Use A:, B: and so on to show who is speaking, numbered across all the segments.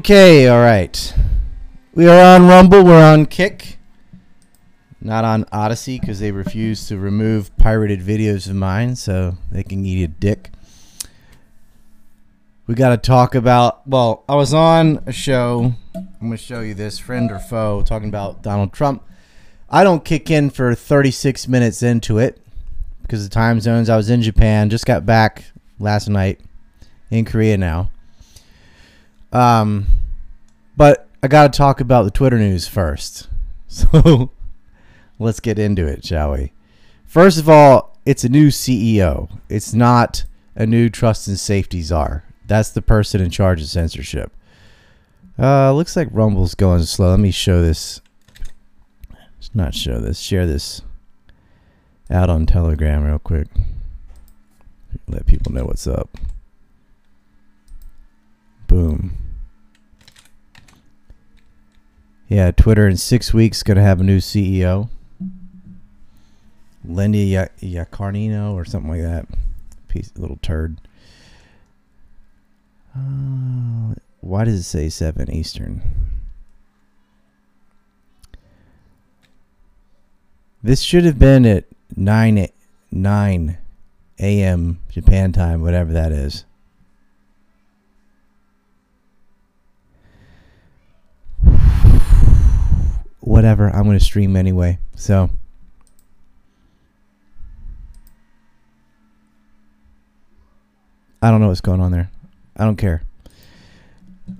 A: Okay, all right. We are on Rumble. We're on Kick. Not on Odyssey because they refuse to remove pirated videos of mine, so they can eat a dick. We got to talk about. Well, I was on a show. I'm going to show you this friend or foe talking about Donald Trump. I don't kick in for 36 minutes into it because of the time zones. I was in Japan, just got back last night in Korea now. Um, but I got to talk about the Twitter news first. So let's get into it, shall we? First of all, it's a new CEO. It's not a new trust and safety czar. That's the person in charge of censorship. Uh, looks like Rumble's going slow. Let me show this. Let's not show this. Share this out on Telegram real quick. Let people know what's up. Boom. Yeah, Twitter in six weeks going to have a new CEO. Lindy Yaccarino or something like that. Piece, little turd. Uh, why does it say 7 Eastern? This should have been at 9, 9 a.m. Japan time, whatever that is. Whatever, I'm going to stream anyway. So. I don't know what's going on there. I don't care.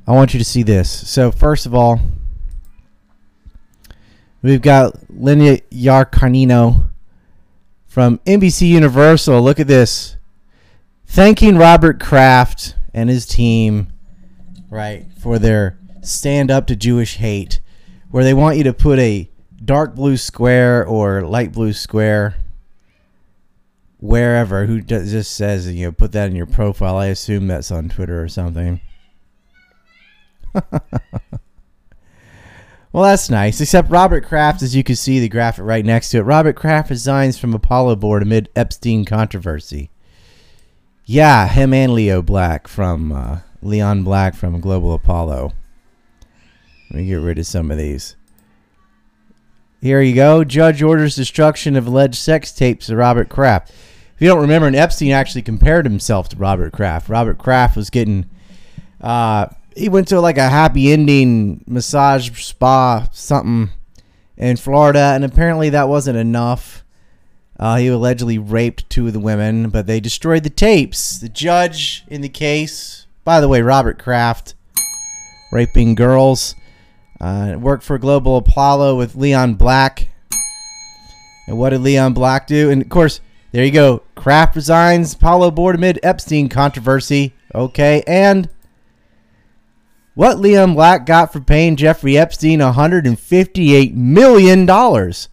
A: I want you to see this. So, first of all, we've got Linia Yarcarnino from NBC Universal. Look at this. Thanking Robert Kraft and his team, right, for their stand up to Jewish hate, where they want you to put a dark blue square or light blue square wherever. Who just says you know put that in your profile. I assume that's on twitter or something. Well that's nice. Except robert kraft as you can see the graphic right next to it. Robert kraft resigns from apollo board amid epstein controversy. Yeah him and leo black from uh, leon black from global apollo let me get rid of some of these here you go. Judge orders destruction of alleged sex tapes of Robert Kraft. If you don't remember, and Epstein actually compared himself to Robert Kraft. Robert Kraft was getting, uh, he went to like a happy ending massage spa something in Florida, and apparently that wasn't enough. Uh, he allegedly raped two of the women, but they destroyed the tapes. The judge in the case, by the way, Robert Kraft, raping girls. Uh, worked for Global Apollo with Leon Black. And what did Leon Black do? And of course, there you go. Kraft resigns. Apollo board amid Epstein controversy. Okay, and what Leon Black got for paying Jeffrey Epstein 158 million dollars.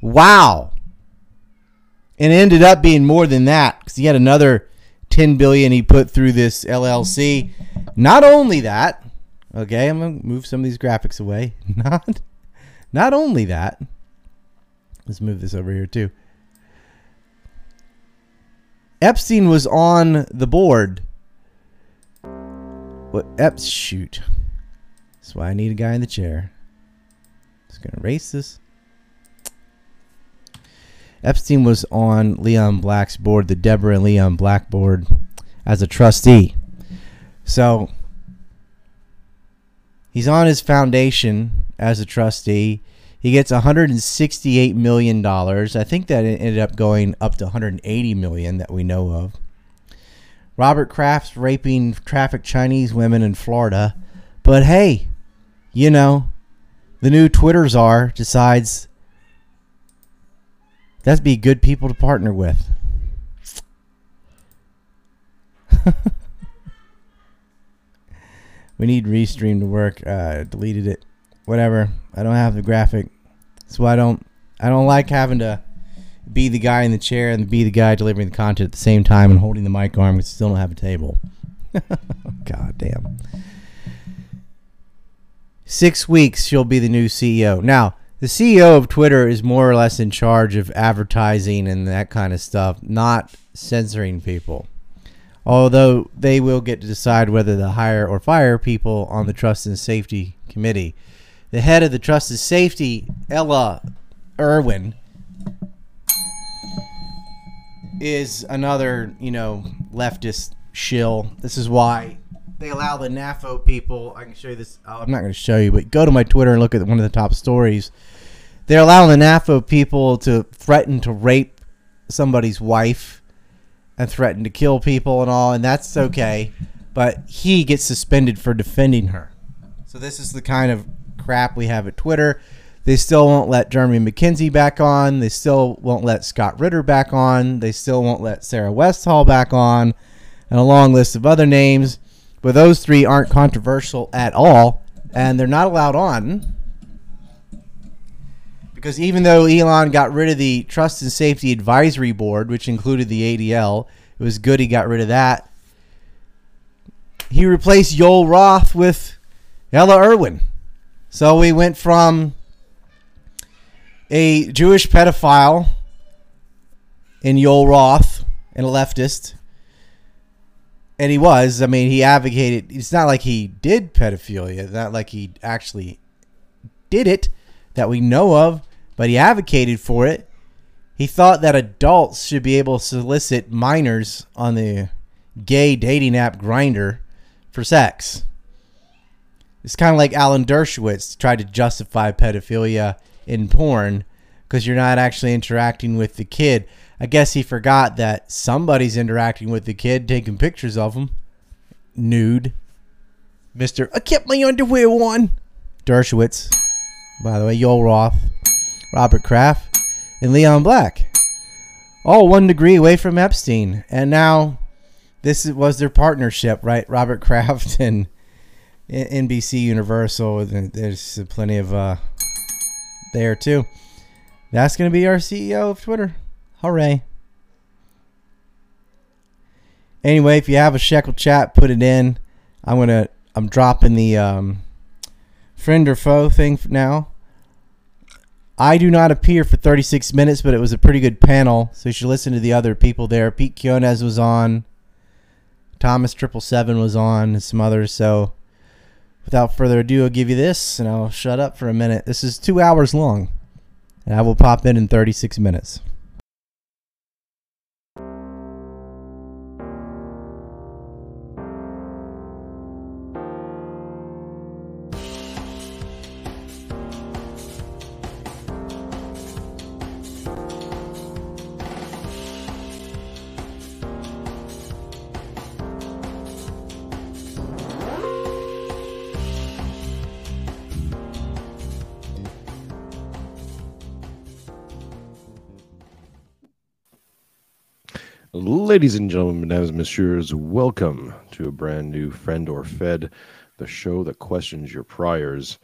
A: Wow. And it ended up being more than that because he had another 10 billion he put through this LLC. Not only that, Okay, I'm gonna move some of these graphics away. Not, not only that. Let's move this over here too. Epstein was on the board. What? Ep? Shoot. That's why I need a guy in the chair. Just gonna erase this. Epstein was on Leon Black's board, the Debra and Leon Black board, as a trustee. So He's on his foundation as a trustee. He gets 168 million dollars. I think that ended up going up to 180 million that we know of. Robert Kraft's raping trafficked Chinese women in Florida. But hey, you know, the new Twitter czar decides that'd be good people to partner with. We need Restream to work. Uh, deleted it. Whatever. I don't have the graphic, so I don't. I don't like having to be the guy in the chair and be the guy delivering the content at the same time and holding the mic arm because still don't have a table. God damn. Six weeks, she'll be the new CEO. Now, the CEO of Twitter is more or less in charge of advertising and that kind of stuff, not censoring people. Although they will get to decide whether to hire or fire people on the Trust and Safety Committee. The head of the Trust and Safety, Ella Irwin, is another, you know, leftist shill. This is why they allow the NAFO people. I can show you this. Oh, I'm not going to show you, but go to my Twitter and look at one of the top stories. They're allowing the NAFO people to threaten to rape somebody's wife and threatened to kill people and all, and that's mm-hmm. okay. But he gets suspended for defending her. So this is the kind of crap we have at Twitter. They still won't let Jeremy MacKenzie back on. They still won't let Scott Ritter back on. They still won't let Sarah Westall back on, and a long list of other names. But those three aren't controversial at all, and they're not allowed on because even though Elon got rid of the Trust and Safety Advisory Board, which included the ADL, it was good he got rid of that. He replaced Joel Roth with Ella Irwin. So we went from a Jewish pedophile in Joel Roth and a leftist. And he was. I mean, he advocated. It's not like he did pedophilia. Not like he actually did it that we know of, but he advocated for it. He thought that adults should be able to solicit minors on the gay dating app Grindr for sex. It's kind of like Alan Dershowitz tried to justify pedophilia in porn because you're not actually interacting with the kid. I guess he forgot that somebody's interacting with the kid, taking pictures of him nude. Mister, I kept my underwear on. Dershowitz, by the way, Joel Roth, Robert Kraft, and Leon Black, all one degree away from Epstein, and now this was their partnership, right? Robert Kraft and NBC Universal. There's plenty of uh, there too. That's going to be our CEO of Twitter. Hooray. Anyway, if you have a shekel chat, put it in. I'm going to, I'm dropping the um, friend or foe thing now. I do not appear for 36 minutes, but it was a pretty good panel. So you should listen to the other people there. Pete Quinones was on. Thomas Triple Seven was on, and some others. So without further ado, I'll give you this, and I'll shut up for a minute. This is two hours long, and I will pop in in 36 minutes.
B: Ladies and gentlemen, mesdames, messieurs, welcome to a brand new Friend or Fed, the show that questions your priors.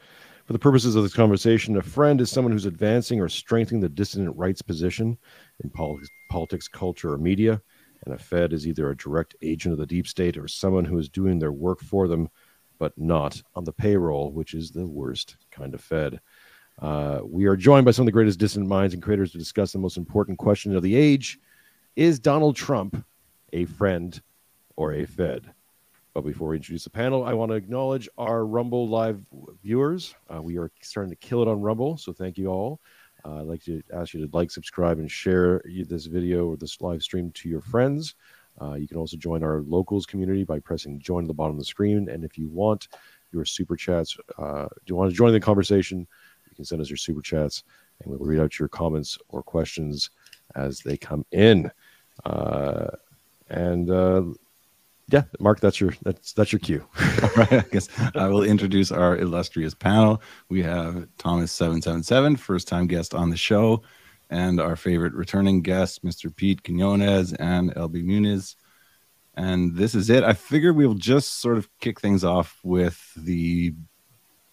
B: For the purposes of this conversation, a friend is someone who's advancing or strengthening the dissident rights position in politics, politics, culture, or media. And a Fed is either a direct agent of the deep state or someone who is doing their work for them, but not on the payroll, which is the worst kind of Fed. Uh, we are joined by some of the greatest dissident minds and creators to discuss the most important question of the age is Donald Trump a friend or a Fed? But before we introduce the panel, I want to acknowledge our Rumble Live viewers. Uh, we are starting to kill it on Rumble, so thank you all. Uh, I'd like to ask you to like, subscribe, and share this video or this live stream to your friends. Uh, you can also join our locals community by pressing join at the bottom of the screen. And if you want your super chats, uh, do you want to join the conversation, you can send us your super chats and we'll read out your comments or questions as they come in. Uh, and uh, yeah, Mark, that's your that's that's your cue.
C: All right, I guess I will introduce our illustrious panel. We have Thomas seven seven seven, first time guest on the show, and our favorite returning guest, Mr. Pete Quinones and LB Muniz. And this is it. I figure we'll just sort of kick things off with the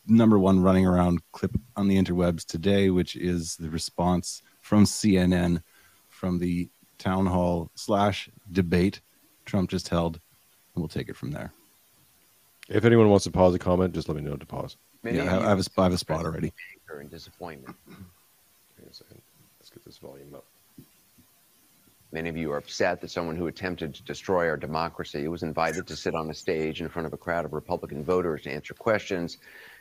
C: number one running around clip on the interwebs today, which is the response from CNN from the town hall slash debate Trump just held, and we'll take it from there.
B: If anyone wants to pause a comment, just let me know to pause.
C: Many yeah, I have, a, I have a spot already.
D: Anger and disappointment.
B: Hang a second. Let's get this volume up.
D: Many of you are upset that someone who attempted to destroy our democracy was invited to sit on a stage in front of a crowd of Republican voters to answer questions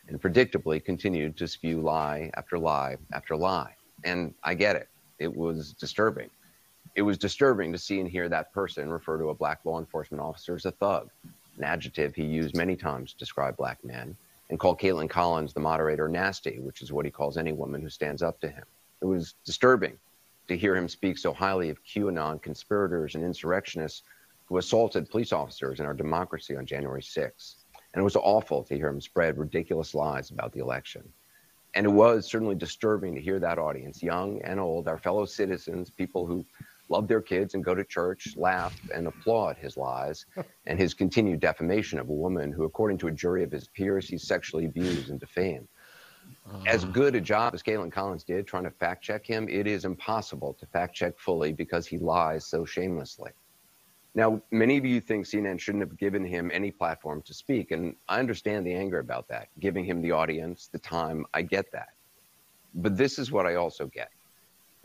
D: and predictably continued to spew lie after lie after lie. And I get it. It was disturbing. It was disturbing to see and hear that person refer to a black law enforcement officer as a thug, an adjective he used many times to describe black men, and call Kaitlan Collins, the moderator, nasty, which is what he calls any woman who stands up to him. It was disturbing to hear him speak so highly of QAnon conspirators and insurrectionists who assaulted police officers in our democracy on January 6th. And it was awful to hear him spread ridiculous lies about the election. And it was certainly disturbing to hear that audience, young and old, our fellow citizens, people who love their kids and go to church, laugh and applaud his lies and his continued defamation of a woman who, according to a jury of his peers, he sexually abused and defamed as uh. good a job as Kaitlan Collins did trying to fact check him, it is impossible to fact check fully because he lies so shamelessly. Now, many of you think CNN shouldn't have given him any platform to speak, and I understand the anger about that, giving him the audience, the time. I get that. But this is what I also get.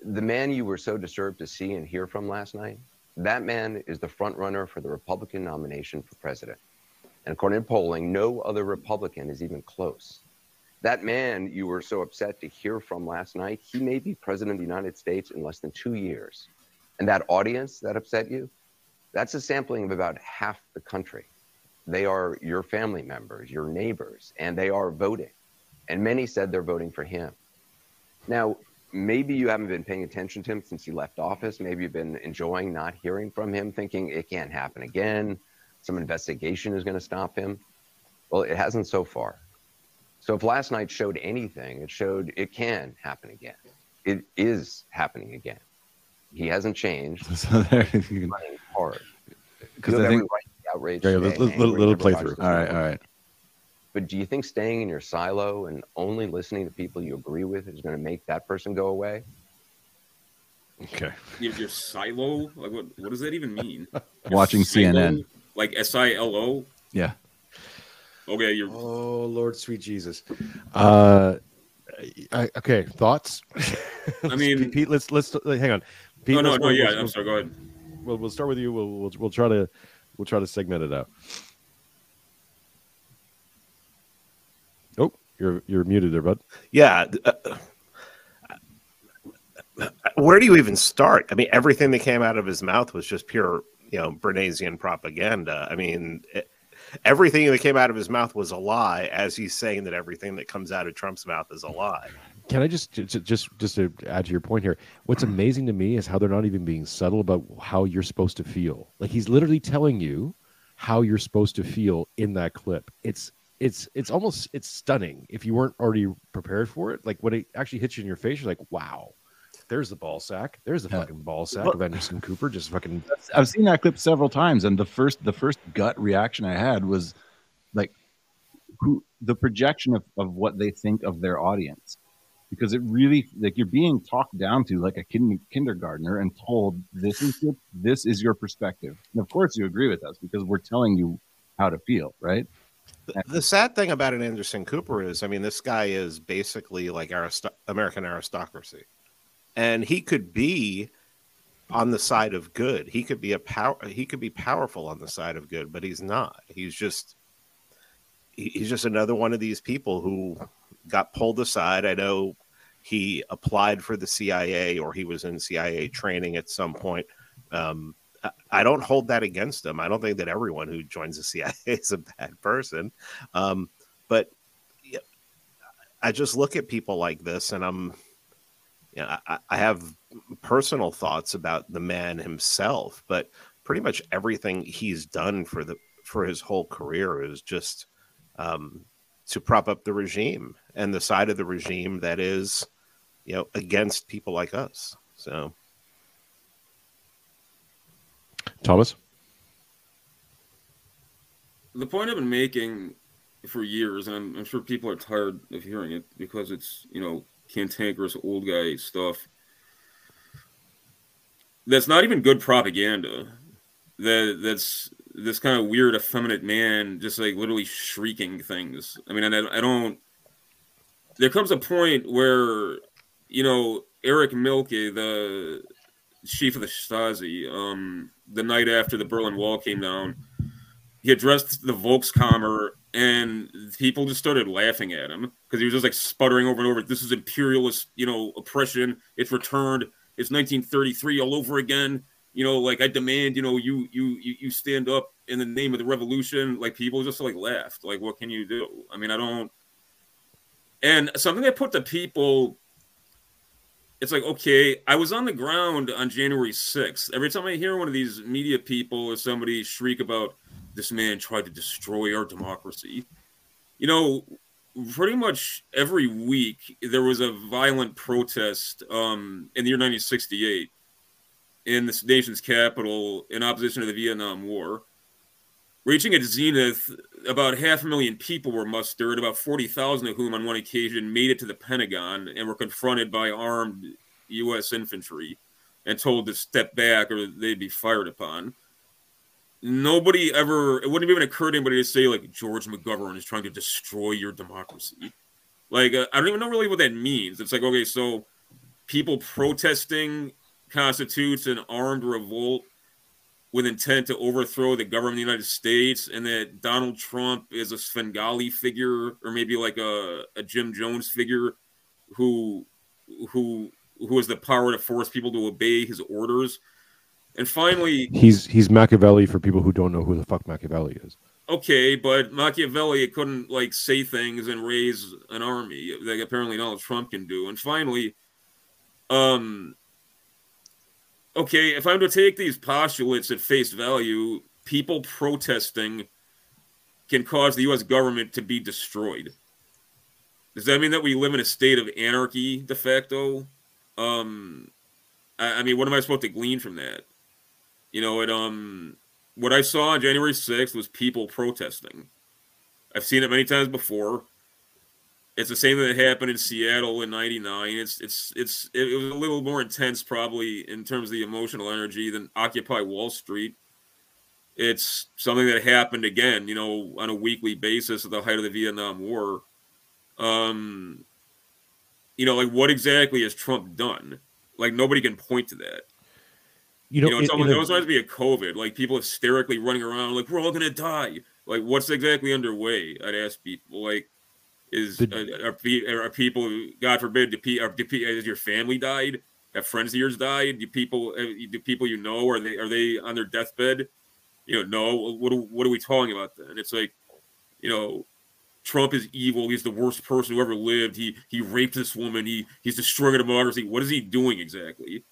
D: The man you were so disturbed to see and hear from last night, that man is the front runner for the Republican nomination for president. And according to polling, no other Republican is even close that man you were so upset to hear from last night, he may be president of the United States in less than two years. And that audience that upset you, that's a sampling of about half the country. They are your family members, your neighbors, and they are voting. And many said they're voting for him. Now, maybe you haven't been paying attention to him since he left office. Maybe you've been enjoying not hearing from him, thinking it can't happen again. Some investigation is going to stop him. Well, it hasn't so far. So if last night showed anything, it showed it can happen again. It is happening again. He hasn't changed.
C: So there you
D: He's
C: can,
D: hard.
C: because I think.
D: right be.
B: Okay, little, little playthrough.
C: All right, all right.
D: But do you think staying in your silo and only listening to people you agree with is going to make that person go away?
B: Okay.
E: Your, your silo? Like what? What does that even mean? Your
C: Watching
E: silo?
C: CNN.
E: Like S I L O.
C: Yeah.
E: Okay, you're.
B: Oh Lord, sweet Jesus. Uh, I, okay. Thoughts?
E: I mean-
B: Pete. Let's let's hang on. Pete,
E: Oh no, no,
B: we'll-
E: yeah.
B: we'll-
E: I'm sorry. Go ahead.
B: We'll, we'll start with you. We'll, we'll we'll try to we'll try to segment it out. Oh, you're you're muted there, bud.
F: Yeah. uh, where do you even start? I mean, everything that came out of his mouth was just pure, you know, Bernaysian propaganda. I mean, it, everything that came out of his mouth was a lie, as he's saying that everything that comes out of Trump's mouth is a lie.
B: Can I just just just just to add to your point here? What's amazing to me is how they're not even being subtle about how you're supposed to feel. Like he's literally telling you how you're supposed to feel in that clip. It's it's it's almost it's stunning if you weren't already prepared for it. Like when it actually hits you in your face, you're like, wow. There's the ball sack. There's the
C: Yeah.
B: fucking ball sack of Anderson Cooper. Just fucking
C: I've seen that clip several times, and the first the first gut reaction I had was like who the projection of, of what they think of their audience. Because it really like you're being talked down to like a kin- kindergartner and told this is your, this is your perspective. And of course you agree with us because we're telling you how to feel, right?
F: The, the sad thing about an Anderson Cooper is, I mean, this guy is basically like aristo- American aristocracy, and he could be on the side of good. He could be a power. He could be powerful on the side of good, but he's not. He's just he- he's just another one of these people who got pulled aside. I know he applied for the CIA or he was in CIA training at some point. Um, I- don't hold that against him. I don't think that everyone who joins the CIA is a bad person. Um, but I just look at people like this and I'm, you know, I, I have personal thoughts about the man himself, but pretty much everything he's done for the for his whole career is just um, to prop up the regime and the side of the regime that is, you know, against people like us. So
B: Thomas.
E: the point I've been making for years, and I'm, I'm sure people are tired of hearing it because it's you know cantankerous old guy stuff. That's not even good propaganda. That that's this kind of weird effeminate man just like literally shrieking things. I mean, I, I don't. There comes a point where, you know, Erich Mielke, the chief of the Stasi, um, the night after the Berlin Wall came down. He addressed the Volkskammer, and people just started laughing at him because he was just like sputtering over and over. This is imperialist, you know, oppression. It's returned. It's 1933 all over again. You know, like I demand, you know, you you you stand up in the name of the revolution. Like people just like laughed. Like, what can you do? I mean, I don't. And something that put the people it's like okay i was on the ground on january 6th every time i hear one of these media people or somebody shriek about this man tried to destroy our democracy you know pretty much every week there was a violent protest um, in the year 1968 in the nation's capital in opposition to the vietnam war reaching its zenith about half a million people were mustered, about 40,000 of whom on one occasion made it to the Pentagon and were confronted by armed U.S. infantry and told to step back or they'd be fired upon. Nobody ever, it wouldn't even occur to anybody to say, like, George McGovern is trying to destroy your democracy. Like, uh, I don't even know really what that means. It's like, okay, so people protesting constitutes an armed revolt with intent to overthrow the government of the United States, and that Donald Trump is a Svengali figure, or maybe like a, a Jim Jones figure, who who who has the power to force people to obey his orders. And finally,
B: he's he's Machiavelli for people who don't know who the fuck Machiavelli is.
E: Okay, but Machiavelli couldn't like say things and raise an army like apparently Donald Trump can do. And finally, um, okay, if I'm to take these postulates at face value, people protesting can cause the U.S. government to be destroyed. Does that mean that we live in a state of anarchy de facto? Um, I, I mean, what am I supposed to glean from that? You know, it um, what I saw on January 6th was people protesting. I've seen it many times before. It's the same thing that happened in Seattle in '99. It's it's it's it was a little more intense, probably in terms of the emotional energy than Occupy Wall Street. It's something that happened again, you know, on a weekly basis at the height of the Vietnam War. Um, you know, like what exactly has Trump done? Like nobody can point to that. You know, you know it's almost, it almost reminds me of COVID. Like people hysterically running around, like we're all gonna die. Like what's exactly underway? I'd ask people. Like is the, uh, are, are, people, God forbid, do, are, do, has your family died? Have friends of yours died? Do people, uh, do people you know, are they are they on their deathbed? You know, no. What what are we talking about then? It's like, you know, Trump is evil. He's the worst person who ever lived. He he raped this woman. He he's destroying a democracy. What is he doing exactly?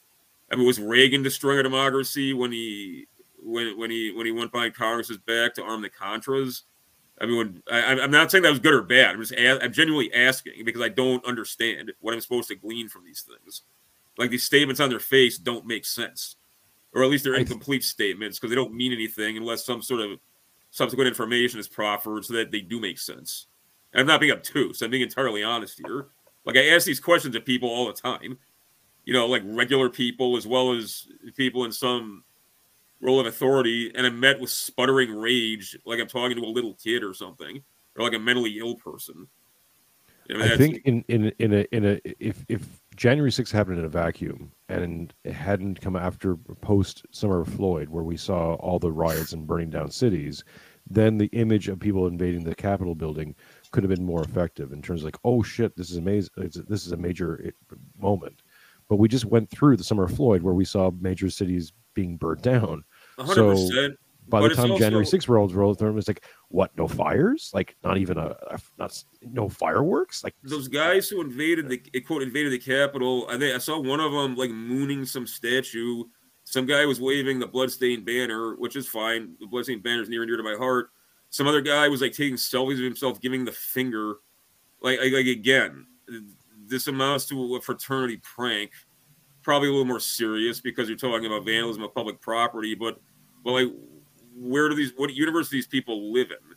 E: I mean, was Reagan destroying a democracy when he when when he when he went behind Congress's back to arm the Contras? I mean, when, I, am not saying that was good or bad. I'm just I'm genuinely asking because I don't understand what I'm supposed to glean from these things. Like these statements on their face don't make sense, or at least they're incomplete statements because they don't mean anything unless some sort of subsequent information is proffered so that they do make sense. And I'm not being obtuse. I'm being entirely honest here. Like I ask these questions of people all the time, you know, like regular people as well as people in some role of authority, and I'm met with sputtering rage, like I'm talking to a little kid or something, or like a mentally ill person.
B: I, mean, I think in in in a in a if if January 6th happened in a vacuum and it hadn't come after post Summer of Floyd, where we saw all the riots and burning down cities, then the image of people invading the Capitol building could have been more effective in terms of like, oh shit, this is amazing. This is a major eh, moment. But we just went through the Summer of Floyd, where we saw major cities being burnt down 100%. So by the time also, January 6th rolls rolls through, it's like, what? No fires? Like not even a, a, not no fireworks? Like
E: those guys who invaded the eh, quote invaded the Capitol. I think I saw one of them like mooning some statue. Some guy was waving the bloodstained banner, which is fine. The bloodstained banner is near and dear to my heart. Some other guy was like taking selfies of himself, giving the finger. Like, like, like again, this amounts to a fraternity prank probably a little more serious because you're talking about vandalism of public property. But well, like, where do these what universe do these people live in?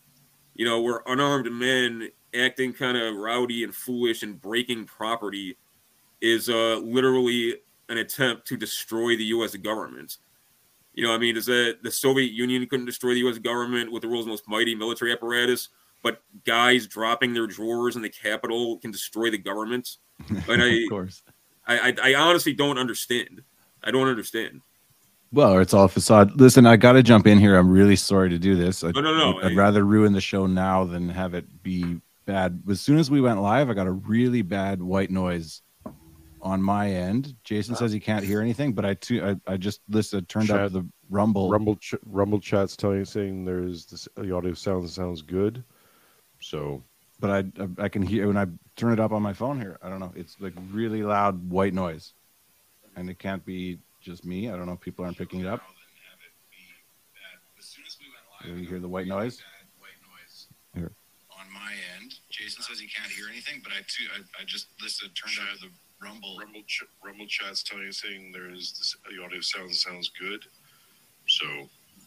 E: You know, where unarmed men acting kind of rowdy and foolish and breaking property is uh, literally an attempt to destroy the U.S. government. You know, I mean, is that the Soviet Union couldn't destroy the U.S. government with the world's most mighty military apparatus, but guys dropping their drawers in the Capitol can destroy the government? And I, of course. I, I, I honestly don't understand. I don't understand.
C: Well, it's all facade. Listen, I got to jump in here. I'm really sorry to do this. I,
E: No, no, no,
C: I'd
E: I-
C: rather ruin the show now than have it be bad. As soon as we went live, I got a really bad white noise on my end. Jason says he can't hear anything, but I too, I, I just listed turned up the rumble.
B: Rumble ch- Rumble chat's telling you saying there's this, the audio sounds sounds good. So
C: but I, I I can hear when I turn it up on my phone here. I don't know. It's like really loud white noise, and it can't be just me. I don't know. if People aren't picking it up. You hear the white noise? Here.
G: on my end. Jason says he can't hear anything, but I too, I, I just listed turned out the rumble. Rumble, ch- rumble chat's telling you saying there's this, the audio sounds sounds good. So,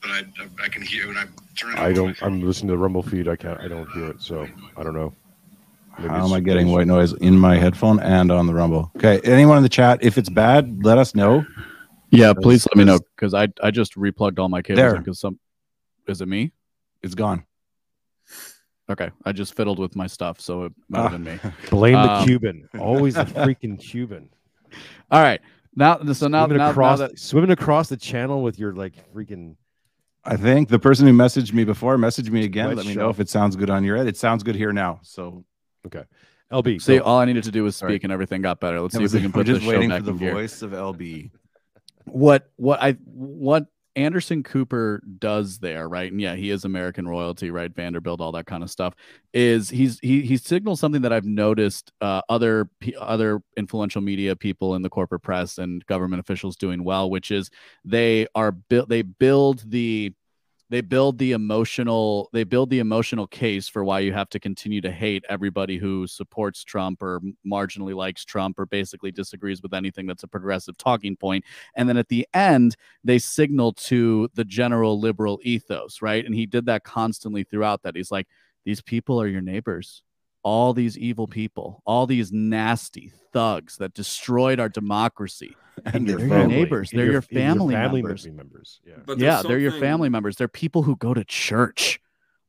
G: but I, I, I can hear when I turn it. up
B: I
G: on my
B: don't. I'm listening to the Rumble feed. I can't. I don't hear it. So I don't know. Maybe
C: How am I getting white noise in my headphone and on the rumble? Okay. Anyone in the chat, if it's bad, let us know.
H: Yeah, please let me know
C: because-
H: because I I just replugged all my cables
C: There.
H: because some is it me?
C: It's gone.
H: Okay, I just fiddled with my stuff, so it might have
C: Ah.
H: been me.
B: Blame the
H: Um,
B: Cuban. Always the freaking Cuban.
H: All right, now so now
B: swimming
H: now, now
B: across,
H: that
B: swimming across the channel with your like freaking.
C: I think the person who messaged me before messaged me again.
B: Let's
C: Let me
B: show.
C: know if it sounds good on your end. It sounds good here now. So
B: LB.
H: see
B: go.
H: all I needed to do was
C: Sorry.
H: speak and everything got better. Let's see if
C: was
H: we
C: it.
H: can
C: We're
H: put
C: just
H: this show
C: waiting
H: back
C: for the
H: in gear.
C: voice of LB.
H: what what I what Anderson Cooper does there, right? And yeah, he is American royalty, right? Vanderbilt, all that kind of stuff. Is he's he he signals something that I've noticed uh, other other influential media people in the corporate press and government officials doing well, which is they are built they build the they build the emotional they build the emotional case for why you have to continue to hate everybody who supports Trump or marginally likes Trump or basically disagrees with anything that's a progressive talking point. And then at the end they signal to the general liberal ethos right? And he did that constantly throughout that. He's like these people are your neighbors all these evil people all these nasty thugs that destroyed our democracy
C: And
H: They're
C: their
H: your neighbors.
B: And
H: They're your
B: and
H: family
B: family
H: members.
B: members. Yeah.
E: But
H: yeah
E: there's
H: they're your family members they're people who go to church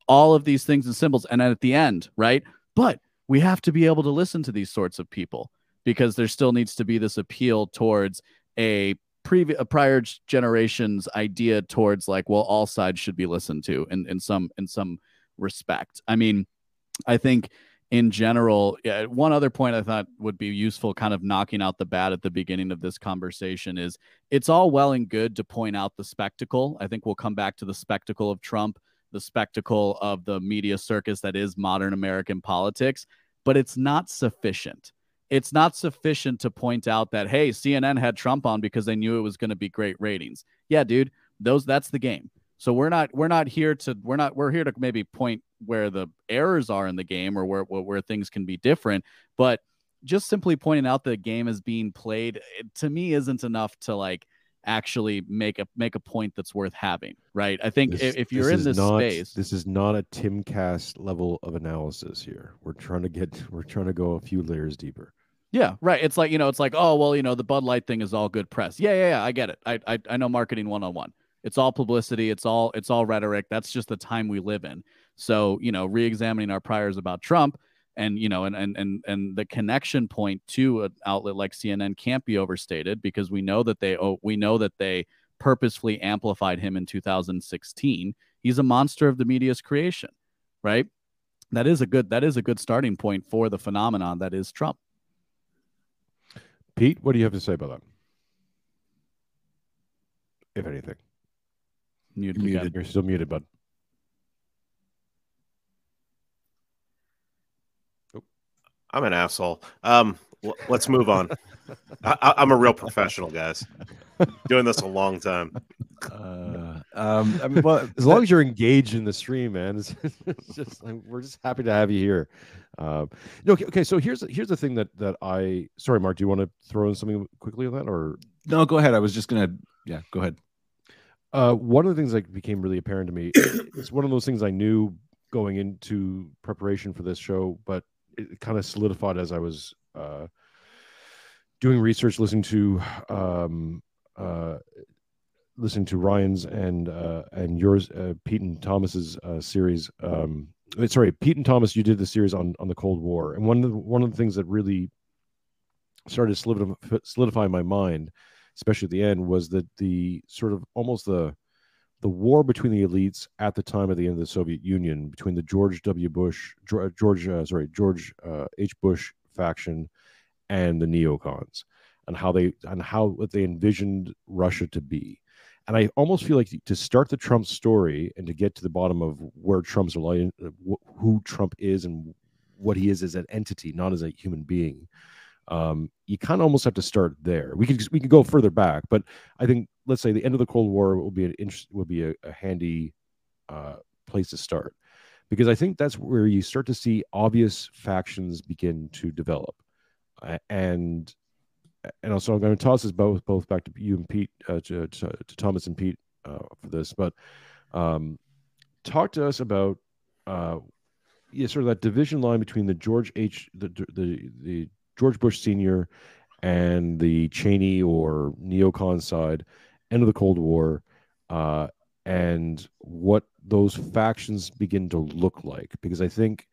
H: all of these things and symbols and at the end right but we have to be able to listen to these sorts of people because there still needs to be this appeal towards a previous a prior generation's idea towards like well all sides should be listened to in, in some in some respect i mean i think in general yeah, one other point i thought would be useful kind of knocking out the bat at the beginning of this conversation is it's all well and good to point out the spectacle. I think we'll come back to the spectacle of Trump, the spectacle of the media circus that is modern American politics, but it's not sufficient. It's not sufficient to point out that hey, CNN had Trump on because they knew it was going to be great ratings. Yeah, dude, those that's the game. So we're not we're not here to we're not we're here to maybe point where the errors are in the game or where where, things can be different, but just simply pointing out the game is being played to me isn't enough to like actually make a make a point that's worth having right i think
B: This-
H: if, you're in this
B: not,
H: space
B: this is not a Timcast level of analysis here. We're trying to get. We're trying to go a few layers deeper.
H: yeah right it's like you know it's like oh well you know the bud light thing is all good press yeah yeah yeah i get it i i, I know marketing 101 it's all publicity. It's all it's all rhetoric. That's just the time we live in. So you know re-examining our priors about trump and you know and and and, and the connection point to an outlet like cnn can't be overstated because we know that they oh we know that they purposefully amplified him in 2016 he's a monster of the media's creation right? That is a good that is a good starting point for the phenomenon that is trump.
B: Pete, what do you have to say about that? If anything,
H: Muted
C: Muted.
H: again.
B: you're still muted, bud.
F: I'm an asshole. Um, let's move on. I, I- I'm a real professional, guys. Doing this a long time.
C: Uh, um, I mean, well,
B: As long as you're engaged in the stream, man, it's, it's just like, we're just happy to have you here. Um, no, okay, okay. So here's here's the thing that that I sorry, Mark. Do you want to throw in something quickly on that, or
C: no, go ahead. I was just gonna. Yeah, go ahead.
B: Uh, one of the things that became really apparent to me? it's one of those things I knew going into preparation for this show, but it kind of solidified as I was uh, doing research, listening to um, uh, listening to Ryan's and uh, and yours, uh, Pete and Thomas's uh, series. Um, uh, sorry, Pete and Thomas, you did the series on on the Cold War, and one of the, one of the things that really started to solidify, solidify my mind especially at the end, was that the sort of almost the the war between the elites at the time of the end of the Soviet Union between the George W. Bush, George, uh, sorry, George uh, H. Bush faction and the neocons, and how they and how they envisioned Russia to be. And I almost feel like to start the Trump story and to get to the bottom of where Trump's lying, who Trump is and what he is as an entity, not as a human being. Um, you kind of almost have to start there. We could we could go further back, but I think let's say the end of the Cold War will be an interest will be a, a handy uh, place to start because I think that's where you start to see obvious factions begin to develop, uh, and and also I'm going to toss this both both back to you and Pete uh, to, to, to, Thomas and Pete uh, for this, but um, talk to us about uh, yeah, sort of that division line between the George H the the the George Bush Senior and the Cheney or neocon side, end of the Cold War, uh, and what those factions begin to look like. Because I think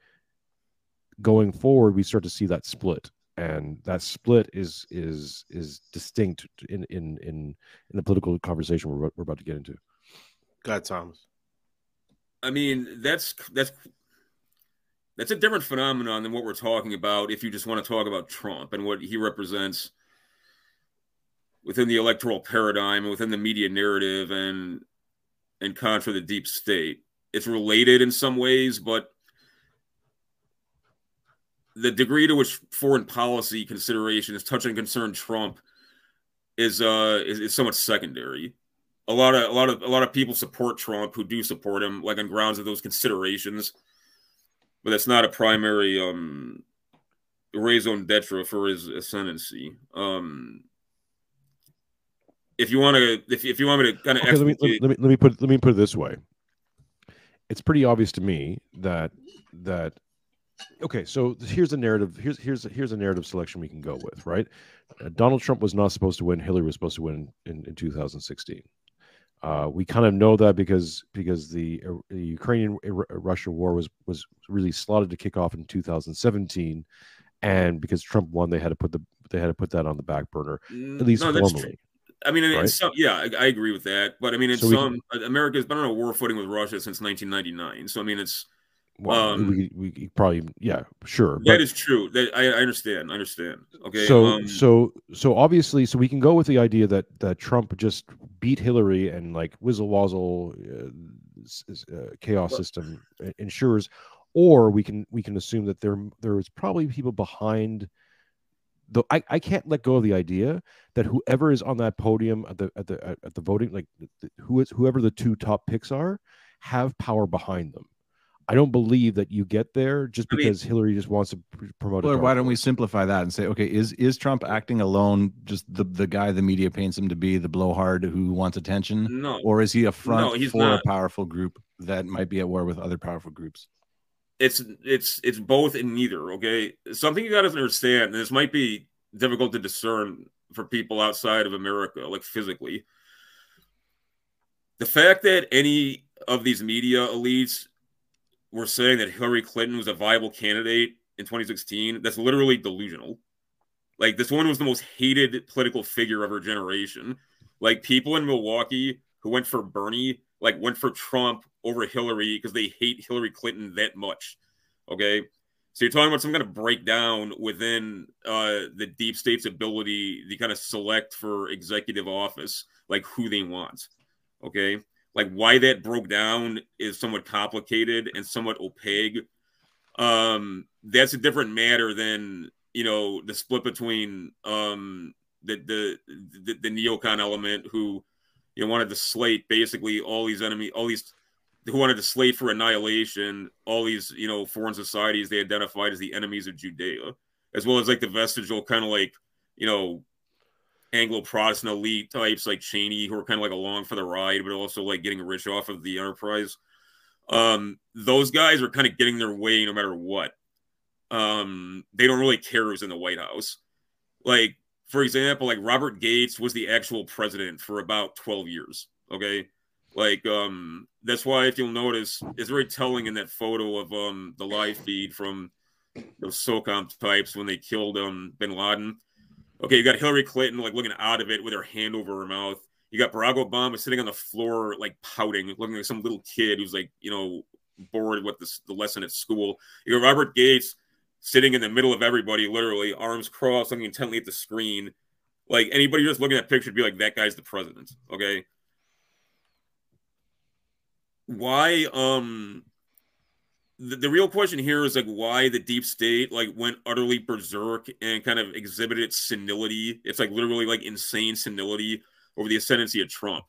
B: going forward, we start to see that split, and that split is is is distinct in in in in the political conversation we're we're about to get into.
F: God, Thomas.
E: I mean, that's that's that's a different phenomenon than what we're talking about if you just want to talk about Trump and what he represents within the electoral paradigm, and within the media narrative, and and contra the deep state. It's related in some ways, but the degree to which foreign policy considerations touch and concern Trump is uh is, is somewhat secondary. A lot of a lot of a lot of people support Trump who do support him, like on grounds of those considerations but that's not a primary um, raison d'etre for his ascendancy. Um, if you want to, if, if you want me to kind of,
B: okay, let, me, let, me, let me put let me put it this way. It's pretty obvious to me that that okay so here's a narrative here's here's here's a narrative selection we can go with right uh, donald trump was not supposed to win hillary was supposed to win in, in 2016 uh, we kind of know that because because the, uh, the Ukrainian uh, Russia war was was really slotted to kick off in 2017, and because Trump won, they had to put the they had to put that on the back burner at mm, least no, formally.
E: I mean, right? some, yeah, I, I, agree with that. But I mean, in so America's been on a war footing with Russia since 1999. So I mean, it's
B: well, um, we, we probably yeah, sure.
E: That but, is true. That I, I, understand. I understand. Okay.
B: So um, so so obviously, so we can go with the idea that that Trump just beat Hillary and like whizzle wazzle uh, uh, chaos but, system ensures, or we can we can assume that there there is probably people behind. The, I, I can't let go of the idea that whoever is on that podium at the at the at the voting like who is whoever the two top picks are have power behind them I don't believe that you get there just because I mean, Hillary just wants to promote.
C: Or why don't we simplify that and say, okay, is is Trump acting alone, just the the guy the media paints him to be, the blowhard who wants attention?
E: No.
C: Or is he a front no, for not. a powerful group that might be at war with other powerful groups?
E: It's it's it's both and neither. Okay, something you got to understand. And this might be difficult to discern for people outside of America, like physically. The fact that any of these media elites were saying that Hillary Clinton was a viable candidate in 2016, that's literally delusional. Like this woman was the most hated political figure of her generation. Like people in Milwaukee who went for Bernie, like went for Trump over Hillary because they hate Hillary Clinton that much. Okay. So you're talking about some kind of breakdown within uh, the deep state's ability to kind of select for executive office, like who they want. Okay like why that broke down is somewhat complicated and somewhat opaque. Um, that's a different matter than you know the split between um, the, the the the neocon element who you know wanted to slate basically all these enemy all these who wanted to slate for annihilation all these you know foreign societies they identified as the enemies of Judea, as well as like the vestigial kind of like you know Anglo Protestant elite types like Cheney, who are kind of like along for the ride, but also like getting rich off of the enterprise. Um, those guys are kind of getting their way no matter what. Um, they don't really care who's in the White House. Like, for example, like Robert Gates was the actual president for about 12 years. Okay. Like, um, that's why if you'll notice, it's very telling in that photo of um the live feed from those SOCOM types when they killed um bin Laden Okay, you got Hillary Clinton like looking out of it with her hand over her mouth. You got Barack Obama sitting on the floor like pouting, looking like some little kid who's like you know bored with this, the lesson at school. You got Robert Gates sitting in the middle of everybody, literally arms crossed, looking intently at the screen. Like anybody just looking at that picture would be like, that guy's the president. Okay. Why um the, the real question here is like why the deep state like went utterly berserk and kind of exhibited its senility. It's like literally like insane senility over the ascendancy of Trump.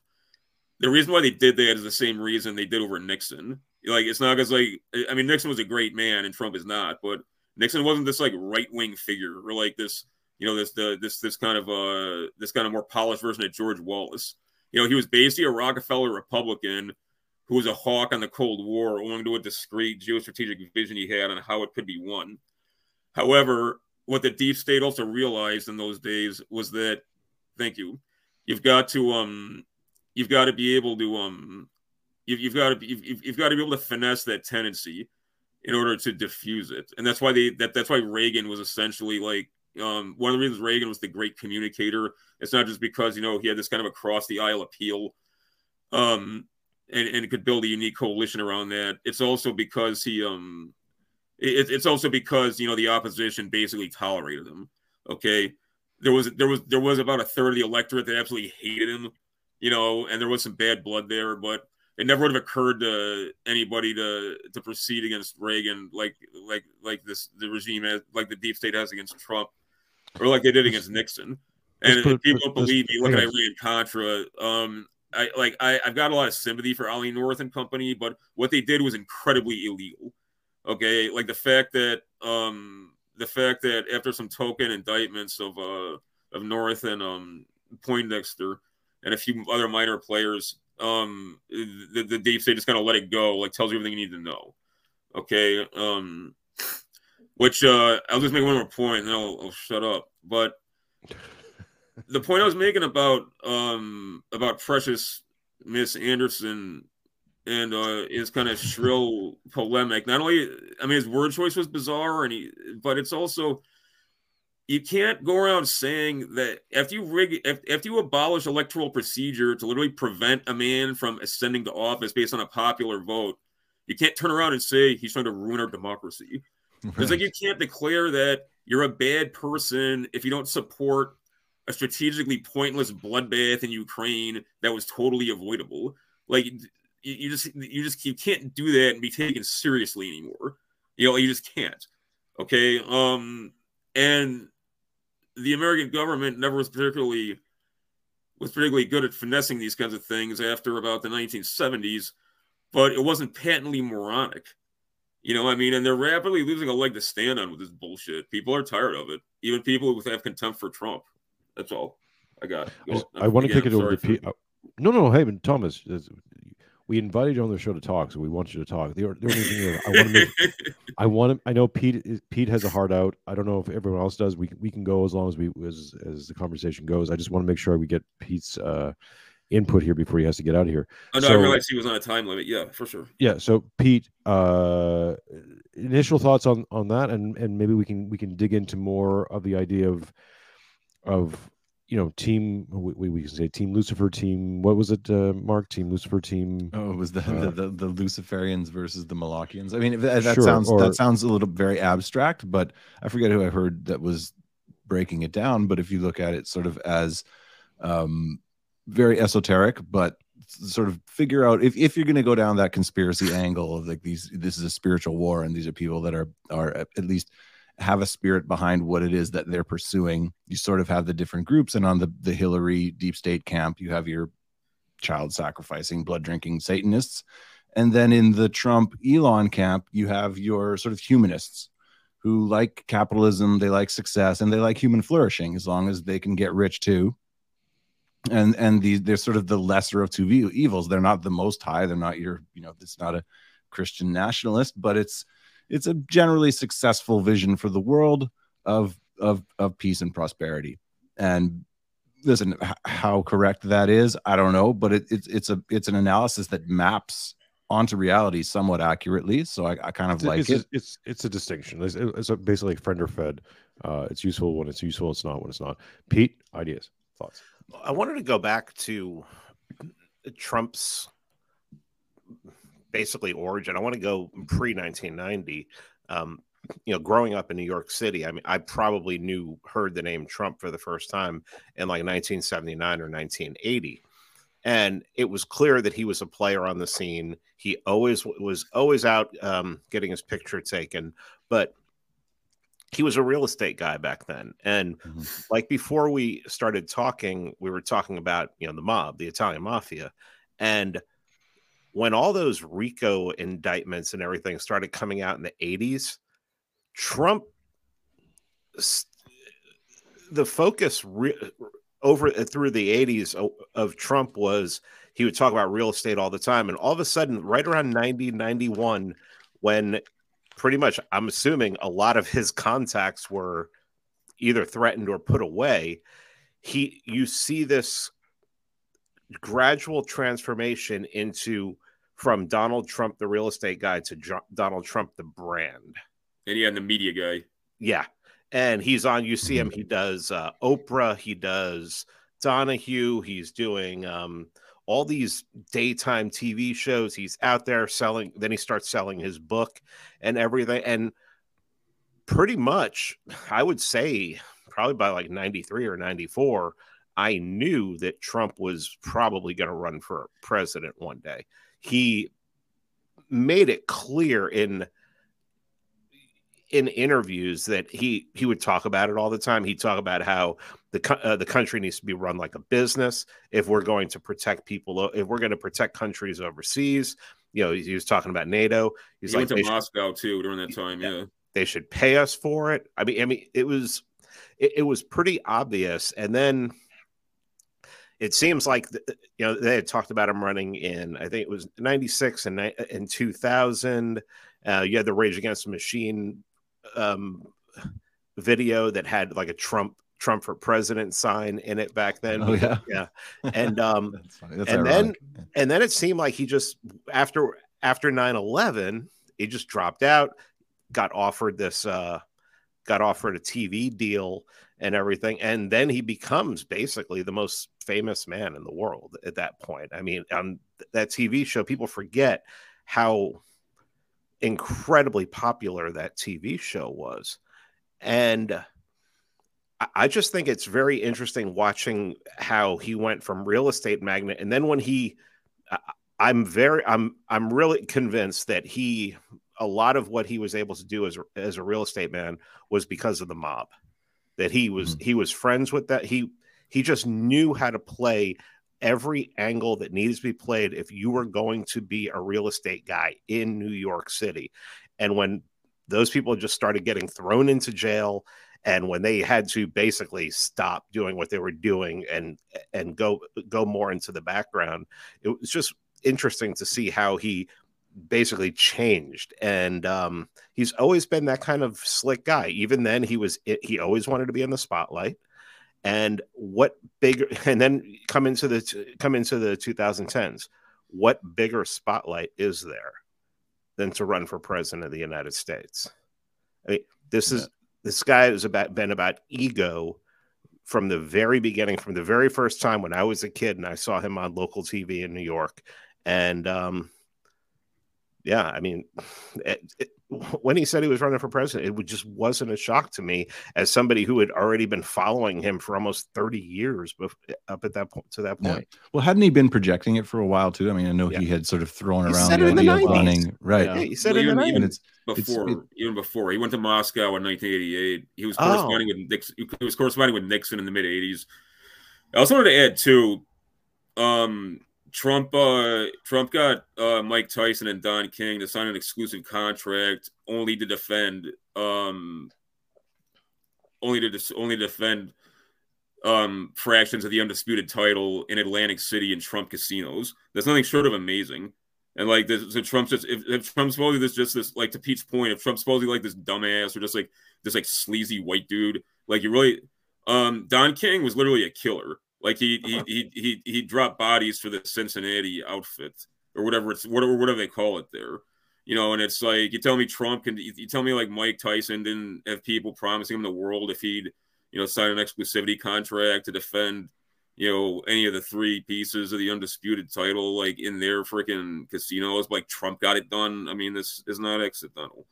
E: The reason why they did that is the same reason they did over Nixon. Like it's not because like I mean Nixon was a great man and Trump is not, but Nixon wasn't this like right wing figure or like this you know this the this this kind of uh this kind of more polished version of George Wallace. You know he was basically a Rockefeller Republican who was a hawk on the Cold War, owing to a discreet geostrategic vision he had on how it could be won. However, what the deep state also realized in those days was that, thank you, you've got to um, you've got to be able to um, you've, you've got to be, you've, you've got to be able to finesse that tendency in order to diffuse it, and that's why they that that's why Reagan was essentially like um, one of the reasons Reagan was the great communicator. It's not just because you know he had this kind of across the aisle appeal. Um, and, and could build a unique coalition around that. It's also because he um it, it's also because you know the opposition basically tolerated him. Okay. There was there was there was about a third of the electorate that absolutely hated him, you know, and there was some bad blood there, but it never would have occurred to anybody to to proceed against Reagan like like like this the regime has like the deep state has against Trump or like they did against Nixon. And
B: put-
E: people
B: put-
E: believe me. Look at. Iran Contra. Um, I like I, I've got a lot of sympathy for Ollie North and company, but what they did was incredibly illegal. Okay, like the fact that um the fact that after some token indictments of uh of North and um Poindexter and a few other minor players, um the, the deep state just kind of let it go, like tells you everything you need to know. Okay, um which uh I'll just make one more point and I'll, I'll shut up. But the point I was making about um about Precious Miss Anderson and uh his kind of shrill polemic. Not only I mean his word choice was bizarre and he but it's also you can't go around saying that after you rig if, after you abolish electoral procedure to literally prevent a man from ascending to office based on a popular vote, you can't turn around and say he's trying to ruin our democracy. It's like you can't declare that you're a bad person if you don't support a strategically pointless bloodbath in Ukraine that was totally avoidable. Like you, just you just you can't do that and be taken seriously anymore. You know, you just can't. Okay. Um and the American government never was particularly was particularly good at finessing these kinds of things after about the 1970s, but it wasn't patently moronic. You know, I mean, and they're rapidly losing a leg to stand on with this bullshit. People are tired of it. Even people who have contempt for Trump. That's all I got.
B: I, I want to kick it over to Pete. uh, No, no, hey, Thomas, we invited you on the show to talk, so we want you to talk. The, the only thing I want to make, I want to, I know Pete, is- Pete has a heart out. I don't know if everyone else does. We can- we can go as long as we as as the conversation goes. I just want to make sure we get Pete's uh, input here before he has to get out of here.
E: I know.
B: So-
E: I realized he was on a time limit. Yeah, for sure.
B: Yeah. So Pete, uh, initial thoughts on on that, and and maybe we can we can dig into more of the idea of of you know team we, we- can say team Lucifer team what was it uh, Mark team Lucifer team
C: Oh, it was the,
B: Uh,
C: the, the the Luciferians versus the Malachians. I mean, that, that
B: Sure,
C: sounds
B: or-
C: that sounds a little very abstract, but I forget who I heard that was breaking it down. But if you look at it sort of as um, very esoteric, but sort of figure out if, if you're going to go down that conspiracy angle of like these, this is a spiritual war, and these are people that are are at at least have a spirit behind what it is that they're pursuing. You sort of have the different groups, and on the the Hillary deep state camp, you have your child sacrificing, blood drinking Satanists. And then in the Trump Elon camp, you have your sort of humanists who like capitalism, they like success, and they like human flourishing as long as they can get rich too. And and the they're sort of the lesser of two evils. They're not the most high. They're not your, you know, it's not a Christian nationalist, but it's it's a generally successful vision for the world of of of peace and prosperity. And listen how correct that is i don't know but it, it's it's a it's an analysis that maps onto reality somewhat accurately so i, I kind of
B: it's,
C: like
B: it's,
C: it
B: it's it's a distinction it's, it's a basically friend or fed Uh, it's useful when it's useful. It's not when it's not. Pete, ideas, thoughts.
F: I wanted to go back to Trump's basically origin. I want to go pre 1990. Um, you know, growing up in New York City, I mean, I probably knew, heard the name Trump for the first time in like 1979 or 1980. And it was clear that he was a player on the scene. He always was always out um, getting his picture taken, but he was a real estate guy back then. And
C: Mhm.
F: like before we started talking, we were talking about, you know, the mob, the Italian mafia. And when all those RICO indictments and everything started coming out in the 80s, Trump, the focus re- over uh, through the 80s of Trump was he would talk about real estate all the time. And all of a sudden, right around 90, 91, when pretty much I'm assuming a lot of his contacts were either threatened or put away, he you see this gradual transformation into from Donald Trump, the real estate guy, to Donald Trump, the brand.
E: And yeah, and the media guy.
F: Yeah. And he's on, you see him, he does uh, Oprah, he does Donahue, he's doing um, all these daytime TV shows. He's out there selling, then he starts selling his book and everything. And pretty much, I would say, probably by like 93 or 94, I knew that Trump was probably going to run for president one day. He made it clear in in interviews that he he would talk about it all the time. He'd talk about how the uh, the country needs to be run like a business. If we're going to protect people, if we're going to protect countries overseas, you know, he, he was talking about NATO. He's
E: he
F: like
E: went to
F: they should,
E: Moscow too during that time. Yeah.
F: they should pay us for it. I mean, I mean, it was it, it was pretty obvious, and then it seems like you know they had talked about him running in I think it was '96 and in 2000. Uh, you had the Rage Against the Machine um, video that had like a Trump Trump for president sign in it back then.
C: Oh, yeah.
F: yeah, and um,
C: That's. That's
F: and
C: ironic.
F: and then it seemed like he just after after 9-11 he just dropped out got offered this uh got offered a tv deal and everything and then he becomes basically the most famous man in the world at that point. I mean on that tv show people forget how incredibly popular that tv show was. And I- just think it's very interesting watching how he went from real estate magnate, and then when he, I'm very, I'm, I'm really convinced that he, a lot of what he was able to do as as a real estate man was because of the mob, that he was mm-hmm. he was friends with that. He he just knew how to play every angle that needs to be played if you were going to be a real estate guy in New York City, and when those people just started getting thrown into jail and when they had to basically stop doing what they were doing and and go go more into the background it was just interesting to see how he basically changed and um he's always been that kind of slick guy even then he was he always wanted to be in the spotlight and what bigger and then come into the come into the 2010s what bigger spotlight is there than to run for president of the united states I mean, this is this guy has about been about ego from the very beginning, from the very first time when I was a kid and I saw him on local TV in New York. And um, yeah, I mean, it, it, when he said he was running for president, it just wasn't a shock to me as somebody who had already been following him for almost 30 years bef- up at that point to that
C: Yeah.
F: point.
C: Well, hadn't he been projecting it for a while too? I mean, I know
F: Yeah.
C: he had sort of thrown
F: He
C: around the
F: it in the
C: idea of running, right?
H: Yeah.
F: Yeah, he said
E: Well,
F: it in the
E: even-
C: And
F: 90s.
C: it's it's-
E: before,
C: it-
E: even before he went to Moscow in 1988. He was
F: Oh.
E: corresponding with Nixon. He was corresponding with Nixon in the mid 80s. I also wanted to add too. Um, Trump, uh, Trump got uh, Mike Tyson and Don King to sign an exclusive contract only to defend, um, only to dis- only defend um fractions of the undisputed title in Atlantic City and Trump casinos. That's nothing short of amazing. And like this, so Trump's just if, if Trump's supposedly this just this like to Pete's point, if Trump's supposedly like this dumbass or just like this like sleazy white dude, like you really um Don King was literally a killer. Like he he he he, he dropped bodies for the Cincinnati outfit or whatever it's whatever whatever they call it there. You know, and it's like you tell me Trump can. You tell me like Mike Tyson didn't have people promising him the world if he'd, you know, sign an exclusivity contract to defend, you know, any of the three pieces of the undisputed title, like in their freaking casinos. Like Trump got it done. I mean, this is not accidental.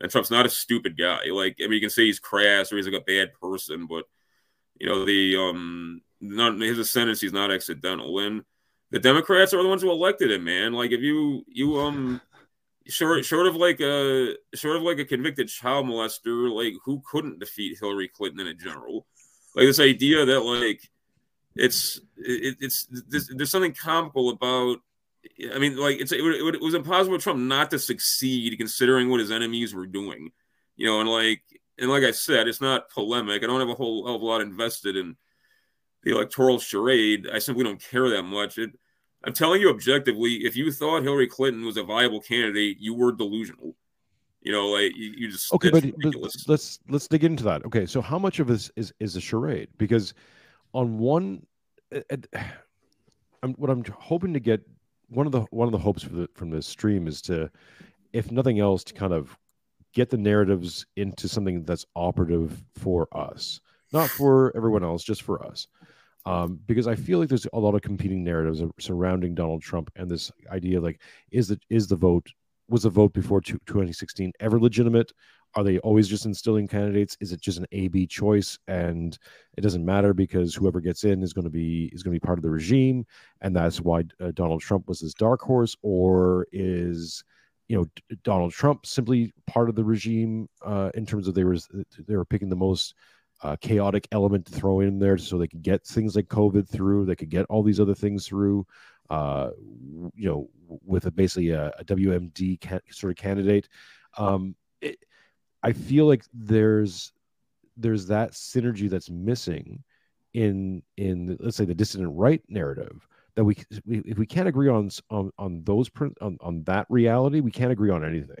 E: And Trump's not a stupid guy. Like, I mean, you can say he's crass or he's like a bad person, but you know, the um, not his ascendancy is not accidental. And the Democrats are the ones who elected him, man. Like, if you you um, short short of like a short of like a convicted child molester, like who couldn't defeat Hillary Clinton in a general? Like this idea that like it's it, it's there's, there's something comical about I mean, like it's it, it, was impossible for Trump not to succeed considering what his enemies were doing, you know. And like and like I said, it's not polemic. I don't have a whole hell of a lot invested in the electoral charade. I simply don't care that much. It, I'm telling you objectively, if you thought Hillary Clinton was a viable candidate, you were delusional. You know, like you, you just
B: okay. But, but, let's let's dig into that. Okay, so how much of this is is a charade? Because on one, eh, eh, I'm, what I'm hoping to get one of the one of the hopes the, from this stream is to, if nothing else, to kind of get the narratives into something that's operative for us, not for everyone else, just for us. Um, because I feel like there's a lot of competing narratives surrounding Donald Trump and this idea like is the is the vote was the vote before 2016 ever legitimate? Are they always just instilling candidates? Is it just an A B choice and it doesn't matter because whoever gets in is going to be is going to be part of the regime and that's why uh, Donald Trump was this dark horse or is you know Donald Trump simply part of the regime uh, in terms of they were they were picking the most uh, chaotic element to throw in there so they could get things like COVID through, they could get all these other things through. Uh, you know, with a basically a, a WMD sort of candidate. Um, it, I feel like there's there's that synergy that's missing in in let's say the dissident right narrative that we, we if we can't agree on on on those on, on that reality we can't agree on anything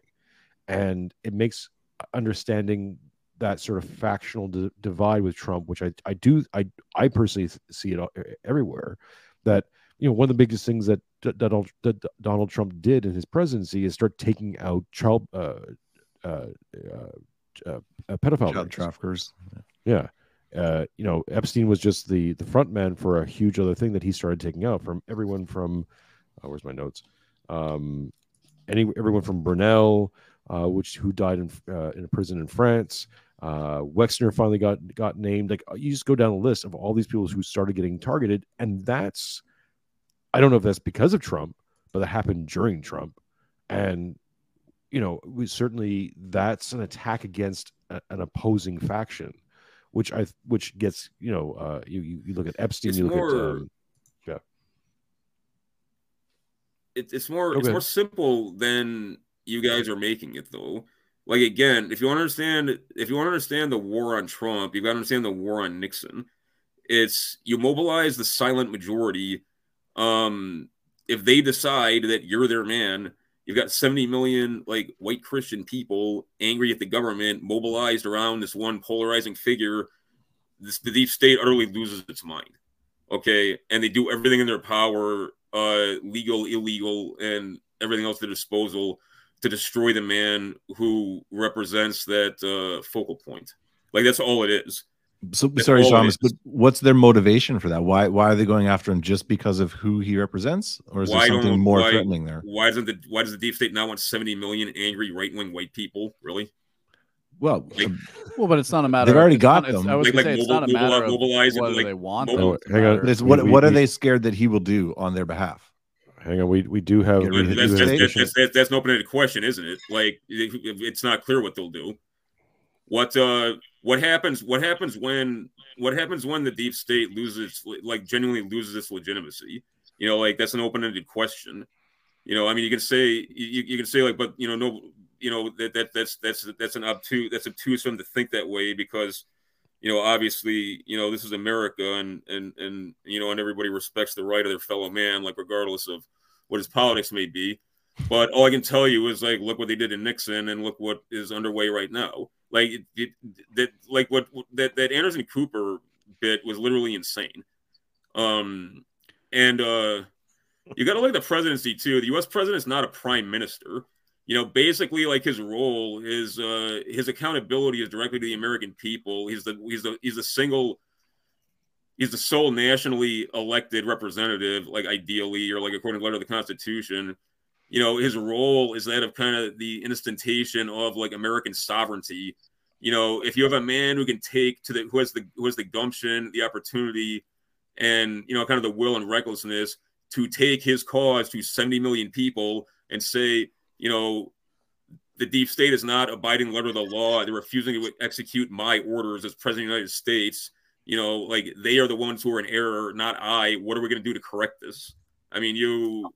B: and it makes understanding that sort of factional d- divide with Trump which I I do I I personally see it everywhere that you know one of the biggest things that, that, that Donald Trump did in his presidency is start taking out child uh, uh, uh, uh, pedophile
C: Child traffickers.
B: Yeah. Uh, you know, Epstein was just the the front man for a huge other thing that he started taking out from everyone from where's my notes? Um, any everyone from Brunel, uh, which who died in uh, in a prison in France. Uh, Wexner finally got got named. Like you just go down a list of all these people who started getting targeted, and that's I don't know if that's because of Trump, but that happened during Trump, and you know, we certainly that's an attack against a, an opposing faction, which I which gets you know uh, you you look at Epstein,
E: it's
B: you look
E: more,
B: at um, yeah.
E: It, it's more okay. it's more simple than you guys are making it though. Like again, if you want to understand if you want to understand the war on Trump, you've got to understand the war on Nixon. It's you mobilize the silent majority. Um, if they decide that you're their man, You've got 70 million like white Christian people angry at the government, mobilized around this one polarizing figure. This the deep state utterly loses its mind. Okay, and they do everything in their power, uh, legal, illegal, and everything else at their disposal to destroy the man who represents that uh, focal point. Like that's all it is.
C: So sorry, Thomas, but what's their motivation for that? Why why are they going after him just because of who he represents, or is why there something more
E: why,
C: threatening there?
E: Why doesn't the why does the deep state now want seventy million angry right wing white people? Really?
C: Well,
H: like, well, but it's not a matter.
C: They've already got
H: not,
C: them.
H: I was
E: like, like
H: say,
E: mobile,
H: it's not a matter
E: mobilize,
H: of what
E: like,
H: they want.
B: Mobile, hang on.
C: It's what we, what we, are they scared that he will do on their behalf?
B: Hang on, we we do have.
E: That's, that's, that's, that's, that's, that's an open-ended question, isn't it? Like it, it's not clear what they'll do. What uh what happens? What happens when what happens when the deep state loses like genuinely loses its legitimacy you know like that's an open-ended question you know i mean you can say you, you can say like but you know no you know that, that that's that's that's an obtuse that's obtuse for them to think that way because you know obviously you know this is america and and and you know and everybody respects the right of their fellow man like regardless of what his politics may be but all i can tell you is like look what they did in nixon and look what is underway right now like it, it, that, like what that that Anderson Cooper bit was literally insane. Um, and uh, you got to look at the presidency too. The U.S. president is not a prime minister. You know, basically like his role is uh, his accountability is directly to the American people. He's the he's the he's the single he's the sole nationally elected representative, like ideally, or like according to the letter of the Constitution. You know, his role is that of kind of the instantation of like American sovereignty. You know, if you have a man who can take to the who has the who has the gumption, the opportunity, and you know, kind of the will and recklessness to take his cause to 70 million people and say, you know, the deep state is not abiding letter of the law. They're refusing to execute my orders as president of the United States. You know, like they are the ones who are in error, not I. What are we going to do to correct this? I mean, you,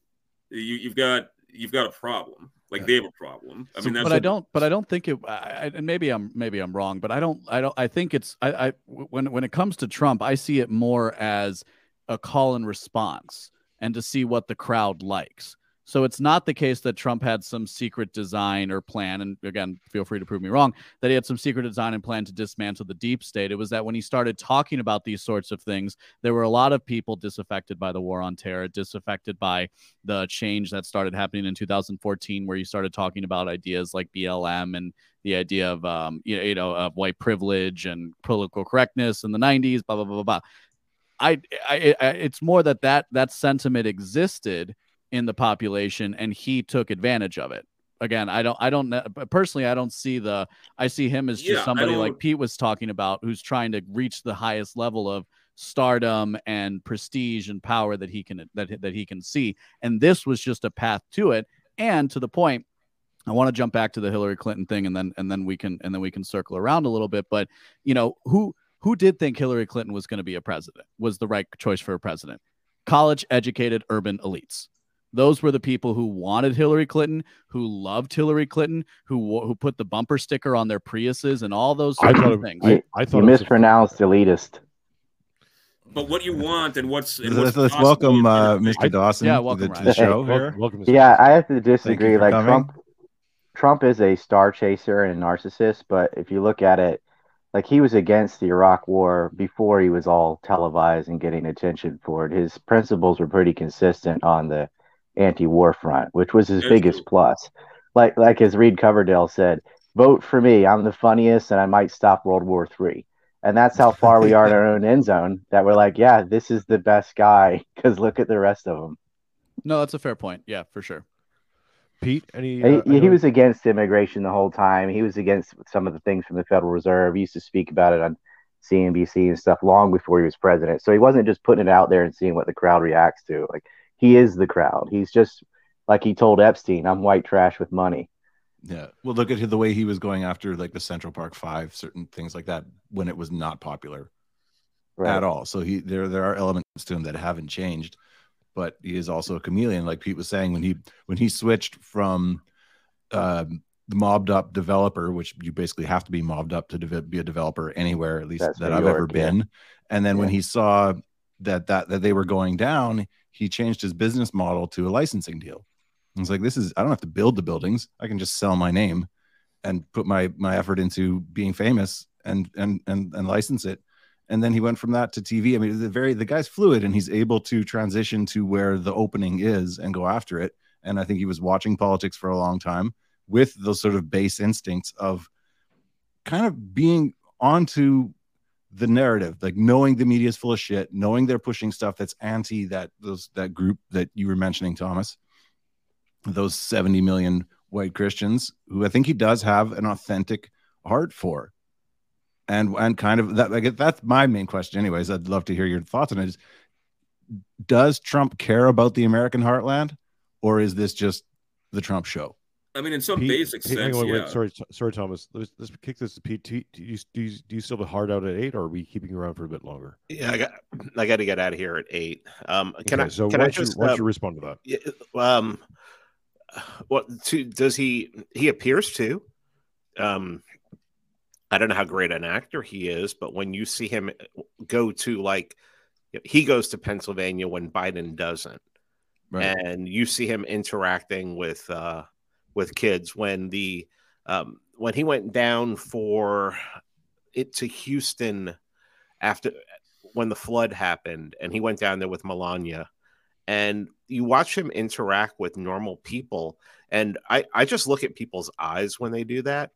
E: you, you've got you've got a problem. Like they have a problem. I mean, that's
H: but I don't. But I don't think it. I, and maybe I'm maybe I'm wrong. But I don't. I don't. I think it's. I, I when when it comes to Trump, I see it more as a call and response, and to see what the crowd likes. So it's not the case that Trump had some secret design or plan. And again, feel free to prove me wrong that he had some secret design and plan to dismantle the deep state. It was that when he started talking about these sorts of things, there were a lot of people disaffected by the war on terror, disaffected by the change that started happening in 2014, where he started talking about ideas like BLM and the idea of um, you you know of white privilege and political correctness in the 90s, blah blah blah blah. blah. I, I, I it's more that that that sentiment existed in the population and he took advantage of it. Again i don't i don't personally i don't see the i see him as just
E: Yeah,
H: somebody like pete was talking about who's trying to reach the highest level of stardom and prestige and power that he can that, that he can see. And this was just a path to it. And to the point i want to jump back to the hillary clinton thing and then and then we can and then we can circle around a little bit. But you know who who did think hillary clinton was going to be a president was the right choice for a president? College educated urban elites those were the people who wanted Hillary Clinton, who loved Hillary Clinton, who who put the bumper sticker on their Priuses and all those
B: I thought
H: of things.
B: I,
I: You-
B: I thought it was a-
I: mispronounced elitist.
E: but what you want and what's and
C: Let's,
E: what's
C: let's welcome uh. Mr. Dawson
H: Yeah,
C: to
H: welcome,
C: the, to the show
I: Hey,
C: here.
B: Welcome, welcome
I: Yeah, I have to disagree. Like
C: coming.
I: Trump, Trump is a star chaser and a narcissist. But if you look at it, like he was against the Iraq War before he was all televised and getting attention for it. His principles were pretty consistent on the anti-war front, which was his
E: That's
I: biggest
E: true.
I: plus. Like like as Reed Coverdale said, vote for me. I'm the funniest, and I might stop World War Three. And that's how far we are in our own end zone. That we're like, yeah, this is the best guy because look at the rest of them.
H: No, that's a fair point. Yeah, for sure.
B: Pete, any?
I: He,
B: uh, I
I: he was against immigration the whole time. He was against some of the things from the Federal Reserve. He used to speak about it on CNBC and stuff long before he was president. So he wasn't just putting it out there and seeing what the crowd reacts to. Like he is the crowd. He's just like he told Epstein, "I'm white trash with money."
C: Yeah. Well, look at the way he was going after like the Central Park Five, certain things like that when it was not popular
I: Right.
C: at all. So he there there are elements to him that haven't changed, but he is also a chameleon, like Pete was saying when he when he switched from um, the mobbed up developer, which you basically have to be mobbed up to de- be a developer anywhere, at least
I: That's
C: that
I: New
C: I've ever
I: York, yeah.
C: been. And then when he saw that that that they were going down, he changed his business model to a licensing deal. It's like this is I don't have to build the buildings. I can just sell my name and put my my effort into being famous and and and and license it. And then he went from that to TV. I mean, the very the guy's fluid and he's able to transition to where the opening is and go after it. And I think he was watching politics for a long time with those sort of base instincts of kind of being onto the narrative, like knowing the media is full of shit, knowing they're pushing stuff that's anti that those that group that you were mentioning, Thomas those 70 million white Christians who I think he does have an authentic heart for. And and kind of that like that's my main question anyways. I'd love to hear your thoughts on it. Is, does Trump care about the American heartland or is this just the Trump show?
E: I mean, in some
B: Pete-
E: basic
B: Pete, hang
E: sense,
B: on,
E: yeah.
B: wait, sorry, sorry, Thomas. Let's, let's kick this to Pete. Do you, do you do you still have a hard out at eight, or are we keeping you around for a bit longer?
F: Yeah, I got I got to get out of here at eight. Um, can
B: Okay,
F: I?
B: So
F: can
B: why
F: I
B: don't you,
F: just?
B: why don't
F: um,
B: you respond to that?
F: Um what to does he he appears to um i don't know how great an actor he is but when you see him go to like he goes to pennsylvania when biden doesn't and you see him interacting with uh with kids when the um when he went down for it to houston after when the flood happened and he went down there with melania. And you watch him interact with normal people. And I, I just look at people's eyes when they do that.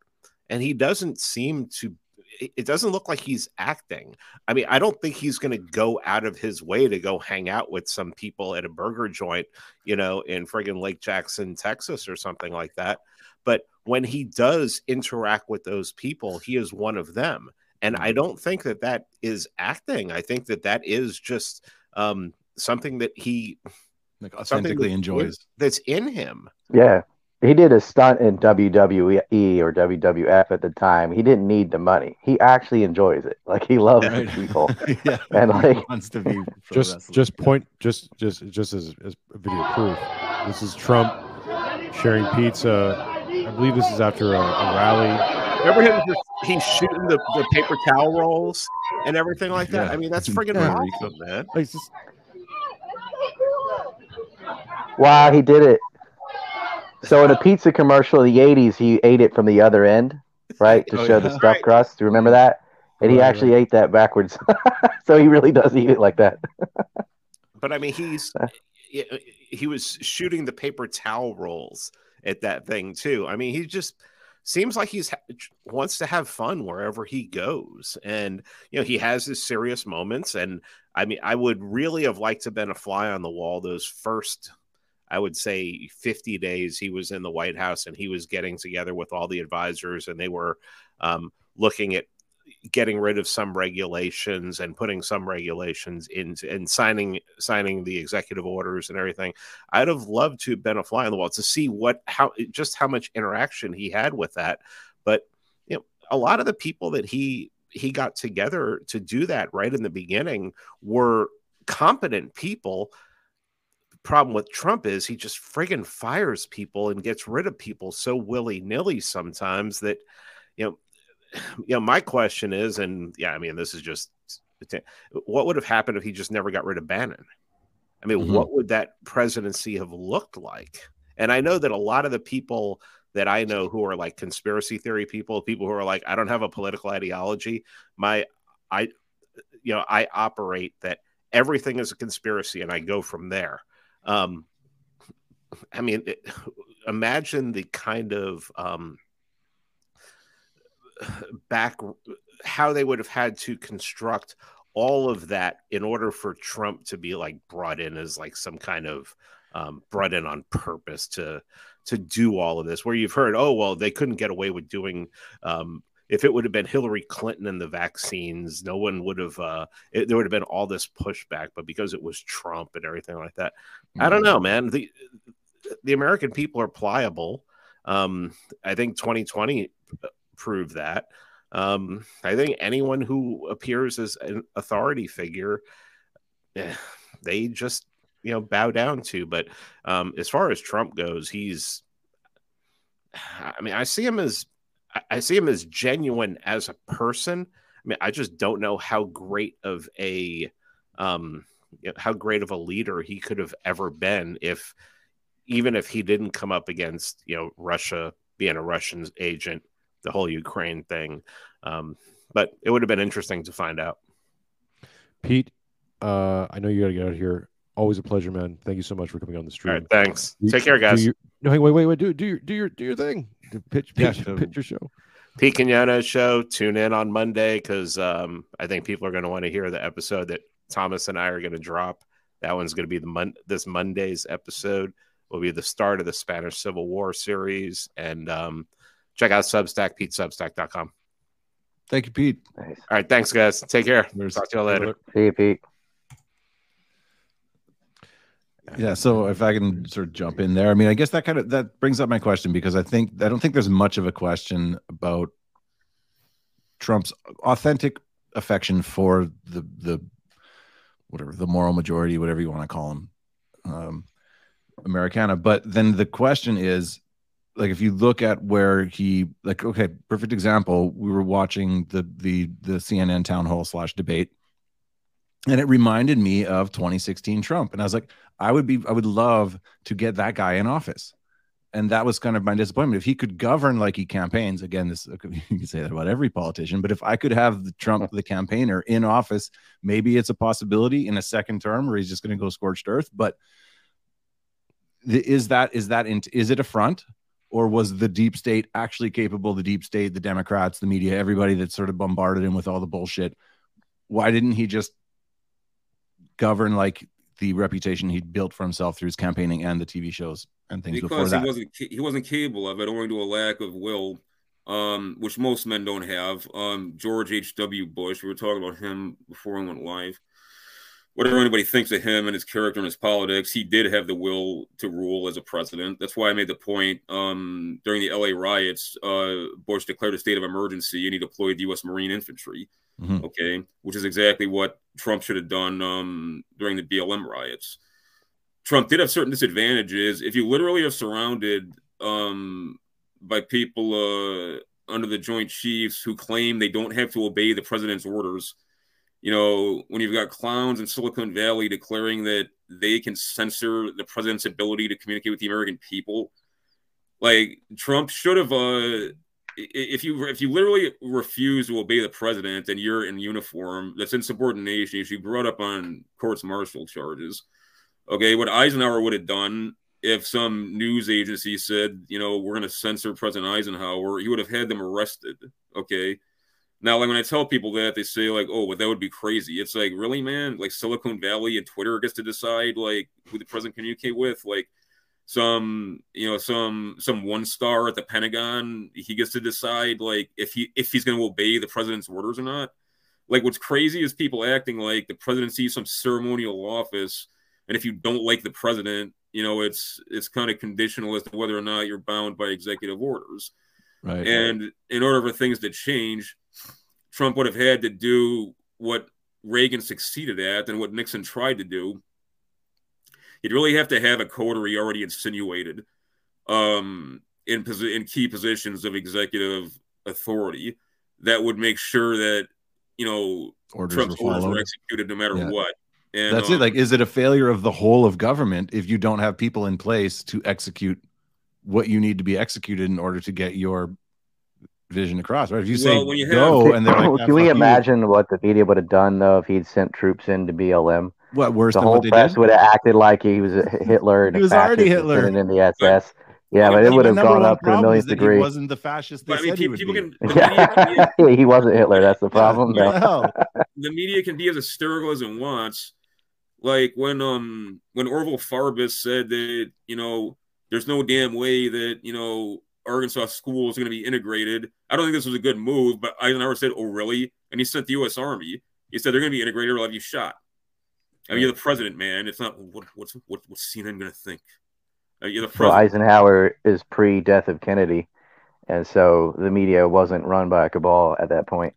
F: And he doesn't seem to it doesn't look like he's acting. I mean, I don't think he's going to go out of his way to go hang out with some people at a burger joint, you know, in friggin' Lake Jackson, Texas, or something like that. But when he does interact with those people, he is one of them. And I don't think that that is acting. I think that that is just um, something that he
C: like
F: something
C: authentically
F: that-
C: enjoys.
F: that's in him.
I: Yeah. He did a stunt in WWE or WWF at the time. He didn't need the money. He actually enjoys it. Like he loves
C: Right.
I: people.
C: yeah,
I: And, like-
C: he wants to be
B: just
C: wrestler.
B: just point just just just as, as video proof this is trump sharing pizza i believe this is after a, a rally
F: Remember him? Just, he's shooting the, the paper towel rolls and everything like that.
C: Yeah.
F: I mean, that's
C: freaking
F: friggin'
B: Puerto
F: awesome, man.
B: like, just-
I: Wow, he did it. So in a pizza commercial in the '80s, he ate it from the other end, right, to
C: Oh,
I: show the
C: yeah.
I: stuffed
F: Right.
I: crust. Do you remember that? And he
B: Right,
I: actually ate that backwards. so he really does eat it like that.
F: But I mean, he's he- he was shooting the paper towel rolls at that thing too. I mean, he just seems like he's wants to have fun wherever he goes, and you know, he has his serious moments. And I mean, I would really have liked to have been a fly on the wall those first. I would say 50 days he was in the White House and he was getting together with all the advisors and they were um, looking at getting rid of some regulations and putting some regulations into and signing signing the executive orders and everything. I'd have loved to have been a fly on the wall to see what how just how much interaction he had with that. But you know, a lot of the people that he he got together to do that right in the beginning were competent people. Problem with Trump is he just friggin' fires people and gets rid of people so willy nilly sometimes that you know you know, my question is, and yeah, I mean, this is just what would have happened if he just never got rid of Bannon? I mean,
C: Mhm.
F: what would that presidency have looked like? And I know that a lot of the people that I know who are like conspiracy theory people, people who are like, I don't have a political ideology. My, I, you know, I operate that everything is a conspiracy and I go from there. Um, I mean, it, imagine the kind of, um, back how they would have had to construct all of that in order for Trump to be like brought in as like some kind of um, brought in on purpose to to do all of this. Where you've heard, oh well, they couldn't get away with doing. Um, if it would have been Hillary Clinton and the vaccines, no one would have. Uh, it, there would have been all this pushback, but because it was Trump and everything like that, I don't know, man. The the American people are pliable. Um, I think 2020 proved that. Um, I think anyone who appears as an authority figure, eh, they just you know bow down to. But um, as far as Trump goes, he's. I mean, I see him as I- see him as genuine as a person. I mean, I just don't know how great of a um, you know, how great of a leader he could have ever been if even if he didn't come up against you know Russia being a Russian agent the whole Ukraine thing. Um, but it would have been interesting to find out.
B: pete uh i know you gotta get out of here always a pleasure man thank you so much for coming on the
F: All
B: stream
F: right, thanks. Take care, guys.
B: your- no hey, wait wait wait do do your do your do your thing Do- pitch
C: Yeah,
B: pitch,
C: so-
B: pitch your show
F: Pete Quinones show. Tune in on Monday because um, I think people are going to want to hear the episode that Thomas and I are going to drop. That one's going to be the mon- this Monday's episode. Will be the start of the Spanish Civil War series. And um, check out Substack, PeteSubstack.com.
C: Thank you, Pete.
I: Nice.
F: All right, thanks, guys. Take care.
C: There's-
F: Talk to you later.
I: See you, Pete.
C: Yeah, so if I can sort of jump in there, I mean, I guess that kind of that brings up my question because I think I don't think there's much of a question about Trump's authentic affection for the the whatever the moral majority, whatever you want to call them, um, Americana. But then the question is, like, if you look at where he, like, okay, perfect example. We were watching the the the CNN town hall slash debate, and it reminded me of 2016 Trump, and I was like, I would be, I would love to get that guy in office. and that was kind of my disappointment. If he could govern like he campaigns, again, this you can say that about every politician. But if I could have the Trump, the campaigner, in office, maybe it's a possibility in a second term where he's just going to go scorched earth. But is that is that in, is it a front? Or was the deep state actually capable? The deep state, the Democrats, the media, everybody that sort of bombarded him with all the bullshit. Why didn't he just govern like the reputation he'd built for himself through his campaigning and the TV shows and things
E: because
C: before
E: he wasn't he wasn't capable of it owing to a lack of will, um, which most men don't have. Um, George H. W. Bush, we were talking about him before I went live. Whatever anybody thinks of him and his character and his politics, he did have the will to rule as a president. That's why I made the point um, during the LA riots. Uh, Bush declared a state of emergency and he deployed the U.S. Marine infantry.
C: Mhm.
E: Okay, which is exactly what Trump should have done um, during the BLM riots. Trump did have certain disadvantages. If you literally are surrounded um, by people uh, under the Joint Chiefs who claim they don't have to obey the president's orders, you know, when you've got clowns in Silicon Valley declaring that they can censor the president's ability to communicate with the American people, like Trump should have. Uh, if you if you literally refuse to obey the president and you're in uniform, that's insubordination. You should be brought up on courts martial charges. Okay, what Eisenhower would have done if some news agency said, you know, we're going to censor President Eisenhower, he would have had them arrested. Okay. Now, like when I tell people that, they say like, "Oh, but that would be crazy." It's like, really, man? Like Silicon Valley and Twitter gets to decide like who the president communicate with. Like some, you know, some some one star at the Pentagon, he gets to decide like if he if he's going to obey the president's orders or not. Like what's crazy is people acting like the presidency is some ceremonial office, and if you don't like the president, you know, it's it's kind of conditional as to whether or not you're bound by executive orders.
C: Right.
E: And in order for things to change, Trump would have had to do what Reagan succeeded at and what Nixon tried to do. You'd really have to have a coterie already insinuated um, in posi- in key positions of executive authority that would make sure that you know
C: Orders
E: Trump's
C: were
E: orders were executed no matter
C: Yeah.
E: what. And
C: That's
E: um,
C: it. Like, is it a failure of the whole of government if you don't have people in place to execute what you need to be executed in order to get your vision across? Right? If you say
E: Well, when you have-
C: go and they're like, "Ah,
I: Can we
C: fuck you,"
I: imagine what the media would have done though if he'd sent troops into BLM?
C: what worse
I: the
C: than
I: whole
C: what they
I: press
C: did?
I: would have acted like he was a Hitler and
C: He was already
I: fascist and
C: Hitler.
I: in the SS. Yeah,
E: Okay,
I: but it would have gone up to the
C: problem is
I: millionth.
C: He wasn't the fascist they
E: but I mean,
C: said he
E: people can the media,
I: he wasn't Hitler. That's the problem.
C: Yeah,
I: though.
C: what the
E: the media can be as hysterical as it wants. Like when um when Orval Faubus said that you know there's no damn way that you know Arkansas schools are going to be integrated. I don't think this was a good move, but Eisenhower said, "Oh really?" And he sent the U.S. Army. He said they're going to be integrated or I'll have you shot. I mean, you're the president, man. It's not what what's what, what's CNN going to think. Uh, you're the
I: Well,
E: president.
I: Eisenhower is pre-death of Kennedy, and so the media wasn't run by a cabal at that point.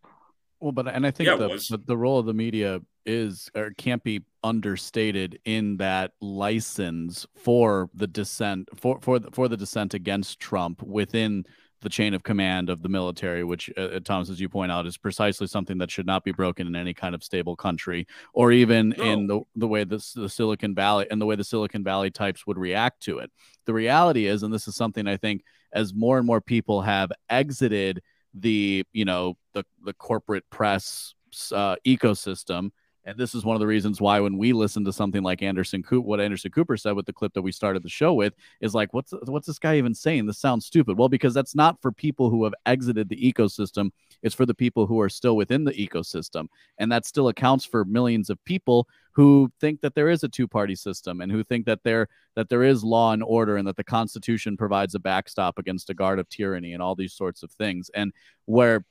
H: Well, but and I think
E: Yeah,
H: the, the role of the media is or can't be understated in that license for the dissent for for the, for the dissent against Trump within the chain of command of the military, which uh, Thomas, as you point out, is precisely something that should not be broken in any kind of stable country, or even in the the way the, the Silicon Valley and the way the Silicon Valley types would react to it. The reality is, and this is something I think as more and more people have exited the you know the the corporate press uh, ecosystem and this is one of the reasons why when we listen to something like Anderson Cooper, what Anderson Cooper said with the clip that we started the show with is like, what's what's this guy even saying? This sounds stupid. Well, because that's not for people who have exited the ecosystem. It's for the people who are still within the ecosystem, and that still accounts for millions of people who think that there is a two-party system and who think that there that there is law and order and that the Constitution provides a backstop against a guard of tyranny and all these sorts of things. And where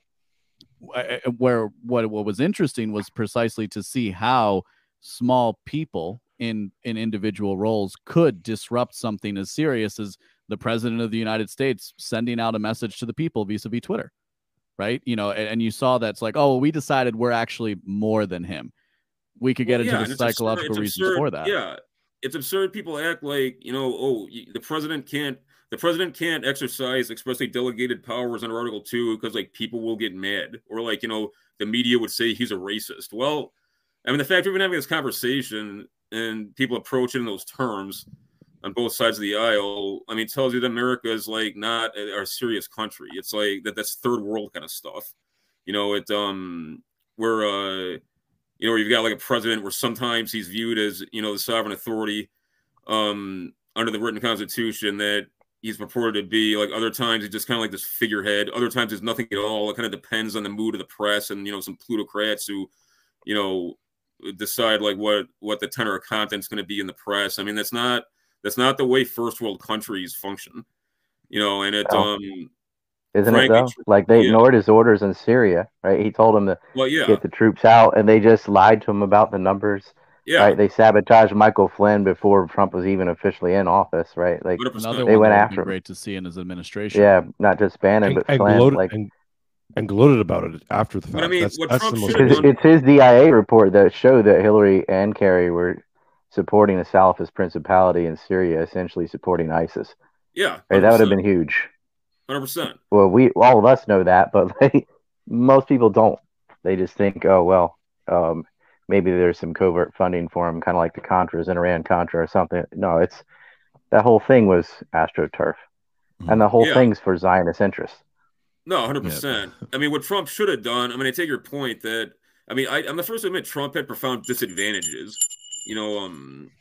H: eh, eh, where what what was interesting was precisely to see how small people in in individual roles could disrupt something as serious as the president of the United States sending out a message to the people vis-a-vis Twitter right you know and, and you saw that's like oh we decided we're actually more than him we could get
E: Well,
H: into
E: and
H: the
E: it's absurd-
H: psychological reasons
E: absurd-
H: for that
E: Yeah, it's absurd. People act like you know, oh, the president can't. The president can't exercise expressly delegated powers under Article Two because like people will get mad, or like you know, the media would say he's a racist. Well, I mean, the fact we've been having this conversation and people approach it in those terms, on both sides of the aisle, I mean, tells you that America is like not a, a serious country. It's like that that's third world kind of stuff. You know, it um where uh you know where you've got like a president where sometimes he's viewed as you know the sovereign authority um under the written constitution that he's purported to be like other times he's just kind of like this figurehead other times there's nothing at all it kind of depends on the mood of the press and you know some plutocrats who you know decide like what what the tenor of content's going to be in the press i mean that's not that's not the way first world countries function you know and it
I: No.
E: um
I: Isn't
E: frankly,
I: it though? Like they
E: yeah.
I: ignored his orders in Syria, right? He told them to
E: well yeah
I: get the troops out, and they just lied to him about the numbers.
E: yeah
I: Right? They sabotaged Michael Flynn before Trump was even officially in office, right? Like,
H: Another
I: They went after him.
H: great to see in his administration.
I: yeah, not just Bannon,
B: and,
I: but
B: and
I: Flynn.
B: gloated
I: like,
B: and, and gloated about it after the fact.
E: But I mean,
B: that's,
E: what
B: that's
E: Trump
B: the most
I: it's, it's his DIA report that showed that Hillary and Kerry were supporting the Salafist Principality in Syria, essentially supporting ISIS.
E: yeah
I: Right? That would have been huge.
E: 100%
I: Well, we all of us know that, but like, most people don't. They just think, oh well, um, maybe there's some covert funding for them, kind of like the Contras in Iran Contra or something. No, it's that whole thing was AstroTurf, and the whole
E: Yeah.
I: thing's for Zionist interests.
E: No, hundred percent. I mean, what Trump should have done. I mean, I take your point that. I mean, I, I'm the first to admit Trump had profound disadvantages. You know, um,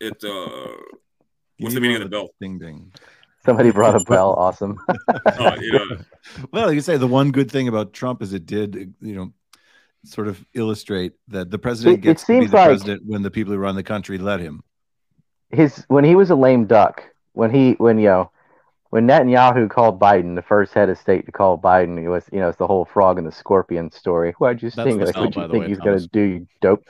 E: it. uh
C: You
E: What's the
C: need
E: meaning of the bell?
C: Ding ding.
I: Somebody brought a bell. Awesome.
E: Uh, you know,
C: Well, you say the one good thing about Trump is it did, you know, sort of illustrate that the president
I: It- it
C: gets to be the
I: like-
C: president when the people who run the country let him.
I: His when he was a lame duck, when he when you know when Netanyahu called Biden, the first head of state to call Biden, it was you know it's the whole frog and the scorpion story. Why'd you
H: That's
I: sting?
H: the
I: Like, what
H: by
I: you think
H: way,
I: he's
H: Thomas.
I: gonna do? You dope.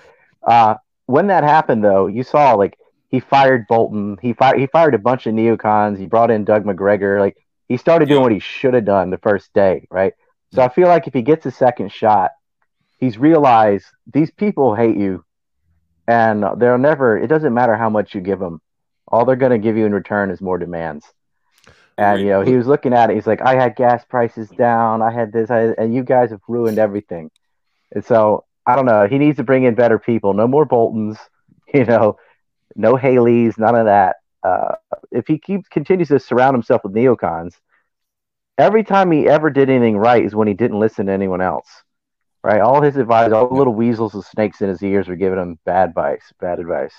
I: Uh, when that happened, though, you saw like he fired Bolton. He fired he fired a bunch of neocons. He brought in Doug Macgregor. Like he started doing what he should have done the first day, right? So I feel like if he gets a second shot, he's realized these people hate you, and they'll never. It doesn't matter how much you give them. All they're going to give you in return is more demands. And you know, he was looking at it. He's like, I had gas prices down. I had this, I, and you guys have ruined everything. And so I don't know. He needs to bring in better people. No more Boltons. You know, no Haley's. None of that. Uh, if he keeps continues to surround himself with neocons, every time he ever did anything right is when he didn't listen to anyone else. Right? All his advice, all the little weasels and snakes in his ears were giving him bad advice, bad advice.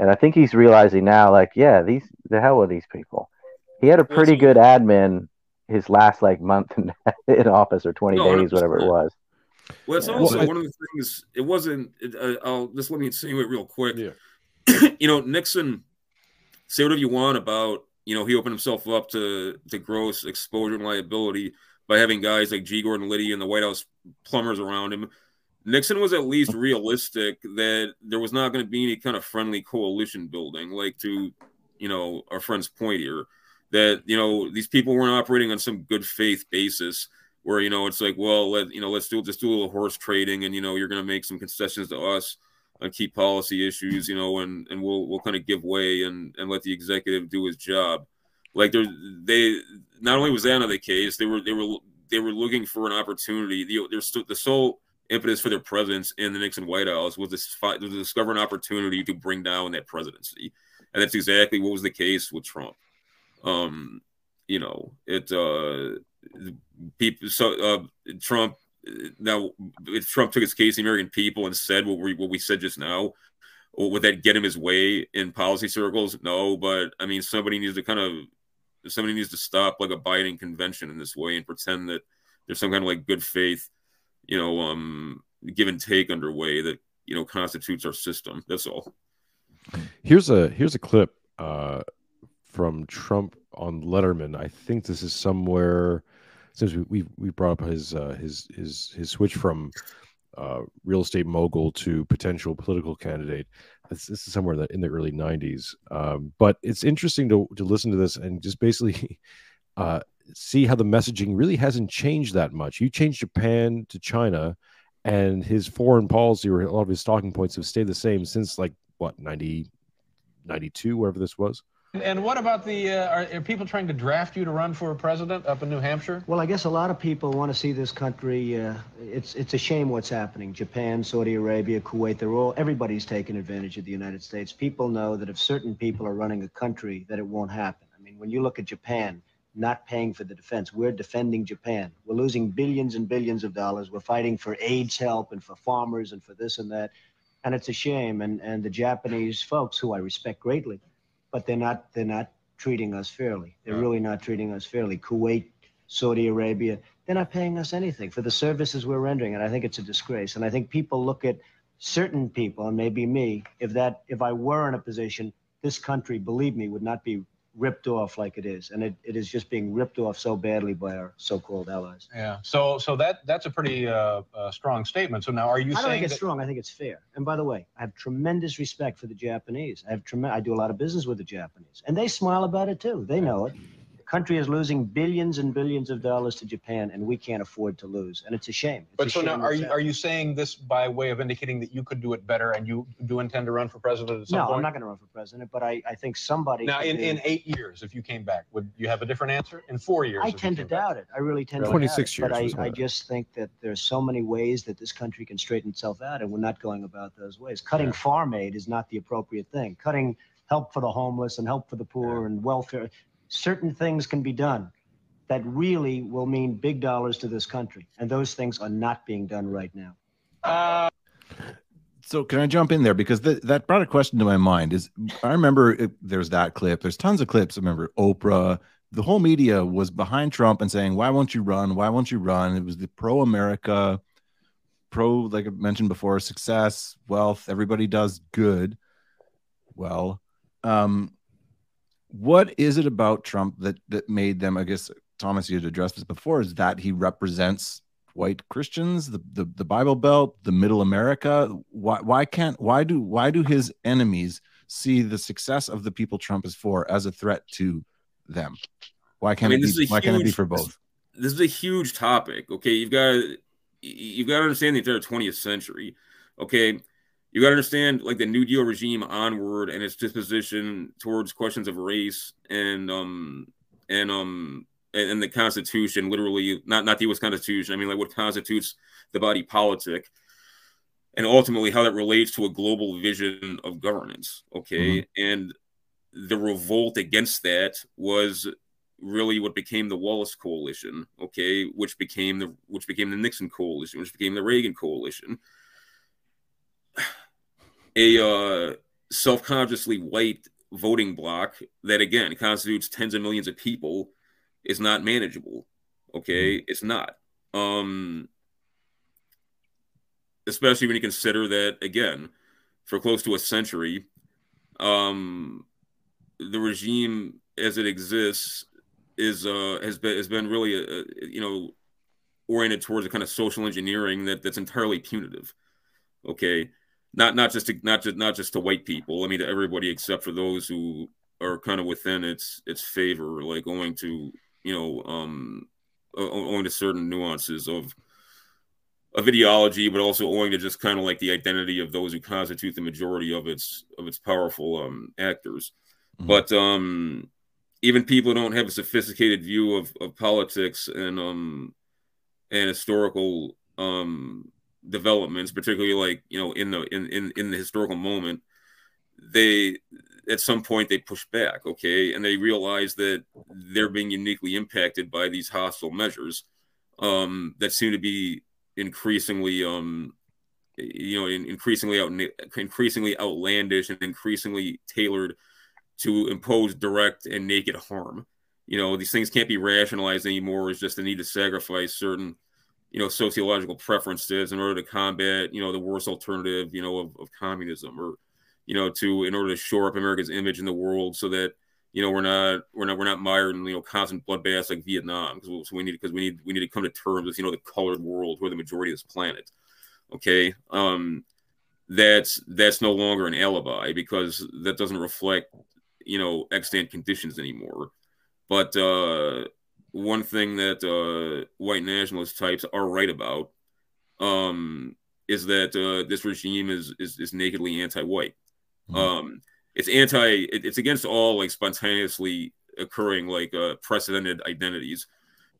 I: And I think he's realizing now, like, yeah, these the hell with these people. He had a pretty good admin his last like month in, in office or 20
E: No,
I: days, whatever it was.
E: Well, it's
I: Yeah.
E: also
B: Well,
E: one of the things. It wasn't. It, uh, I'll just let me insinuate real quick.
B: Yeah.
E: you know, Nixon. Say whatever you want about. You know, he opened himself up to to gross exposure and liability by having guys like G. Gordon Liddy and the White House plumbers around him. Nixon was at least realistic that there was not going to be any kind of friendly coalition building, like to, you know, our friend's point here, that you know these people weren't operating on some good faith basis where you know it's like, well, let you know, let's do just do a little horse trading, and you know, you're going to make some concessions to us on key policy issues, you know, and and we'll we'll kind of give way and and let the executive do his job. Like there, they not only was that not the case, they were they were they were looking for an opportunity. The there's the sole impetus for their presence in the Nixon White House was was to discover an opportunity to bring down that presidency, and that's exactly what was the case with Trump. Um, you know, it uh, people so uh, Trump now if Trump took his case, the American people, and said what we what we said just now. Would that get him his way in policy circles? No, but I mean, somebody needs to kind of somebody needs to stop like a Biden convention in this way and pretend that there's some kind of like good faith, you know, um, give and take underway that you know constitutes our system. That's all.
B: Here's a here's a clip uh, from Trump on Letterman. I think this is somewhere since we we, brought up his uh, his his his switch from uh, real estate mogul to potential political candidate. This, this is somewhere in the, in the early '90s. Um, but it's interesting to to listen to this and just basically. Uh, see how the messaging really hasn't changed that much. You changed Japan to China, and his foreign policy or a lot of his talking points have stayed the same since like what 90 92 whatever this was
J: And what about the, uh, are, are, people trying to draft you to run for president up in New Hampshire?
K: Well, I guess a lot of people want to see this country, uh, it's, it's a shame what's happening. Japan, Saudi Arabia, Kuwait, they're all, everybody's taking advantage of the United States. People know that if certain people are running a country, that it won't happen. I mean, when you look at Japan, not paying for the defense, we're defending Japan. We're losing billions and billions of dollars. We're fighting for AIDS help and for farmers and for this and that. And it's a shame. And, and the Japanese folks, who I respect greatly, but they're not they're not treating us fairly. They're really not treating us fairly. Kuwait, Saudi Arabia, they're not paying us anything for the services we're rendering, and I think it's a disgrace. And I think people look at certain people, and maybe me, if that if I were in a position, this country, believe me, would not be ripped off like it is, and it, it is just being ripped off so badly by our so-called allies.
J: Yeah. So so that that's a pretty uh, uh, strong statement. So now, are you saying
K: I don't think it's strong. I think it's fair. And by the way, I have tremendous respect for the Japanese. I have trem- I do a lot of business with the Japanese, and they smile about it too. They know it. The country is losing billions and billions of dollars to Japan, and we can't afford to lose, and it's a shame. It's
J: But
K: a
J: so now, are
K: what's
J: you are you saying this by way of indicating that you could do it better, and you do intend to run for president at some
K: No,
J: point?
K: I'm not going to run for president, but I, I think somebody.
J: Now, in,
K: do-
J: in eight years, if you came back, would you have a different answer? In four years,
K: I tend to
J: came back?
K: doubt it. I really tend to
B: 26
K: doubt it. But
B: years was
K: I, I just think that there's so many ways that this country can straighten itself out, and we're not going about those ways. Cutting farm aid is not the appropriate thing. Cutting help for the homeless and help for the poor and welfare, certain things can be done that really will mean big dollars to this country, and those things are not being done right now.
J: Uh,
C: So can I jump in there because th- that brought a question to my mind? Is I remember it, there's that clip. There's tons of clips. I remember Oprah. The whole media was behind Trump and saying, "Why won't you run? Why won't you run?" It was the pro-America, pro like I mentioned before, success, wealth. Everybody does good. Well, um, what is it about Trump that that made them? I guess Thomas, you had addressed this before. Is that he represents white Christians, the, the the Bible Belt, the Middle America. Why why can't why do why do his enemies see the success of the people Trump is for as a threat to them? Why can't
E: I mean,
C: it be, why can't it be for both?
E: This is a huge topic. Okay, you've got you've got to understand the entire 20th century. Okay, you got to understand like the New Deal regime onward and its disposition towards questions of race and um and um and, the Constitution. Literally, not not the U.S. Constitution. I mean, like what constitutes the body politic, and ultimately how that relates to a global vision of governance. Okay, and the revolt against that was really what became the Wallace coalition, okay, which became the which became the Nixon coalition, which became the Reagan coalition. A uh, self-consciously white voting bloc that again constitutes tens of millions of people is not manageable. Okay, it's not. Um especially when you consider that again, for close to a century, um the regime as it exists is uh has been has been really uh you know oriented towards a kind of social engineering that that's entirely punitive okay not not just to not just not just to white people. I mean to everybody except for those who are kind of within its its favor like owing to you know um owing to certain nuances of of ideology but also owing to just kind of like the identity of those who constitute the majority of its of its powerful um actors. But um even people who don't have a sophisticated view of, of politics and um and historical um developments particularly like you know in the in in, in the historical moment they at some point they push back okay and they realize that they're being uniquely impacted by these hostile measures um that seem to be increasingly um you know in, increasingly out increasingly outlandish and increasingly tailored to impose direct and naked harm. You know, these things can't be rationalized anymore as just the need to sacrifice certain, you know, sociological preferences in order to combat, you know, the worst alternative, you know, of, of communism or, you know, to in order to shore up America's image in the world so that, you know, we're not we're not we're not mired in, you know, constant bloodbaths like Vietnam. Because we need because we need we need to come to terms with, you know, the colored world who are the majority of this planet. Okay. Um that's that's no longer an alibi because that doesn't reflect you know extant conditions anymore but uh one thing that uh white nationalist types are right about um is that uh this regime is is, is nakedly anti-white. Um it's anti it, it's against all like spontaneously occurring like uh precedented identities.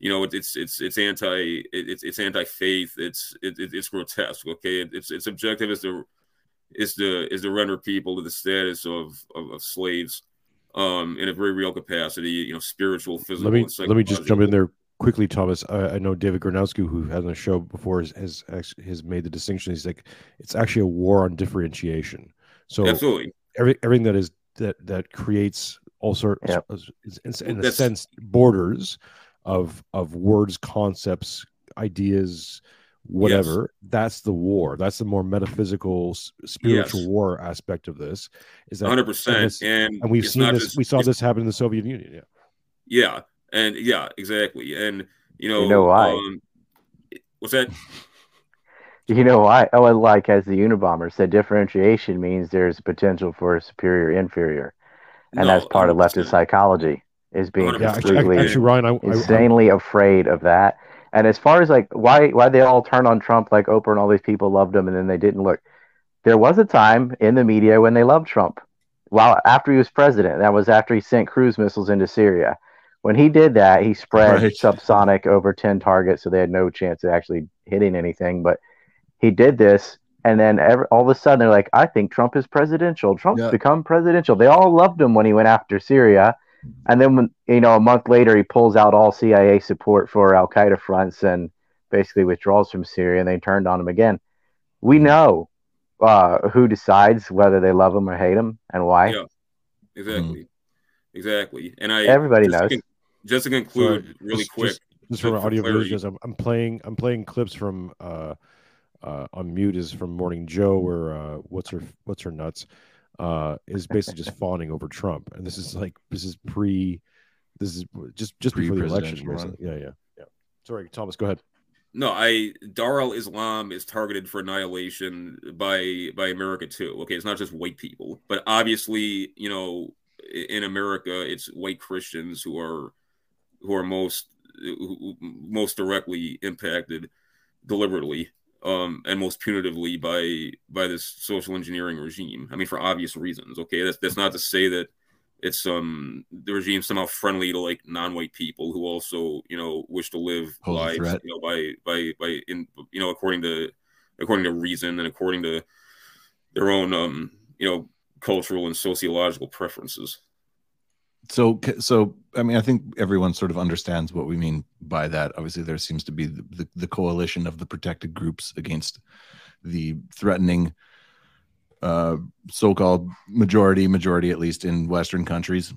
E: You know it, it's it's it's anti it, it's it's anti-faith. It's it, it, it's grotesque okay? It, it's it's objective. Is to is to is to render people to the status of of, of slaves um in a very real capacity you know spiritual physical
B: let me
E: and
B: let me just jump in there quickly, Thomas. I, I know David Gornoski, who has on the show before, has, has has made the distinction. He's like, it's actually a war on differentiation. So
E: absolutely
B: every everything that is that that creates all sorts,
I: Yep.
B: is, is, in a
E: That's-
B: sense, borders of of words, concepts, ideas, whatever. That's the war. That's the more metaphysical, spiritual
E: Yes.
B: war aspect of this. Is that
E: 100%
B: and
E: and
B: and we've seen this.
E: just-
B: we saw this happen in the Soviet Union. Yeah.
E: yeah and yeah exactly and you know
I: know why?
E: um, what's that
I: You know why? Oh, and like as the Unabomber said, differentiation means there's potential for superior inferior, and
E: No,
I: that's part of leftist psychology is being
E: 100%.
B: Yeah. Actually,
I: completely
B: actually, Ryan, I, I, I
I: insanely afraid of that. And as far as like why why they all turn on Trump, like Oprah and all these people loved him, and then they didn't look. There was a time in the media when they loved Trump. While after he was president, that was after he sent cruise missiles into Syria. When he did that, he spread
C: Right.
I: subsonic over ten targets, so they had no chance of actually hitting anything. But he did this, and then every, all of a sudden they're like, "I think Trump is presidential. Trump's
C: Yeah.
I: become presidential." They all loved him when he went after Syria, and then when you know a month later he pulls out all CIA support for Al Qaeda fronts and basically withdraws from Syria, and they turned on him again. We know uh, who decides whether they love him or hate him and why.
E: Yeah, exactly, exactly. And I
I: Everybody
E: just to
I: knows.
E: con- just to conclude,
B: Sorry,
E: really
B: just-
E: quick,
B: Just, just
E: for-
B: from audio
E: clarity.
B: versions, I'm, I'm playing. I'm playing clips from uh, uh, on mute is from Morning Joe, or uh, what's her what's her nuts uh, is basically just fawning over Trump, and this is like this is pre, this is just just before the election.
C: Pre-presidential.
B: Yeah, yeah, yeah. Sorry, Thomas, go ahead.
E: No, I Dar al Islam is targeted for annihilation by by America too. Okay, it's not just white people, but obviously, you know, in America, it's white Christians who are who are most who, who- most directly impacted deliberately um, and most punitively by by this social engineering regime. I mean, for obvious reasons. Okay, that's that's not to say that it's um the regime somehow friendly to like non-white people who also you know wish to live
C: Pose
E: lives you know by by by in you know according to according to reason and according to their own um you know cultural and sociological preferences.
C: So so i mean i think everyone sort of understands what we mean by that obviously there seems to be the, the, the coalition of the protected groups against the threatening uh so-called majority majority at least in western countries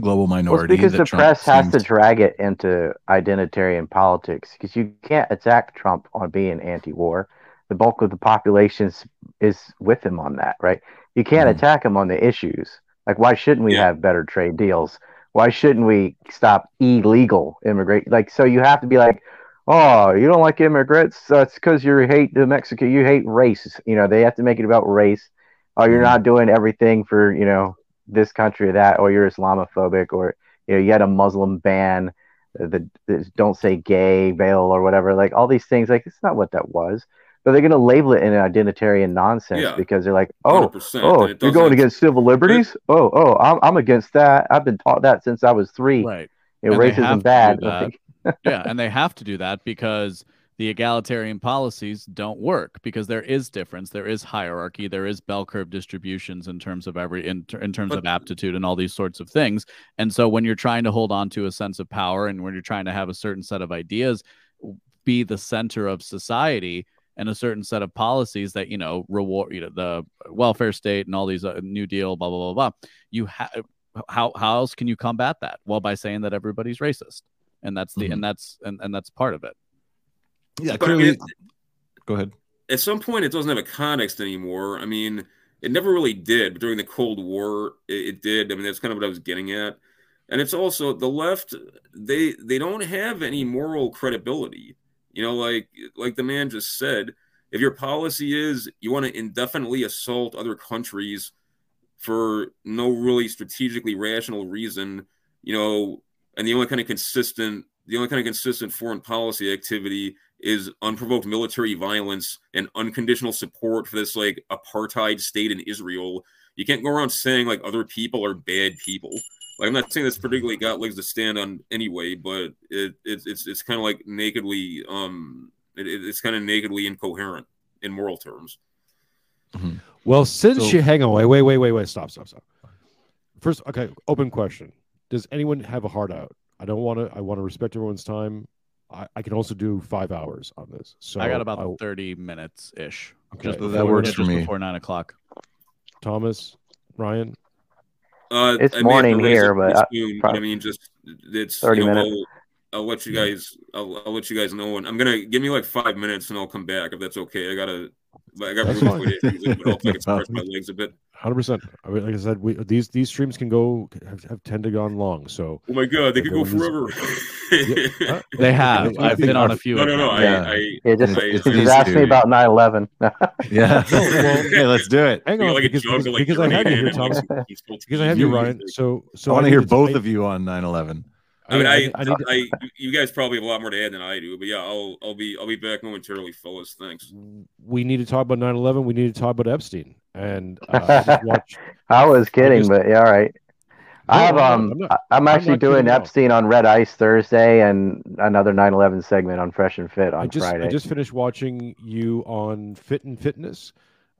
C: global
I: Well, because the
C: Trump
I: press has to drag it into identitarian politics because you can't attack Trump on being anti-war. The bulk of the population is- with him on that, right? You can't
C: Mhm.
I: attack him on the issues. Like, why shouldn't we
E: Yeah.
I: have better trade deals? Why shouldn't we stop illegal immigration? Like, so you have to be like, oh, you don't like immigrants? That's because you hate the Mexican, you hate race. You know, they have to make it about race. Oh, you're
C: Mhm.
I: not doing everything for you know this country or that, or you're Islamophobic, or you know, you had a Muslim ban, the, the don't say gay veil or whatever. Like all these things, like it's not what that was. But they're going to label it in an identitarian nonsense
E: Yeah.
I: because they're like, oh, oh, you're going against civil liberties? Oh, oh, I'm, I'm against that. I've been taught that since I was three.
H: Right.
I: You know,
H: And they have
I: racism
H: to
I: bad.
H: do that. Yeah, and they have to do that because the egalitarian policies don't work because there is difference, there is hierarchy, there is bell curve distributions in terms of every in, ter- in terms
E: But-
H: of aptitude and all these sorts of things. And so when you're trying to hold on to a sense of power and when you're trying to have a certain set of ideas be the center of society and a certain set of policies that you know reward you know the welfare state and all these uh, new deal blah blah blah blah you have how how else can you combat that well by saying that everybody's racist and that's the
C: Mhm.
H: and that's and, and that's part of it
C: yeah
E: But I mean,
C: go ahead
E: at some point it doesn't have a context anymore. I mean, it never really did, but during the Cold War, it, it did. I mean, that's kind of what I was getting at. And it's also the left; they they don't have any moral credibility. You know, like like the man just said, if your policy is you want to indefinitely assault other countries for no really strategically rational reason, you know, and the only kind of consistent the only kind of consistent foreign policy activity is unprovoked military violence and unconditional support for this like apartheid state in Israel. You can't go around saying like other people are bad people. Like I'm not saying that's particularly got legs to stand on anyway, but it, it it's it's kind of like nakedly um it, it's kind of nakedly incoherent in moral terms.
B: Well, since
E: So-
B: you hang on, wait, wait, wait, wait, wait, stop, stop, stop. First, okay, open question: Does anyone have a hard out? I don't want to. I want to respect everyone's time. I, I can also do five hours on this. So
H: I got about
B: I-
H: 30 minutes ish.
B: Okay,
H: Just
B: that
H: before-
C: works
H: just
C: for me.
H: Before nine o'clock.
B: Thomas, Ryan.
E: Uh,
I: It's
E: I may have to
I: morning here, but,
E: pretty
I: uh,
E: soon, but I mean, just it's
I: 30
E: you know,
I: minutes.
E: I'll, I'll let you guys. I'll, I'll let you guys know, and I'm gonna give me like five minutes, and I'll come back if that's okay. I gotta. I got
B: That's
E: really quick issues, but I'll I can stretch my legs a bit.
B: Hundred percent. I mean, like I said, we these these streams can go have, have tend to gone long. So
E: Oh my god, they could go
B: everyone needs-
E: forever.
B: Huh?
H: They have.
B: I
H: I've
B: think
H: been on a few.
E: no, no, no. I,
C: Yeah.
E: I,
I: Yeah, just,
E: I,
C: It's
I: just
C: easy
I: ask
C: to-
I: me about 9/11.
C: Yeah.
B: No, well-
C: hey, let's do it.
B: hang
E: I
B: on,
E: feel like
B: because, because,
E: like,
B: because I have you
E: grenade
B: here, Thomas. Because I have you,
E: music.
B: Ryan. So so
C: I want to hear both of you on 9/11.
E: I mean, I,
B: I need
E: I, you guys probably have a lot more to add than I do, but yeah, I'll, I'll be, I'll be back momentarily, fellas. Thanks.
B: we need to talk about 9-11 we need to talk about epstein and uh, I watched
I: I was kidding,
B: just-
I: but yeah, all right. I have
B: I'm
I: um,
B: I'm not-
I: I'm
B: I'm
I: actually doing
B: at all.
I: Epstein on Red Ice Thursday and another 9/11 segment on Fresh and Fit on
B: I just
I: Friday.
B: I just finished watching you on Fit and Fitness.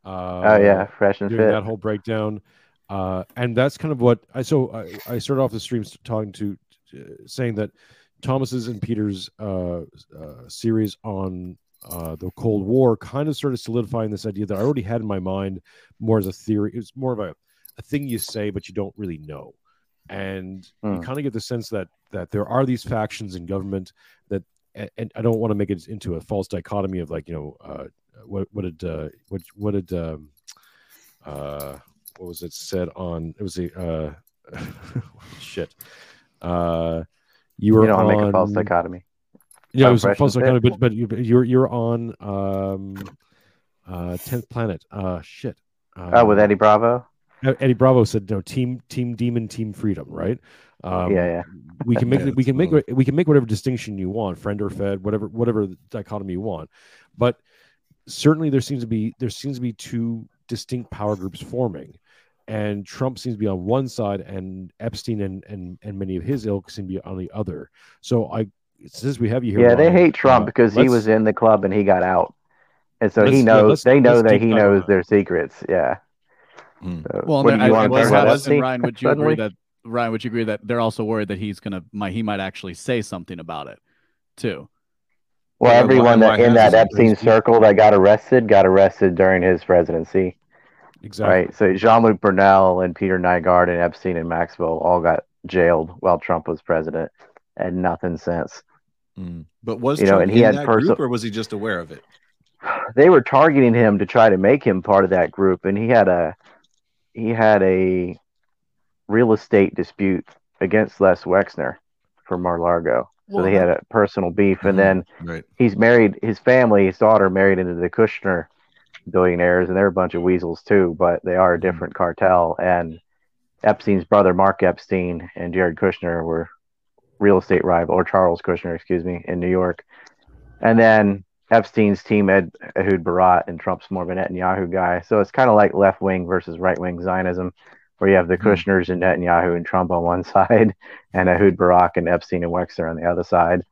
B: Uh,
I: oh yeah, Fresh and
B: doing
I: Fit.
B: that whole breakdown, uh, and that's kind of what I. So I, I started off the streams talking to, uh, saying that Thomas's and Peter's uh, uh, series on uh, the Cold War kind of started solidifying this idea that I already had in my mind more as a theory. It's more of a, a thing you say, but you don't really know. And you
I: Hmm.
B: kind of get the sense that that there are these factions in government that, and, and I don't want to make it into a false dichotomy of like you know uh, what what did uh, what what did um, uh, what was it said on it was a uh, shit uh, you were
I: You don't want to make a false dichotomy.
B: Yeah, it was a
I: Fresh
B: false
I: and
B: dichotomy,
I: Fit.
B: but but you, you're you're on um uh tenth planet. Uh shit. Uh,
I: oh, with Eddie Bravo.
B: Eddie Bravo said no team team demon team freedom right. Um,
I: Yeah, yeah.
B: We can make
C: Yeah,
B: we can make
C: that's
B: we can make whatever distinction you want, friend or fed, whatever whatever dichotomy you want, but certainly there seems to be there seems to be two distinct power groups forming, and Trump seems to be on one side, and Epstein and and and many of his ilk seem to be on the other. So I since we have you here,
I: Yeah, they hate Trump
B: uh,
I: because he was in the club and he got out, and so he knows
B: let's-
I: they know that he knows their secrets. Yeah.
C: Hmm.
I: So,
H: Well,
I: what
H: and
I: do you
H: I-
I: want
H: I-
I: to talk
H: what
I: about?
H: happens-
I: Epstein?
H: Ryan, would you
I: suddenly?
H: agree that Ryan, would you agree that they're also worried that he's gonna my he might actually say something about it too?
I: Well,
C: Why-
I: everyone that in that Epstein circle that got arrested got arrested during his presidency,
B: exactly.
I: right? So Jean-Luc Brunel and Peter Nygard and Epstein and Maxwell all got jailed while Trump was president, and nothing since.
C: Mm. But was
I: You know, and he
C: in
I: had
C: that
I: perso-
C: group, or was he just aware of it?
I: They were targeting him to try to make him part of that group, and he had a he had a real estate dispute against Les Wexner for Mar-a-Lago. So
H: Well,
I: they had a personal beef, and then
C: Right.
I: he's married his family his daughter married into the kushner billionaires and they're a bunch of weasels too but they are a different cartel and epstein's brother mark epstein and jared kushner were real estate rival or charles kushner excuse me in new york and then epstein's team Ed, ehud barak and trump's more of a netanyahu guy so it's kind of like left wing versus right wing zionism where you have the
C: Mhm.
I: kushners and netanyahu and trump on one side and ehud barak and epstein and wexner on the other side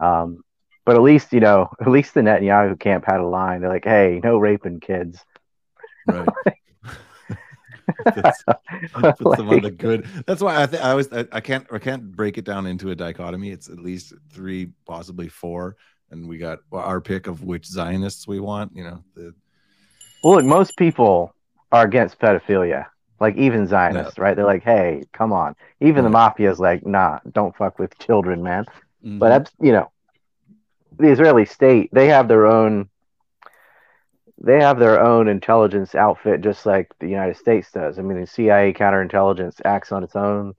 I: um, but at least you know, at least the Netanyahu camp had a line. They're like, "Hey, no raping kids."
C: Right. puts them on the good. That's why I think I was I, I can't I can't break it down into a dichotomy. It's at least three, possibly four, and we got our pick of which Zionists we want. You know, the
I: Well, look, most people are against pedophilia. Like even Zionists, right? They're like, "Hey, come on." Even the mafia is like, "Nah, don't fuck with children, man."
H: Mhm.
I: But you know, the Israeli state they have their own. They have their own intelligence outfit, just like the United States does. I mean, the CIA counterintelligence acts on its own.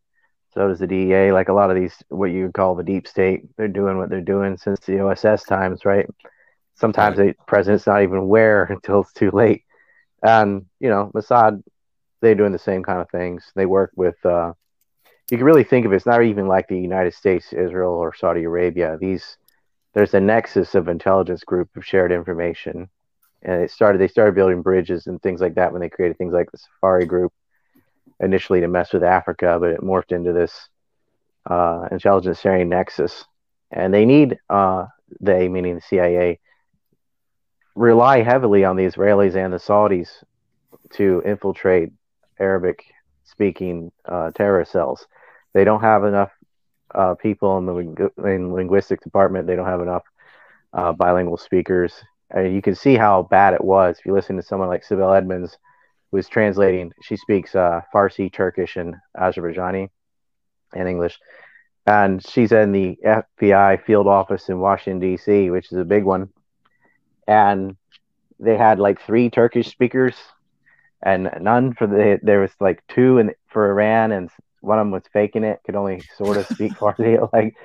I: So does the DEA. Like a lot of these, what you would call the deep state, they're doing what they're doing since the OSS times, right? Sometimes the president's not even aware until it's too late. And you know, Mossad, they're doing the same kind of things. They work with uh, you can really think of it, it's not even like the United States, Israel, or Saudi Arabia. These there's a nexus of intelligence group of shared information, and it started. They started building bridges and things like that when they created things like the Safari Group, initially to mess with Africa, but it morphed into this uh, intelligence sharing nexus. And they need uh, they, meaning the CIA, rely heavily on the Israelis and the Saudis to infiltrate Arabic speaking uh, terror cells. They don't have enough uh, people in the ling- in linguistics department. They don't have enough uh, bilingual speakers. And you can see how bad it was if you listen to someone like Sibel Edmonds, who is translating. She speaks uh, Farsi, Turkish, and Azerbaijani, and English. And she's in the FBI field office in Washington D.C., which is a big one. And they had like three Turkish speakers, and none for the. There was like two in for Iran, and one of them was faking it, could only sort of speak Farsi. Like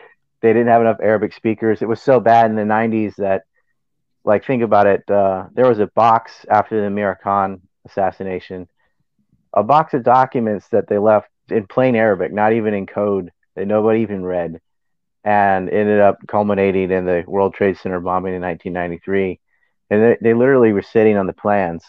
I: they didn't have enough Arabic speakers. It was so bad in the '90s that, like, think about it. Uh, there was a box after the Meir Kahane assassination, a box of documents that they left in plain Arabic, not even in code, that nobody even read, and ended up culminating in the World Trade Center bombing in 1993. And they, they literally were sitting on the plans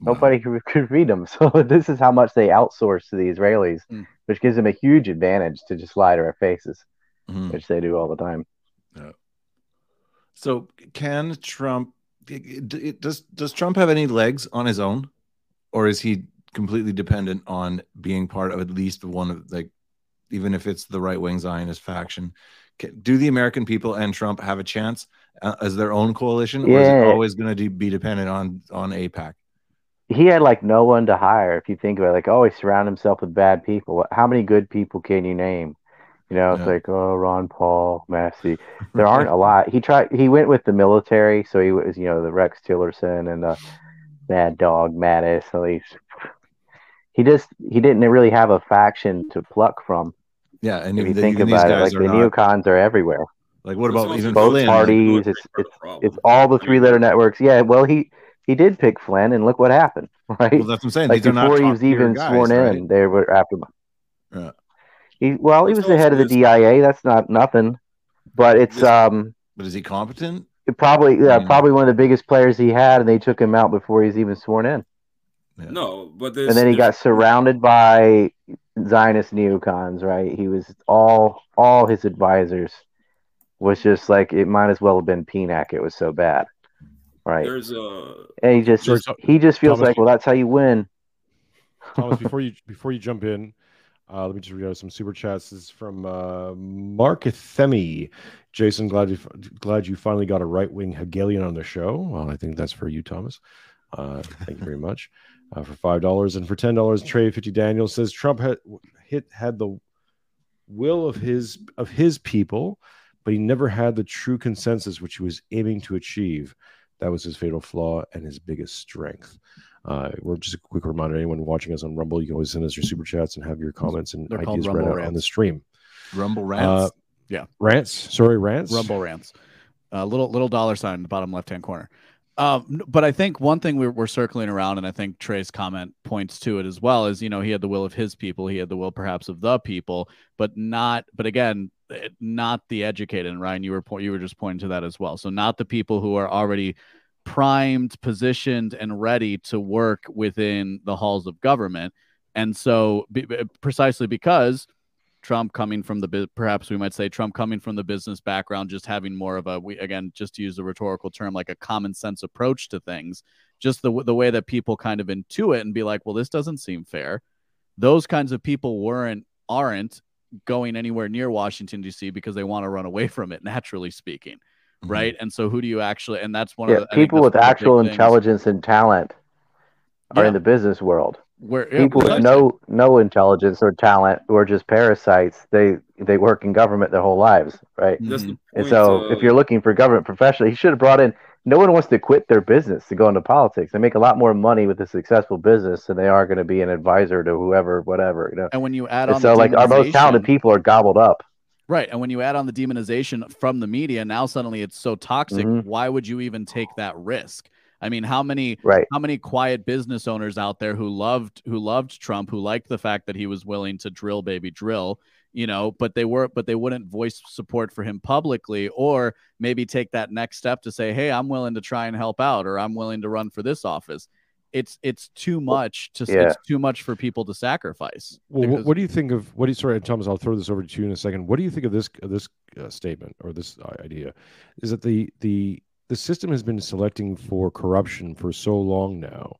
I: Nobody could, could read them. So this is how much they outsource to the Israelis,
C: Mm.
I: which gives them a huge advantage to just lie to our faces,
C: Mhm.
I: which they do all the time.
C: So can Trump does does Trump have any legs on his own, or is he completely dependent on being part of at least one of like, even if it's the right wing Zionist faction? Do the American people and Trump have a chance uh, as their own coalition, or is it
I: Yeah.
C: always going to be dependent on on AIPAC?
I: He had like no one to hire. If you think about it, like, oh, he surrounded himself with bad people. How many good people can you name? You know, it's
C: Yeah.
I: like, oh, Ron Paul, Massie. There aren't a lot. He tried. He went with the military, so he was, you know, the Rex Tillerson and the Mad Dog Mattis. So he's he just he didn't really have a faction to pluck from.
C: Yeah, and
I: If you
C: even,
I: think about it, like the
C: are not,
I: neocons are everywhere.
C: like what about
E: it's
C: even
I: Both
C: Flynn?
I: parties. It's it's it's all the three letter networks. Yeah. Well, he he did pick Flynn, and look what happened. Right.
C: Well, that's what I'm saying.
I: like
C: These are not
I: before he was even
C: guys,
I: sworn
C: right?
I: in, they were after him.
C: Yeah.
I: He well, he
E: It's
I: was the head of the DIA. That's not nothing, but it's
E: This-
I: um
C: But is he competent?
I: probably yeah
C: Mm.
I: probably one of the biggest players he had, and they took him out before he's even sworn in.
C: Yeah.
E: No, but
I: and then he got surrounded by Zionist neocons. Right, he was all all his advisors was just like it might as well have been PNAC. It was so bad. Right,
E: There's a
I: and he just
B: Sorry,
I: he just feels
B: Thomas-
I: like well that's how you win.
B: Thomas, before you before you jump in, uh, let me just read out some super chats. This is from uh, Mark Themi. Jason, glad you glad you finally got a right wing Hegelian on the show. Well, I think that's for you, Thomas. Uh, thank you very much uh, for five dollars and for ten dollars. Trey Fifty Daniel says Trump had hit had the will of his of his people, but he never had the true consensus which he was aiming to achieve. That was his fatal flaw and his biggest strength. Uh, we're just a quick reminder: anyone watching us on Rumble, you can always send us your super chats and have your comments and
H: They're
B: ideas read
H: Rumble
B: out on the stream.
C: Rumble rants.
B: Uh,
H: Yeah.
B: rants. Sorry, rants.
H: Rumble rants. Uh, little little dollar sign in the bottom left hand corner. Um, but I think one thing we're, we're circling around, and I think Trey's comment points to it as well, is you know he had the will of his people, he had the will perhaps of the people, but not. But again, not the educated. And Ryan, you were po- you were just pointing to that as well. So not the people who are already primed, positioned, and ready to work within the halls of government. And so, precisely because Trump coming from the perhaps we might say Trump coming from the business background, just having more of a we again just to use a rhetorical term like a common sense approach to things, just the the way that people kind of intuit and be like, well, this doesn't seem fair. Those kinds of people weren't aren't going anywhere near Washington D.C. because they want to run away from it, naturally speaking. Right? And so, who do you actually? And that's one
I: Yeah,
H: of the,
I: people with
H: one of the
I: actual
H: big things
I: intelligence and talent are
H: Yeah.
I: in the business world.
H: Where
I: People with no no intelligence or talent who are just parasites, they they work in government their whole lives, right?
E: That's the
H: Mhm.
I: And so,
E: uh,
I: if you're looking for government professional, he should have brought in. No one wants to quit their business to go into politics. They make a lot more money with a successful business than they are going to be an advisor to whoever, whatever. You know.
H: and when you add
I: And
H: on
I: so,
H: the
I: like our most talented people are gobbled up.
H: Right. And when you add on the demonization from the media, now suddenly it's so toxic.
I: Mhm.
H: Why would you even take that risk? I mean, how many
I: Right.
H: how many quiet business owners out there who loved who loved Trump, who liked the fact that he was willing to drill baby drill, you know, but they were but they wouldn't voice support for him publicly or maybe take that next step to say, "Hey, I'm willing to try and help out or I'm willing to run for this office." It's it's too much to
I: Yeah.
H: it's too much for people to sacrifice.
B: Well, what,
H: because-
B: what do you think of what do you? Sorry, Thomas, I'll throw this over to you in a second. What do you think of this this uh, statement or this uh, idea? Is that the the the system has been selecting for corruption for so long now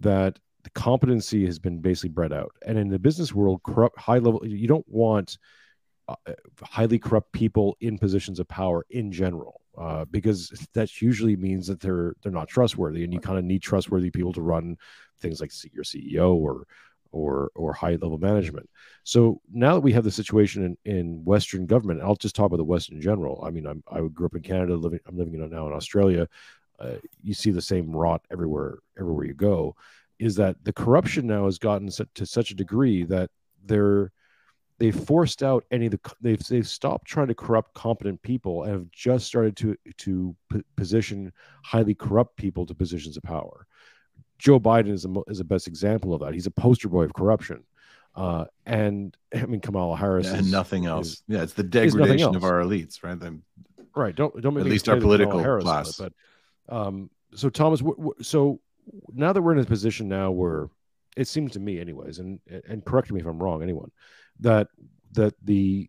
B: that the competency has been basically bred out, and in the business world, corrupt high level. You don't want uh, highly corrupt people in positions of power in general. Uh, because that usually means that they're they're not trustworthy, and you kind of need trustworthy people to run things like your CEO or or or high level management. So now that we have the situation in, in Western government, I'll just talk about the West in general. I mean, I'm, I grew up in Canada, living I'm living in, now in Australia. Uh, you see the same rot everywhere everywhere you go. Is that the corruption now has gotten to such a degree that they're they've forced out any of the they've they've stopped trying to corrupt competent people and have just started to to p- position highly corrupt people to positions of power. Joe Biden is the is the best example of that. He's a poster boy of corruption. Uh, and I mean Kamala Harris
C: and
B: is-
C: nothing else.
B: is-
C: yeah, it's the degradation of our elites, right? Then,
B: right don't don't make
C: At
B: me
C: least our political
B: Harris on it,
C: class.
B: but um so thomas wh- wh- so now that we're in a position now where it seems to me anyways and and correct me if i'm wrong anyone that that the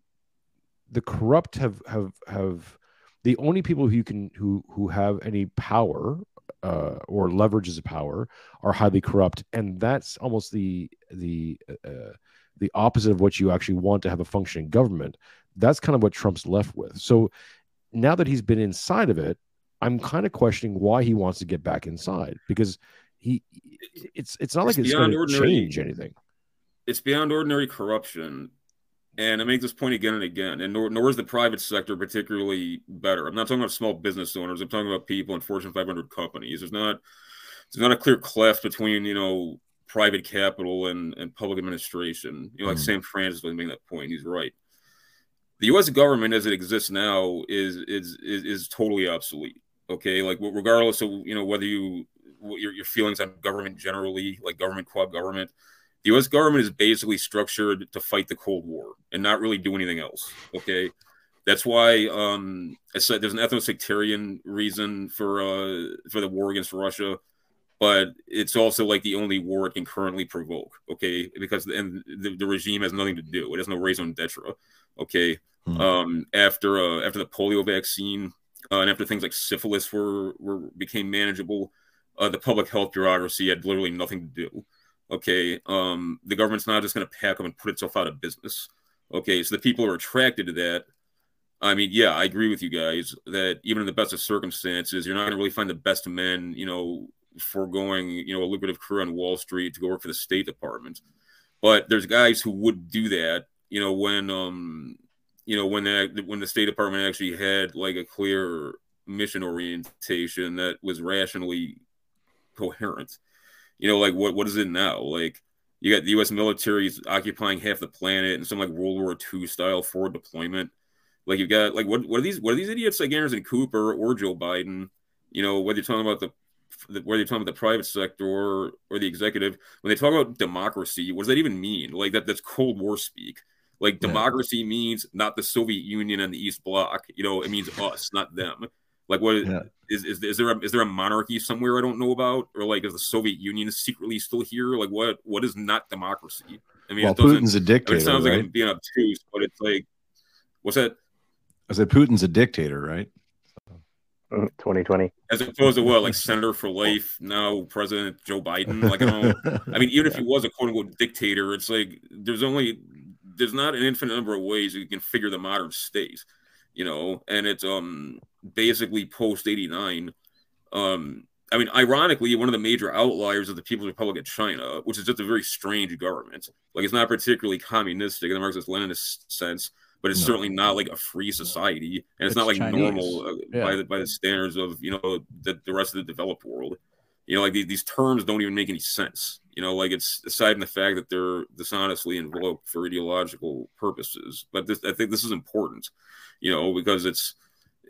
B: the corrupt have have have the only people who can who who have any power uh, or leverages of power are highly corrupt, and that's almost the the uh, the opposite of what you actually want to have a functioning government. That's kind of what Trump's left with. So now that he's been inside of it, I'm kind of questioning why he wants to get back inside because he it's it's not like it's going
E: beyond
B: to
E: ordinary-
B: change anything.
E: it's beyond ordinary corruption. And I make this point again and again. And nor, nor is the private sector particularly better. I'm not talking about small business owners. I'm talking about people in Fortune 500 companies. There's not there's not a clear cleft between you know private capital and, and public administration. You know, like
C: Mhm.
E: Sam Francis was making that point. He's right. The U.S. government, as it exists now, is is is, is totally obsolete. Okay, like regardless of you know whether you your, your feelings on government generally, like government quad government, the U.S. government is basically structured to fight the Cold War and not really do anything else. Okay, that's why um, I said there's an ethno-sectarian reason for uh, for the war against Russia, but it's also like the only war it can currently provoke. Okay, because and the, the regime has nothing to do. It has no raison d'etre. Okay,
C: Hmm.
E: um, after uh, after the polio vaccine uh, and after things like syphilis were were became manageable, uh, the public health bureaucracy had literally nothing to do. Okay, um, the government's not just going to pack them and put itself out of business. Okay, so the people are attracted to that. I mean, yeah, I agree with you guys that even in the best of circumstances, you're not going to really find the best men, you know, foregoing, you know, a lucrative career on Wall Street to go work for the State Department. But there's guys who would do that, you know, when, um, you know, when that when the State Department actually had like a clear mission orientation that was rationally coherent. You know, like what what is it now? Like you got the U.S. military is occupying half the planet and some like World War II style forward deployment. Like you've got like what what are these what are these idiots like Anderson Cooper or Joe Biden? You know, whether you're talking about the the- whether you're talking about the private sector or or the executive, when they talk about democracy, what does that even mean? Like that that's Cold War speak. Like
C: Yeah.
E: democracy means not the Soviet Union and the East Bloc. You know, it means us, not them. Like what
C: Yeah.
E: is is is there a, is there a monarchy somewhere I don't know about, or like is the Soviet Union secretly still here? Like what what is not democracy? I mean,
C: well,
E: it doesn't.
C: Putin's a
E: I mean,
C: dictator,
E: it sounds
C: right?
E: like I'm being obtuse, but it's like, what's that?
C: I said Putin's a dictator, right?
I: 2020.
E: As opposed to what, like Senator for Life, now President Joe Biden. Like I don't. I mean, even if he was a quote unquote dictator, it's like there's only there's not an infinite number of ways you can figure the modern state, you know, and it's um basically post eighty nine. Um, I mean, ironically, one of the major outliers of the People's Republic of China, which is just a very strange government. Like it's not particularly communistic in the Marxist-Leninist sense, but it's
C: No.
E: certainly not like a free society, and it's,
H: It's
E: not like
H: Chinese.
E: normal uh, by the by the standards of you know the, the rest of the developed world. You know, like these, these terms don't even make any sense. You know, like it's aside from the fact that they're dishonestly invoked for ideological purposes. But this, I think this is important. You know, because it's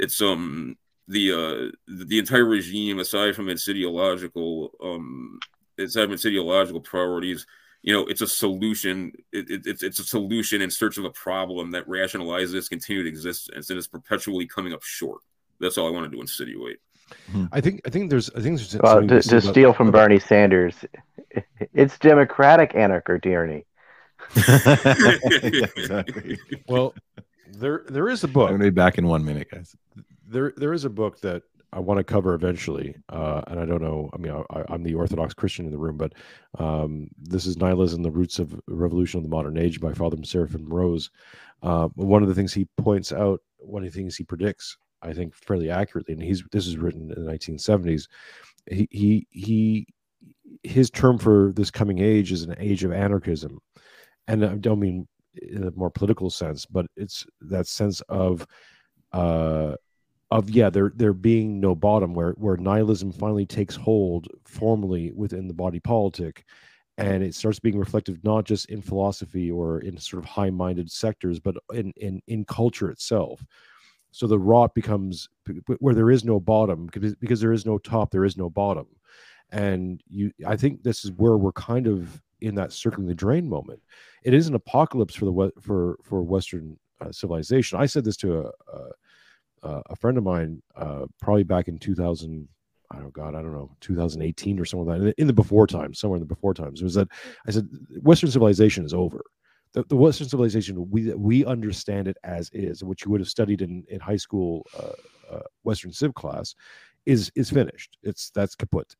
E: it's um the uh the, the entire regime, aside from its ideological um aside from its ideological priorities, you know, it's a solution. It, it, it's it's a solution in search of a problem that rationalizes its continued existence and is perpetually coming up short. That's all I wanted to insinuate.
B: I think I think there's I think there's
I: Well, to,
B: to say about-
I: steal from Bernie Sanders, it's democratic anarchy tyranny.
C: yeah, exactly.
B: well there there is a book.
C: I'm gonna be back in one minute, guys.
B: there there is a book that I want to cover eventually, uh, and I don't know. I mean, I, I'm the Orthodox Christian in the room, but um, this is Nihilism: The Roots of Revolution of the Modern Age by Father Seraphim Rose. Uh, one of the things he points out, one of the things he predicts, I think fairly accurately, and he's this is written in the 1970s. He he he his term for this coming age is an age of anarchism, and I don't mean in a more political sense, but it's that sense of uh of yeah there there being no bottom where where nihilism finally takes hold formally within the body politic and it starts being reflective not just in philosophy or in sort of high-minded sectors but in in in culture itself. So the rot becomes where there is no bottom because because there is no top there is no bottom. And you i think this is where we're kind of in that circling the drain moment it is an apocalypse for the for for western uh, civilization i said this to a, a a friend of mine, uh, probably back in 2000, I don't God, I don't know, 2018 or something like that, in the, before times, somewhere in the before times, was that I said Western civilization is over. The, the Western civilization, we we understand it as is, which you would have studied in in high school uh, uh, Western Civ class, is is finished. It's that's kaput.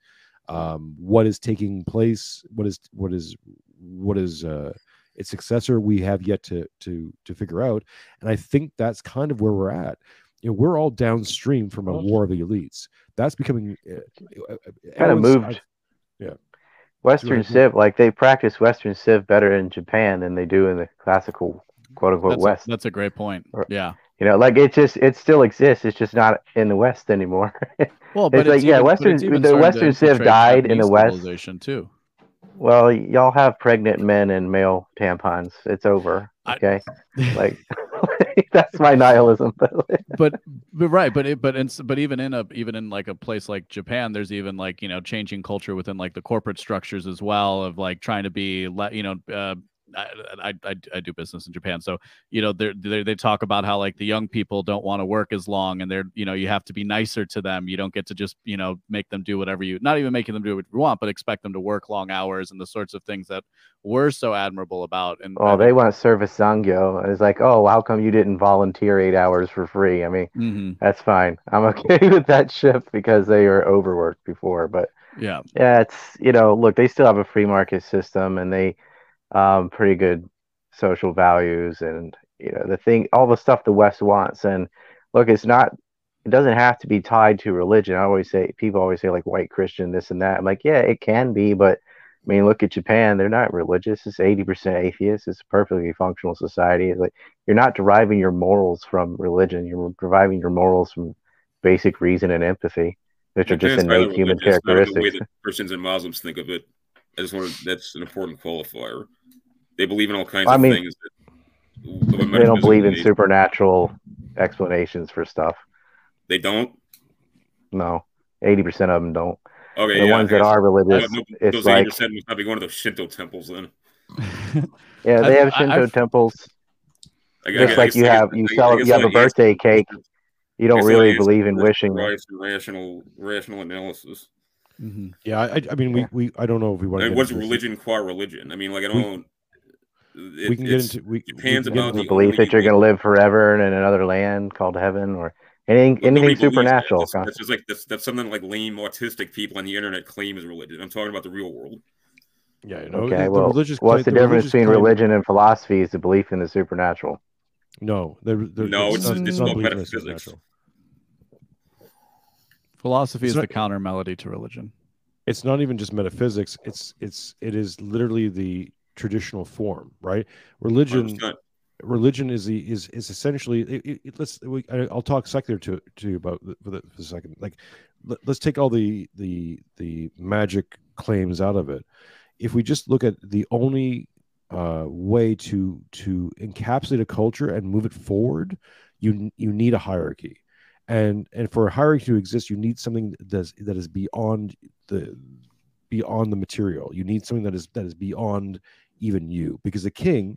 B: Um, what is taking place? What is what is what is uh, its successor? We have yet to to to figure out, and I think that's kind of where we're at you know, we're all downstream from a war of the elites. That's becoming uh, uh,
I: Kind of moved.
B: I- yeah.
I: Western
B: ahead.
I: Civ, like they practice Western Civ better in Japan than they do in the classical quote unquote
H: That's,
I: West.
H: a, that's a great point.
I: Or-
H: Yeah.
I: You know, like it just it still exists. It's just not in the West anymore.
H: Well, but
I: it's like yeah,
H: even- but
I: Western
H: it's
I: the Western Civ died in the West.
H: civilization too.
I: Well, y'all have pregnant men and male tampons. It's over.
H: I-
I: Okay, like that's my nihilism.
H: but but right but it, but in, but even in a even in like a place like japan there's even like you know changing culture within like the corporate structures as well of like trying to be le- you know uh, I, I, I, do business in Japan, so you know they they they talk about how like the young people don't want to work as long, and they're you know you have to be nicer to them. You don't get to just you know make them do whatever you not even making them do what you want, but expect them to work long hours and the sorts of things that we're so admirable about. And
I: Oh, they want service zangyo, and it's like, oh, how come you didn't volunteer eight hours for free? I mean,
H: Mhm.
I: that's fine. I'm okay with that shift because they were overworked before. But
H: yeah,
I: yeah, it's you know, look, they still have a free market system, and they um pretty good social values, and you know, the thing, all the stuff the West wants. And look, it's not. It doesn't have to be tied to religion. I always say people always say like white Christian, this and that. I'm like, yeah, it can be, but I mean, look at Japan. They're not religious. It's 80% atheist. It's a perfectly functional society. It's like you're not deriving your morals from religion. You're deriving your morals from basic reason and empathy, which are just innate human
E: in the way that Christians and Muslims think of it. I just wanted that's an important qualifier. They believe in all kinds
I: I
E: of
I: mean,
E: things. That,
I: They don't believe in
E: nature.
I: supernatural explanations for stuff.
E: They don't.
I: No, 80% of them don't.
E: Okay,
I: the
E: yeah,
I: ones that are religious,
E: no,
I: it's
E: those
I: like,
E: 80% must not be one of those Shinto temples then.
I: yeah, they
H: I-
I: have Shinto
H: I've-
I: temples.
E: I,
I: Just like you have, you sell, you have a birthday cake. You don't really believe in wishing.
E: Rational, rational analysis. Mm-hmm.
B: Yeah, I, I mean, we, we, I don't know if we want
E: I
B: to.
E: what's religion qua religion? I mean, like I don't.
B: We can get into- we-
E: Japan's
B: we can get
E: about
I: the
E: the
I: belief that you're going to live forever in another land called heaven or anything anything
E: believes that.
I: supernatural
E: That's, that's just like that's, that's something like lame autistic people on the internet claim is religion. I'm talking about the real world.
B: Yeah, you know,
I: okay
B: the, the
I: well
B: religious
I: what's
B: claim-
I: the difference between
B: claim-
I: religion and philosophy is the belief in the supernatural
B: No, they're, they're,
E: No, it's-
B: not-
E: it's
B: not
E: about
B: belief in
E: metaphysics.
H: philosophy
B: It's
H: is
B: not-
H: the counter melody to religion.
B: It's not even just metaphysics. It's it's it is literally the traditional form, right? Religion.
E: 100%.
B: religion is the is is essentially it, it, let's we, I'll talk secular to to you about for, the, for a second like let, us take all the the the magic claims out of it if we just look at the only uh, way to to encapsulate a culture and move it forward you you need a hierarchy and and for a hierarchy to exist, you need something that's that is beyond the beyond the material. You need something that is that is beyond even you, because the king,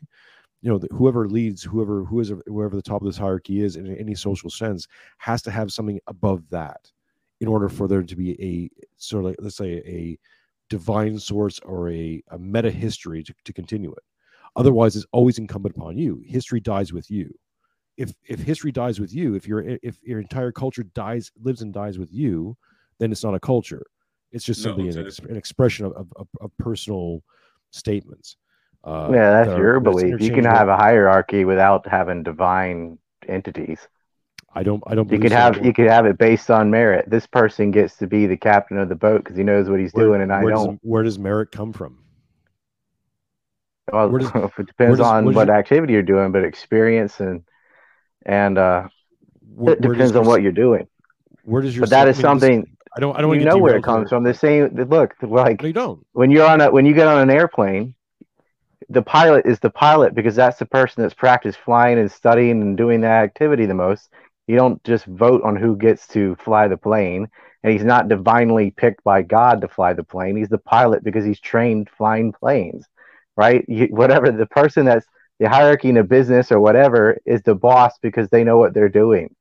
B: you know, whoever leads, whoever who is whoever the top of this hierarchy is in any social sense, has to have something above that in order for there to be a sort of like, let's say a divine source or a, a meta history to, to continue it. Otherwise, it's always incumbent upon you. History dies with you. If if history dies with you, if your if your entire culture dies, lives and dies with you, then it's not a culture. It's just
E: No,
B: simply
E: it's
B: an,
E: a-
B: ex- an expression of, of, of, of personal statements. Uh,
I: yeah, that's
B: that are-
I: your
B: that's
I: belief. You can have a hierarchy without having divine entities.
B: I don't. I don't.
I: You could
B: so.
I: have you could have it based on merit. This person gets to be the captain of the boat because he knows what he's
B: Where-
I: doing, and I
B: where does-
I: don't.
B: where does merit come from?
I: Well,
B: does-
I: it depends
B: does-
I: on
B: where
I: what
B: your-
I: activity you're doing, but experience and and uh,
B: Where-
I: it depends on what you're doing.
B: Where does your
I: But that is
B: self- mean,
I: something
B: I don't. I don't.
I: you know where it comes from. The same. Look, like
B: No, you don't.
I: when you're on a when you get on an airplane, the pilot is the pilot because that's the person that's practiced flying and studying and doing that activity the most. You don't just vote on who gets to fly the plane, and he's not divinely picked by God to fly the plane. He's the pilot because he's trained flying planes, right? You, whatever the person that's the hierarchy in a business or whatever is the boss because they know what they're doing.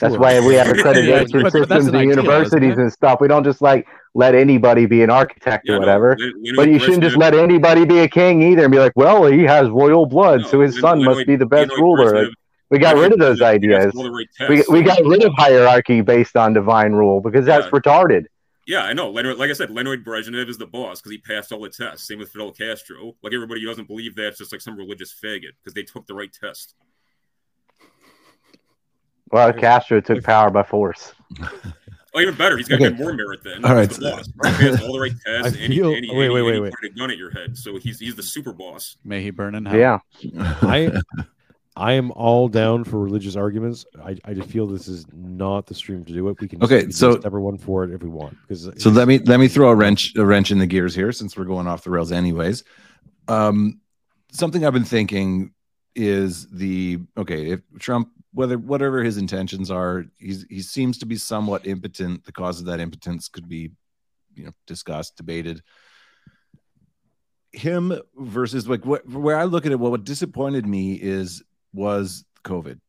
I: That's why we have accreditation
H: but-
I: systems and universities and stuff. We don't just like let anybody be an architect
E: Yeah,
I: or
E: no,
I: whatever.
E: Len- Leonid
I: but you shouldn't just let anybody be a king either and be like, well, he has royal blood,
E: No,
I: so his son must be the best ruler. We got rid of those ideas.
E: all the right
I: We, we got rid of hierarchy based on divine rule because that's
E: Yeah.
I: retarded.
E: Yeah, I know. Leonard, like I said, Leonid Brezhnev is the boss because he passed all the tests. Same with Fidel Castro. Like everybody who doesn't believe that's just like some religious faggot because they took the right test.
I: Well, Castro took power by force.
E: Oh, even better, he's got
C: Okay.
E: to get more merit then.
C: All
E: He's the boss. He passed all the right tests,
B: I
E: and he, and he,
B: wait, wait, wait,
E: and he
B: wait.
E: pointed a gun at your head. So he's he's the super boss.
H: May he burn in hell.
I: Yeah.
B: I I am all down for religious arguments. I, I just feel this is not the stream to do it. We can
C: Okay,
B: we
C: so-
B: just everyone for it if we want because
C: So let me let me throw a wrench a wrench in the gears here since we're going off the rails anyways. Um, something I've been thinking is the okay if Trump whether whatever his intentions are he's he seems to be somewhat impotent. The cause of that impotence could be you know discussed debated. Him versus like what where I look at it, well, what disappointed me is was COVID.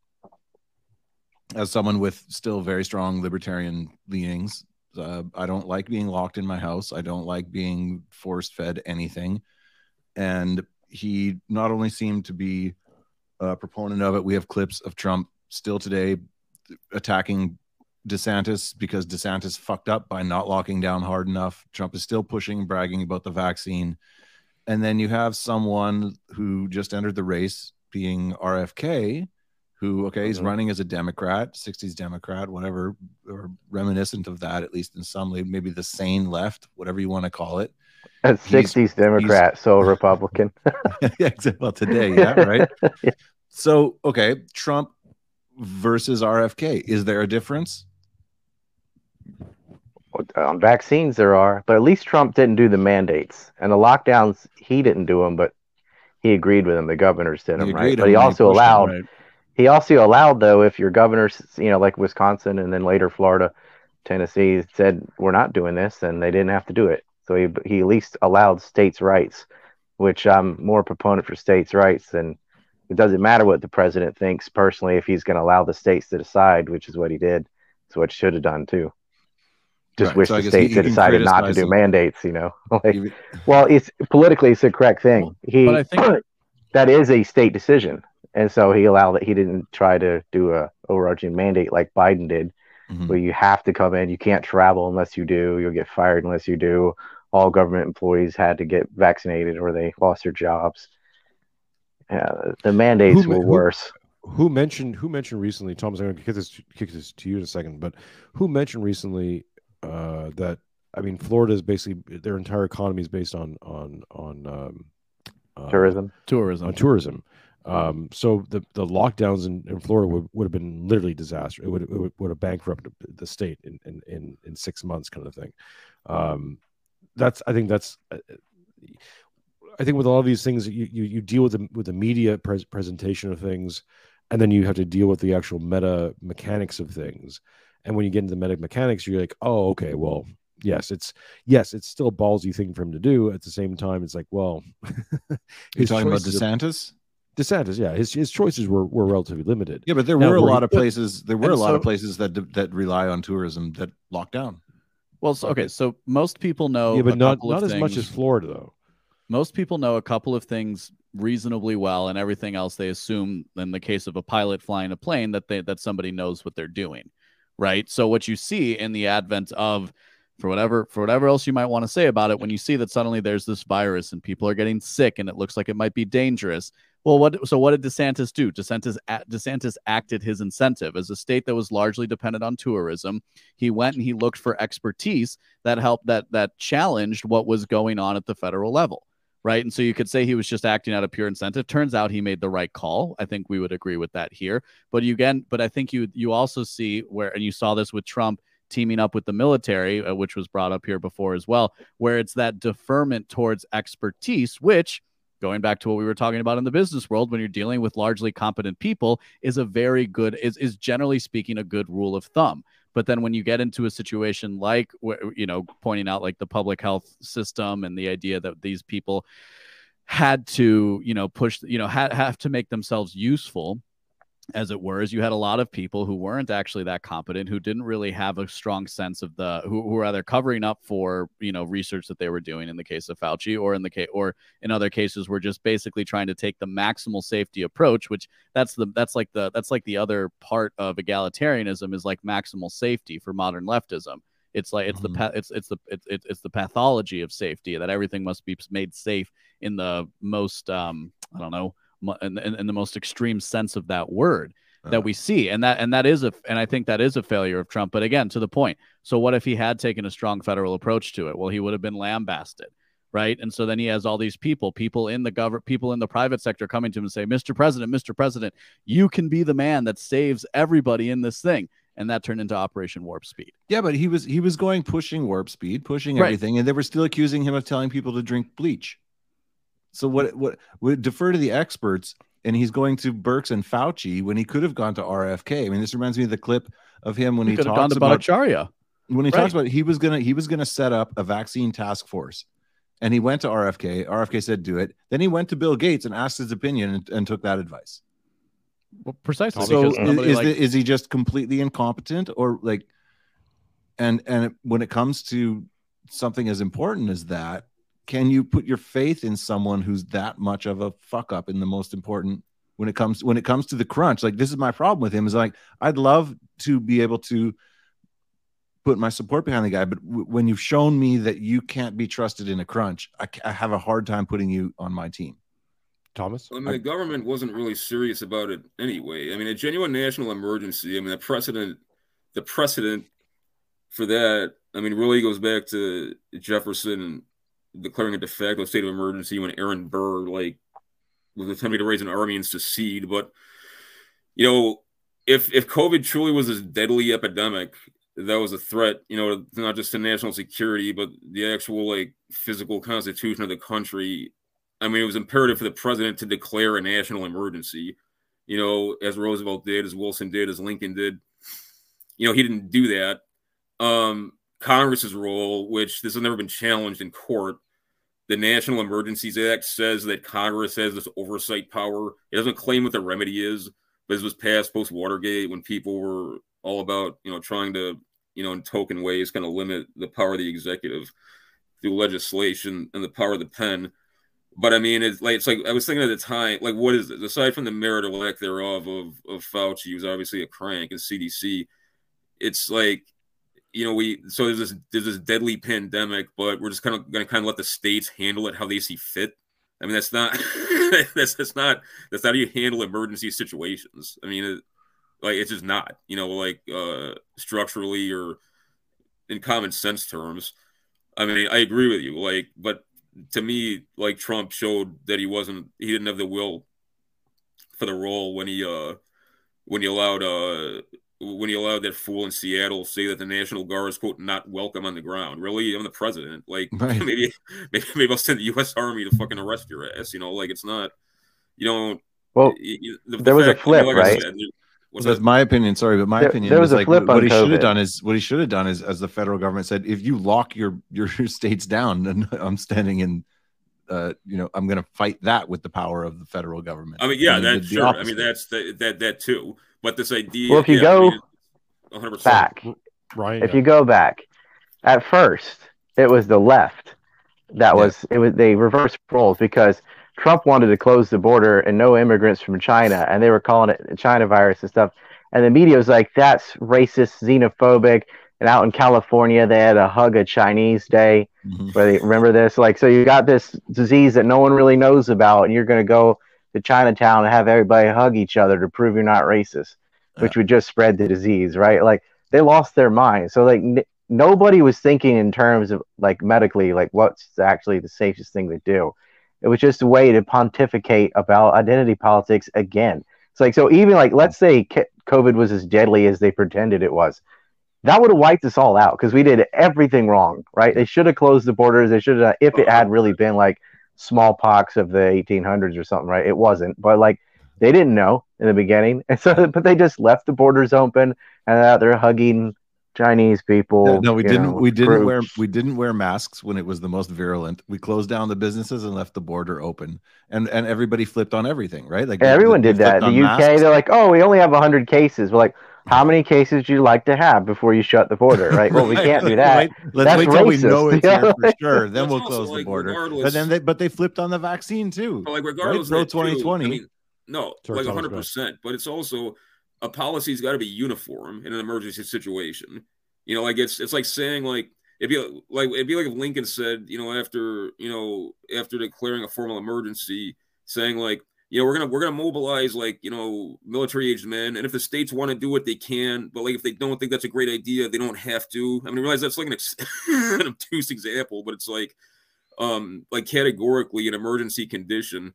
C: As someone with still very strong libertarian leanings, uh, I don't like being locked in my house. I don't like being force fed anything. And he not only seemed to be a proponent of it, we have clips of Trump still today attacking DeSantis because DeSantis fucked up by not locking down hard enough. Trump is still pushing, bragging about the vaccine. And then you have someone who just entered the race being RFK, who, okay, he's
B: Mhm.
C: running as a Democrat, 60s Democrat, whatever, or reminiscent of that, at least in some way, maybe the sane left, whatever you want to call it.
I: A
C: He's-
I: 60s Democrat, so Republican.
C: yeah, except well today, yeah, right. So, okay, Trump versus RFK. Is there a difference?
I: on vaccines there are, but at least Trump didn't do the mandates and the lockdowns. He didn't do them, but he agreed with them. The governors did
C: He
I: them, right? But he
C: when he
I: also
C: them,
I: allowed.
H: right.
I: He also allowed though, if your governors, you know, like Wisconsin and then later Florida, Tennessee said we're not doing this, and they didn't have to do it. So he he at least allowed states' rights, which I'm more a proponent for states' rights than it doesn't matter what the president thinks personally if he's going to allow the states to decide, which is what he did. It's what should have done too. Just
C: Right,
I: wish
C: so
I: the states had decided not to do mandates. You know, like, well, it's politically it's the correct thing. He,
H: but I think-
I: that is a state decision, and so he allowed that. He didn't try to do a overarching mandate like Biden did,
C: Mhm.
I: where you have to come in. You can't travel unless you do. You'll get fired unless you do. All government employees had to get vaccinated or they lost their jobs. Yeah, the mandates
B: Who-
I: were
B: who-
I: worse.
B: who mentioned who mentioned recently thomas i'm going to kick this kick this to you in a second but who mentioned recently uh that i mean florida is basically their entire economy is based on on on um uh,
I: Tourism.
H: Tourism.
B: on tourism um so the the lockdowns in, in florida would, would have been literally disaster it would it would, would have bankrupted the state in, in in in six months kind of thing um that's i think that's uh, I think with a lot of these things, you you, you deal with the with the media pres- presentation of things, and then you have to deal with the actual meta mechanics of things. And when you get into the meta mechanics, you're like, oh, okay, well, yes, it's yes, it's still a ballsy thing for him to do. At the same time, it's like, well,
C: You're talking about
B: choices are-
C: DeSantis?
B: DeSantis, yeah, his his choices were were relatively limited.
C: Yeah, but there
B: Now,
C: were a
B: were
C: lot of places. There were a
H: and
C: lot of places that that rely on tourism that locked down.
H: Well, so, okay, so most people know
B: yeah, but
H: a
B: not
H: couple of
B: not as much as Florida though.
H: Most people know a couple of things reasonably well and everything else they assume in the case of a pilot flying a plane that they that somebody knows what they're doing right? So what you see in the advent of for whatever for whatever else you might want to say about it when you see that suddenly there's this virus and people are getting sick and it looks like it might be dangerous well what so what did DeSantis do? DeSantis DeSantis acted his incentive as a state that was largely dependent on tourism. He went and he looked for expertise that helped that that challenged what was going on at the federal level right? And so you could say he was just acting out of pure incentive. Turns out he made the right call. I think we would agree with that here. But you again, but I think you you also see where, and you saw this with Trump teaming up with the military, uh, which was brought up here before as well, where it's that deferment towards expertise, which. Going back to what we were talking about in the business world, when you're dealing with largely competent people, is a very good is is generally speaking a good rule of thumb. But then when you get into a situation like, you know, pointing out like the public health system and the idea that these people had to, you know, push, you know, had have to make themselves useful, as it were, is you had a lot of people who weren't actually that competent, who didn't really have a strong sense of the, who, who were either covering up for, you know, research that they were doing in the case of Fauci, or in the case, or in other cases, were just basically trying to take the maximal safety approach, which that's the that's like the that's like the other part of egalitarianism is like maximal safety for modern leftism. It's like it's the pa- it's it's the it's it's it's the pathology of safety that everything must be made safe in the most um I don't know in, in, in the most extreme sense of that word that uh-huh. we see and that and that is a and I think that is a failure of Trump but again to the point so what if he had taken a strong federal approach to it well he would have been lambasted right and so then he has all these people people in the government people in the private sector coming to him and say Mr. President Mr. President you can be the man that saves everybody in this thing and that turned into Operation Warp Speed
C: Yeah, but he was he was going pushing warp speed, pushing
H: Right.
C: everything, and they were still accusing him of telling people to drink bleach. So what what would defer to the experts, and he's going to Birx and Fauci when he could have gone to RFK. I mean, this reminds me of the clip of him when
H: he
C: he,
H: could have
C: talks
H: gone to
C: about
H: Bhattacharya
C: when he
H: Right.
C: talks about he was gonna he was gonna set up a vaccine task force, and he went to RFK. RFK said do it. Then he went to Bill Gates and asked his opinion and, and took that advice.
H: well, precisely
C: So is, is,
H: like-
C: is he just completely incompetent or like and and when it comes to something as important as that can you put your faith in someone who's that much of a fuck up in the most important when it comes when it comes to the crunch like this is my problem with him is like i'd love to be able to put my support behind the guy but w- when you've shown me that you can't be trusted in a crunch I, I have a hard time putting you on my team
B: Thomas,
E: I mean, the government wasn't really serious about it anyway. I mean, a genuine national emergency. I mean, the precedent, the precedent for that. I mean, really goes back to Jefferson declaring a de facto state of emergency when Aaron Burr like was attempting to raise an army and secede. But you know, if if COVID truly was this deadly epidemic, that was a threat. You know, not just to national security, but the actual like physical constitution of the country. I mean, it was imperative for the president to declare a national emergency, you know, as Roosevelt did, as Wilson did, as Lincoln did. You know, he didn't do that. Um, Congress's role, which this has never been challenged in court, the National Emergencies Act says that Congress has this oversight power. It doesn't claim what the remedy is, but this was passed post Watergate when people were all about, you know, trying to, you know, in token ways, kind of limit the power of the executive through legislation and the power of the pen. But I mean, it's like it's like I was thinking at the time, like what is this? Aside from the merit or lack thereof of of Fauci, who's obviously a crank, and CDC, it's like you know we so there's this there's this deadly pandemic, but we're just kind of going to kind of let the states handle it how they see fit. I mean, that's not that's that's not that's not how you handle emergency situations. I mean, it, like it's just not you know like uh structurally or in common sense terms. I mean, I agree with you, like, but to me, like Trump showed that he wasn't he didn't have the will for the role when he uh when he allowed uh when he allowed that fool in Seattle say that the National Guard is quote not welcome on the ground. Really, I'm the president. Like
C: Right.
E: maybe maybe maybe I'll send the U.S. Army to fucking arrest your ass. You know, like it's not. You don't.
I: Well,
E: y- y- the- the
I: there was a
E: fact- you
I: flip,
E: know, like
I: right?
E: said, what's
C: That's
E: that?
C: my opinion. Sorry, but my
I: There-
C: opinion
I: there was
C: is
I: a
C: like
I: flip
C: what he should have done is what he should have done is as the federal government said, if you lock your your states down, then I'm standing in. Uh, you know, I'm going to fight that with the power of the federal government.
E: I mean, yeah, that's sure. I mean, that's the, that that too. But this idea.
I: Well, if you
E: yeah, I
I: go
E: mean, 100%.
I: back,
B: Ryan,
I: if you go back, at first it was the left that was it was they reversed roles because Trump wanted to close the border and no immigrants from China, and they were calling it China virus and stuff. And the media was like, "That's racist, xenophobic." And out in California, they had a hug a Chinese day.
C: Mhm.
I: Where they remember this, like, so you got this disease that no one really knows about, and you're going to go to Chinatown and have everybody hug each other to prove you're not racist, which would just spread the disease, right? Like, they lost their mind. So, like, n- nobody was thinking in terms of like medically, like, what's actually the safest thing to do. It was just a way to pontificate about identity politics again. It's like, so even like, let's say COVID was as deadly as they pretended it was that would have wiped us all out because we did everything wrong, right? They should have closed the borders. They should have, if it had really been like smallpox of the 1800s or something, right? It wasn't, but like they didn't know in the beginning, and so but they just left the borders open and out there hugging Chinese people.
C: No, no, we didn't.
I: know,
C: we didn't wear. We didn't wear masks when it was the most virulent. We closed down the businesses and left the border open, and and everybody flipped on everything, right? Like
I: Yeah, everyone did that. The UK,
C: masks.
I: they're like, oh, we only have 100 cases. We're like, how many cases do you like to have before you shut the border, right? Well, we
C: Right,
I: can't do that.
C: wait- Let's
I: That's
C: wait till we
I: racist.
C: know it's
I: Yeah.
C: here for sure. Then
E: That's
C: we'll
E: also,
C: close the border. But then they but they flipped on the vaccine too.
E: But like
C: right?
E: regardless
C: Pro
E: of that, too,
C: 2020.
E: I mean, no,
B: Sorry,
E: like hundred percent. But it's also a policy's got to be uniform in an emergency situation. You know, like it's it's like saying like it'd be like it'd be like if Lincoln said, you know, after you know after declaring a formal emergency, saying like. You know, we're gonna we're gonna mobilize like you know military aged men, and if the states want to do it, they can. But like if they don't think that's a great idea, they don't have to. I mean, I realize that's like an, ex- an obtuse example, but it's like um like categorically an emergency condition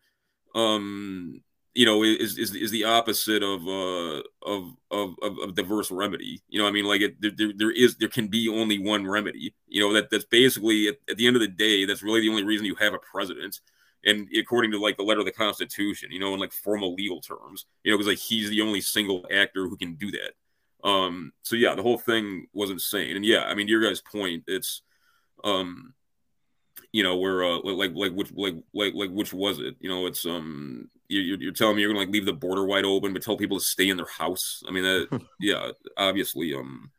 E: um you know is is is the opposite of uh of of of, of diverse remedy you know i mean like it there, there, is there can be only one remedy you know that that's basically at, at the end of the day that's really the only reason you have a president and according to like the letter of the constitution you know in like formal legal terms you know because like he's the only single actor who can do that. Um so yeah the whole thing was insane and yeah i mean to your guys point it's um you know where uh like like which like like like which was it? You know it's um you- you're, you're telling me you're gonna like leave the border wide open but tell people to stay in their house? I mean that yeah obviously um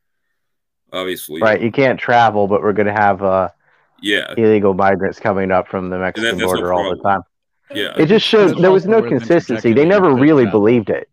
E: obviously.
I: Right, you can't travel, but we're going to have uh,
E: yeah
I: illegal migrants coming up from the Mexican
E: that's no
I: border all the time.
E: yeah
I: It just shows there was no consistency. They never really
H: travel.
I: believed it.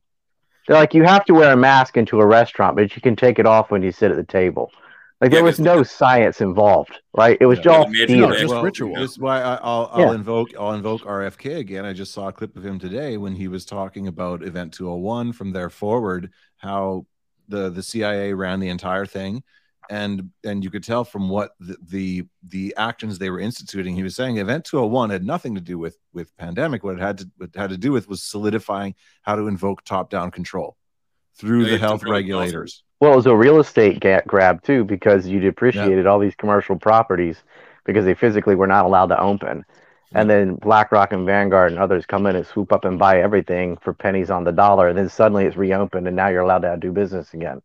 I: They're like, you have to wear a mask into a restaurant, but you can take it off when you sit at the table. Like
E: Yeah,
I: there was
E: because-
I: no science involved, right? It was
C: Yeah.
I: all
E: Yeah, the
I: fear.
H: No, just
E: Well,
H: ritual.
C: This is why I, I'll, I'll
I: Yeah.
C: invoke I'll invoke RFK again. I just saw a clip of him today when he was talking about Event 201 from there forward, how the the CIA ran the entire thing, and and you could tell from what the the, the actions they were instituting. He was saying Event 201 had nothing to do with with pandemic. What it had to what it had to do with was solidifying how to invoke top down control through
E: Yeah,
C: the health regulators.
I: Well, it was a real estate ga- grab too, because you depreciated all these commercial properties because they physically were not allowed to open. And then BlackRock and Vanguard and others come in and swoop up and buy everything for pennies on the dollar. And then suddenly it's reopened, and now you're allowed to do business again.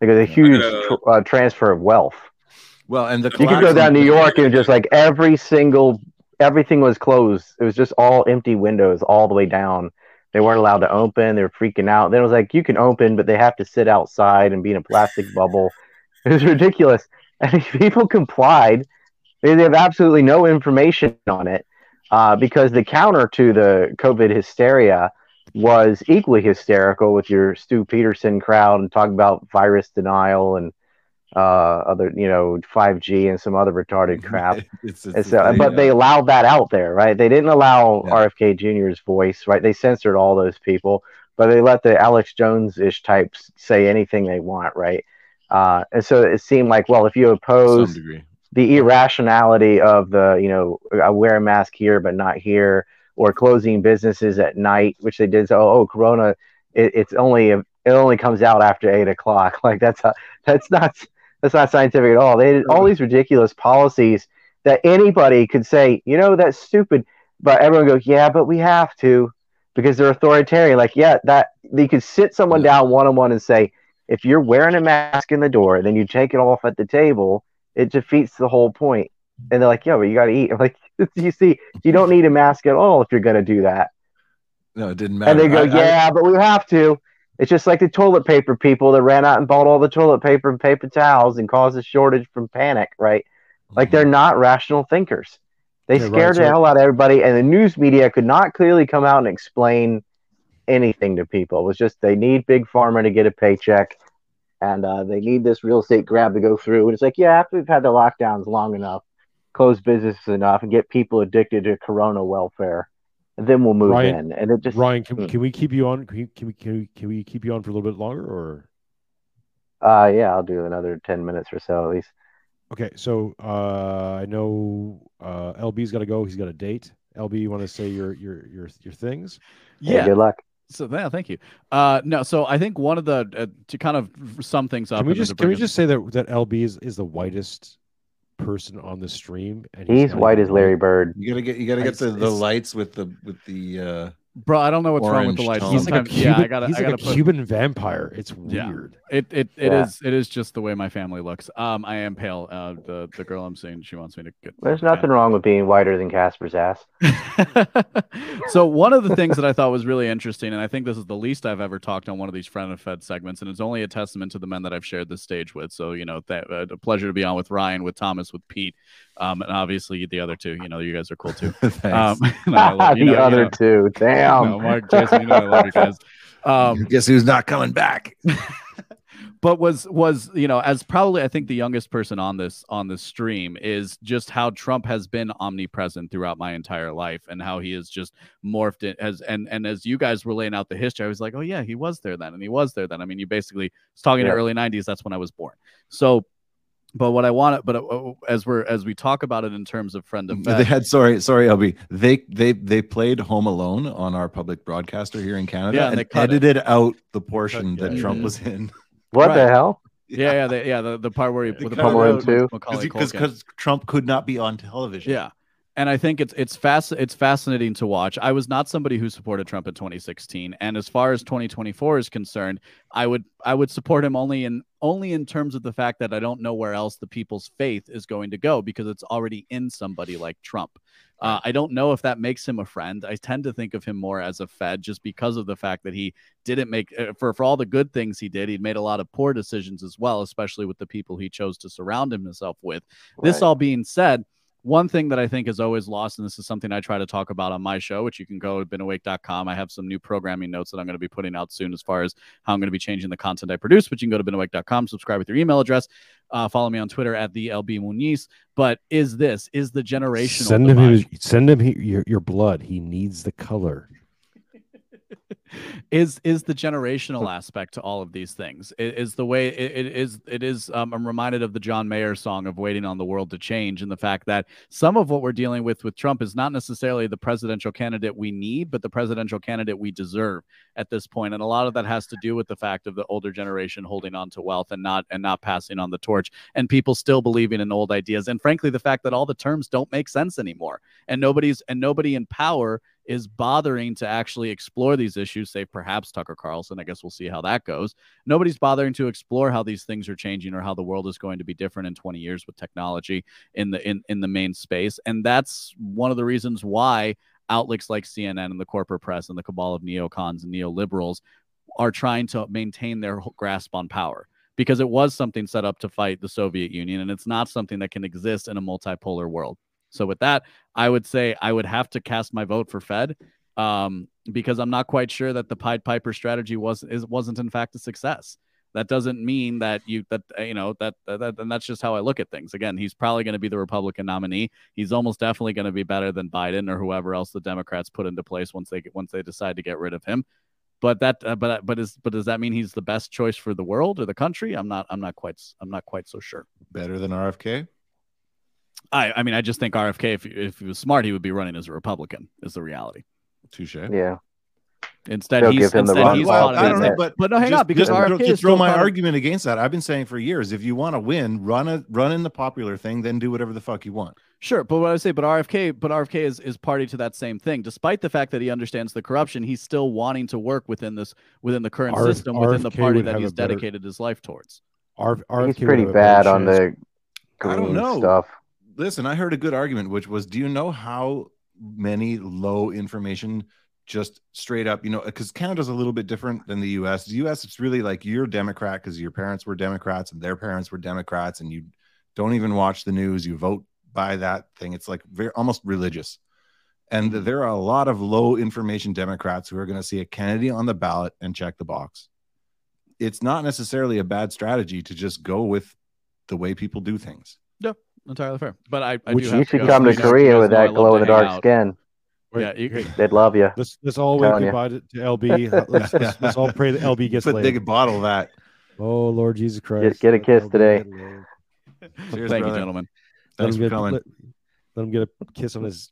I: Like a huge tr- uh, transfer of wealth.
C: Well, and the
I: You could go down New York and just like every single everything was closed. It was just all empty windows all the way down. They weren't allowed to open. They were freaking out. Then it was like you can open, but they have to sit outside and be in a plastic bubble. It was ridiculous. And people complied. They they have absolutely no information on it uh, because the counter to the COVID hysteria was equally hysterical with your Stu Peterson crowd and talking about virus denial and uh, other, you know, 5G and some other retarded crap.
C: It's- it's
I: And
C: the
I: so,
C: thing,
I: but they allowed that out there, right? They didn't allow
C: Yeah.
I: RFK Jr.'s voice, right? They censored all those people, but they let the Alex Jones ish types say anything they want, right? Uh, and so it seemed like, well, if you oppose the irrationality of the, you know, I wear a mask here but not here, or closing businesses at night, which they did. So, oh, oh, Corona, it, it's only it only comes out after eight o'clock. Like that's a, that's not that's not scientific at all. They did all these ridiculous policies that anybody could say, you know, that's stupid, but everyone goes, yeah, but we have to. because they're authoritarian. Like, yeah, that they could sit someone mm-hmm. down one on one and say, if you're wearing a mask in the door and then you take it off at the table, it defeats the whole point. And they're like, yeah, but you got to eat. I'm like, you see, you don't need a mask at all if you're going to do that.
C: No, it didn't matter.
I: And they go,
C: I- I-
I: yeah, but we have to. It's just like the toilet paper people that ran out and bought all the toilet paper and paper towels and caused a shortage from panic, right? Like they're not rational thinkers. They
B: Okay, right,
I: scared the
B: so-
I: hell out of everybody, and the news media could not clearly come out and explain anything to people. It was just they need big pharma to get a paycheck, and uh, they need this real estate grab to go through. And it's like, yeah, after we've had the lockdowns long enough, close businesses enough, and get people addicted to Corona welfare, and then we'll move
B: Ryan-
I: in. And it just
B: Ryan, can,
I: Hmm.
B: can we keep you on? Can we, can we can we can we keep you on for a little bit longer, or
I: Uh, yeah, I'll do another ten minutes or so at least.
B: okay? So uh, I know uh, LB's got to go. He's got a date. LB, you want to say your your your your things?
I: Hey,
H: Yeah.
I: good luck.
H: So yeah, thank you. Uh, no, so I think one of the uh, to kind of sum things up.
B: Can we just can we just say that that LB is, is the whitest person on the stream? And
I: He's
B: not
I: white as Larry Bird.
C: You gotta get you gotta get the, the lights with the with the uh
H: bro? I don't know what's wrong with the
C: Orange
H: lights.
B: He's like a Cuban.
H: yeah, I gotta,
B: he's
H: I
B: like
H: gotta
B: a
H: put,
B: Cuban vampire. It's
H: Yeah.
B: weird.
H: It it it
I: Yeah.
H: is it is just the way my family looks. Um, I am pale. Uh, the the girl I'm seeing, she wants me to get.
I: There's nothing wrong with being whiter than Casper's ass.
H: so one of the things that I thought was really interesting, and I think this is the least I've ever talked on one of these friend and fed segments, and it's only a testament to the men that I've shared this stage with. So you know, that uh, a pleasure to be on with Ryan, with Thomas, with Pete, um, and obviously the other two. You know, you guys are cool too. Um, love-
I: the
H: you know- you
I: other
H: know-
I: two, damn.
H: no, Mark, Jason, you know I love you guys. Um,
C: guess who's not coming back?
H: but was was you know as probably i think the youngest person on this on this stream is just how trump has been omnipresent throughout my entire life and how he has just morphed it as and and as you guys were laying out the history i was like oh yeah he was there then and he was there then i mean you basically was talking
I: Yeah.
H: to early 90s that's when i was born so but what i want but uh, as we're as we talk about it in terms of friend of
C: They had sorry, sorry, LB. They they they played Home Alone on our public broadcaster here in Canada
H: Yeah, and
C: and,
H: they cut it.
C: edited out the portion
B: Cut-
C: that
B: yeah.
C: Trump was in.
I: What the hell?
H: yeah yeah they, yeah the, the part where he
C: They
H: the
C: cut
H: part where.
I: Too.
C: Because because Trump could not be on television.
H: Yeah. And I think it's it's fast it's fascinating to watch. I was not somebody who supported Trump in 2016, and as far as 2024 is concerned, I would I would support him only in only in terms of the fact that I don't know where else the people's faith is going to go because it's already in somebody like Trump. Uh, I don't know if that makes him a friend. I tend to think of him more as a Fed just because of the fact that he didn't make uh, for for all the good things he did. He made a lot of poor decisions as well, especially with the people he chose to surround himself with. This all being said, one thing that I think is always lost, and this is something I try to talk about on my show, which you can go to binawake.com. I have some new programming notes that I'm going to be putting out soon as far as how I'm going to be changing the content I produce, but you can go to binawake.com, subscribe with your email address, uh, follow me on Twitter at the LB Muniz. But is this, is the generational
B: Send him his, send him your your blood. He needs the color.
H: Is is the generational aspect to all of these things. I- is the way it, it is it is um, i'm reminded of the john mayer song of waiting on the world to change and the fact that some of what we're dealing with with trump is not necessarily the presidential candidate we need but the presidential candidate we deserve at this point. And a lot of that has to do with the fact of the older generation holding on to wealth and not and not passing on the torch and people still believing in old ideas. And frankly the fact that all the terms don't make sense anymore and nobody's and nobody in power is bothering to actually explore these issues, say perhaps Tucker Carlson. I guess we'll see how that goes. Nobody's bothering to explore how these things are changing or how the world is going to be different in 20 years with technology in the in, in the main space. And that's one of the reasons why outlets like CNN and the corporate press and the cabal of neocons and neoliberals are trying to maintain their grasp on power because it was something set up to fight the Soviet Union and it's not something that can exist in a multipolar world. So with that, I would say I would have to cast my vote for Fed um, because I'm not quite sure that the Pied Piper strategy was is, wasn't in fact a success. That doesn't mean that you that uh, you know that, that and that's just how I look at things. Again, he's probably going to be the Republican nominee. He's almost definitely going to be better than Biden or whoever else the Democrats put into place once they once they decide to get rid of him. But that uh, but but is but does that mean he's the best choice for the world or the country? I'm not I'm not quite I'm not quite so sure.
C: Better than RFK.
H: I I mean I just think RFK if if he was smart he would be running as a Republican is the reality.
C: Touche.
I: Yeah.
H: Instead,
I: They'll
H: he's
I: give him the
H: instead he's
I: ball.
H: caught
C: I don't know, but
H: But no, hang
C: just,
H: on, because
C: just
H: RFK
C: to
H: is
C: throw my
H: part
C: argument against that. I've been saying for years, if you want to win, run a run in the popular thing, then do whatever the fuck you want.
H: Sure, but what I say, but RFK, but RFK is is party to that same thing. Despite the fact that he understands the corruption, he's still wanting to work within this within the current
B: RF
H: system, within the party that he's
B: a better-
H: dedicated his life towards.
B: R- RFK
I: He's pretty
B: have a better
I: bad on
B: chance.
I: the
C: I don't know.
I: stuff.
C: Listen, I heard a good argument, which was, do you know how many low information, just straight up, you know, because Canada's a little bit different than the U.S. The U.S. it's really like you're Democrat because your parents were Democrats and their parents were Democrats, and you don't even watch the news. You vote by that thing. It's like very almost religious. And mm-hmm. there are a lot of low information Democrats who are going to see a Kennedy on the ballot and check the box. It's not necessarily a bad strategy to just go with the way people do things.
H: Yeah, entirely fair. But I, I
B: Which
H: do
B: you
H: have
I: should
H: go.
I: come to
H: You guys- you
I: Korea with that glow in the dark skin.
H: Yeah, you-
B: hey,
I: They'd love you.
B: let's let's all wave
I: Telling you.
B: goodbye to, to LB. Let's, let's, let's all pray that LB gets
C: But they
B: laid.
C: could bottle that.
B: Oh Lord Jesus Christ!
I: get a kiss
B: LB
I: today.
C: Cheers,
H: Thank you, gentlemen.
B: Let
C: Thanks
B: him
C: for
B: get,
C: coming.
B: Let, let him get a kiss on his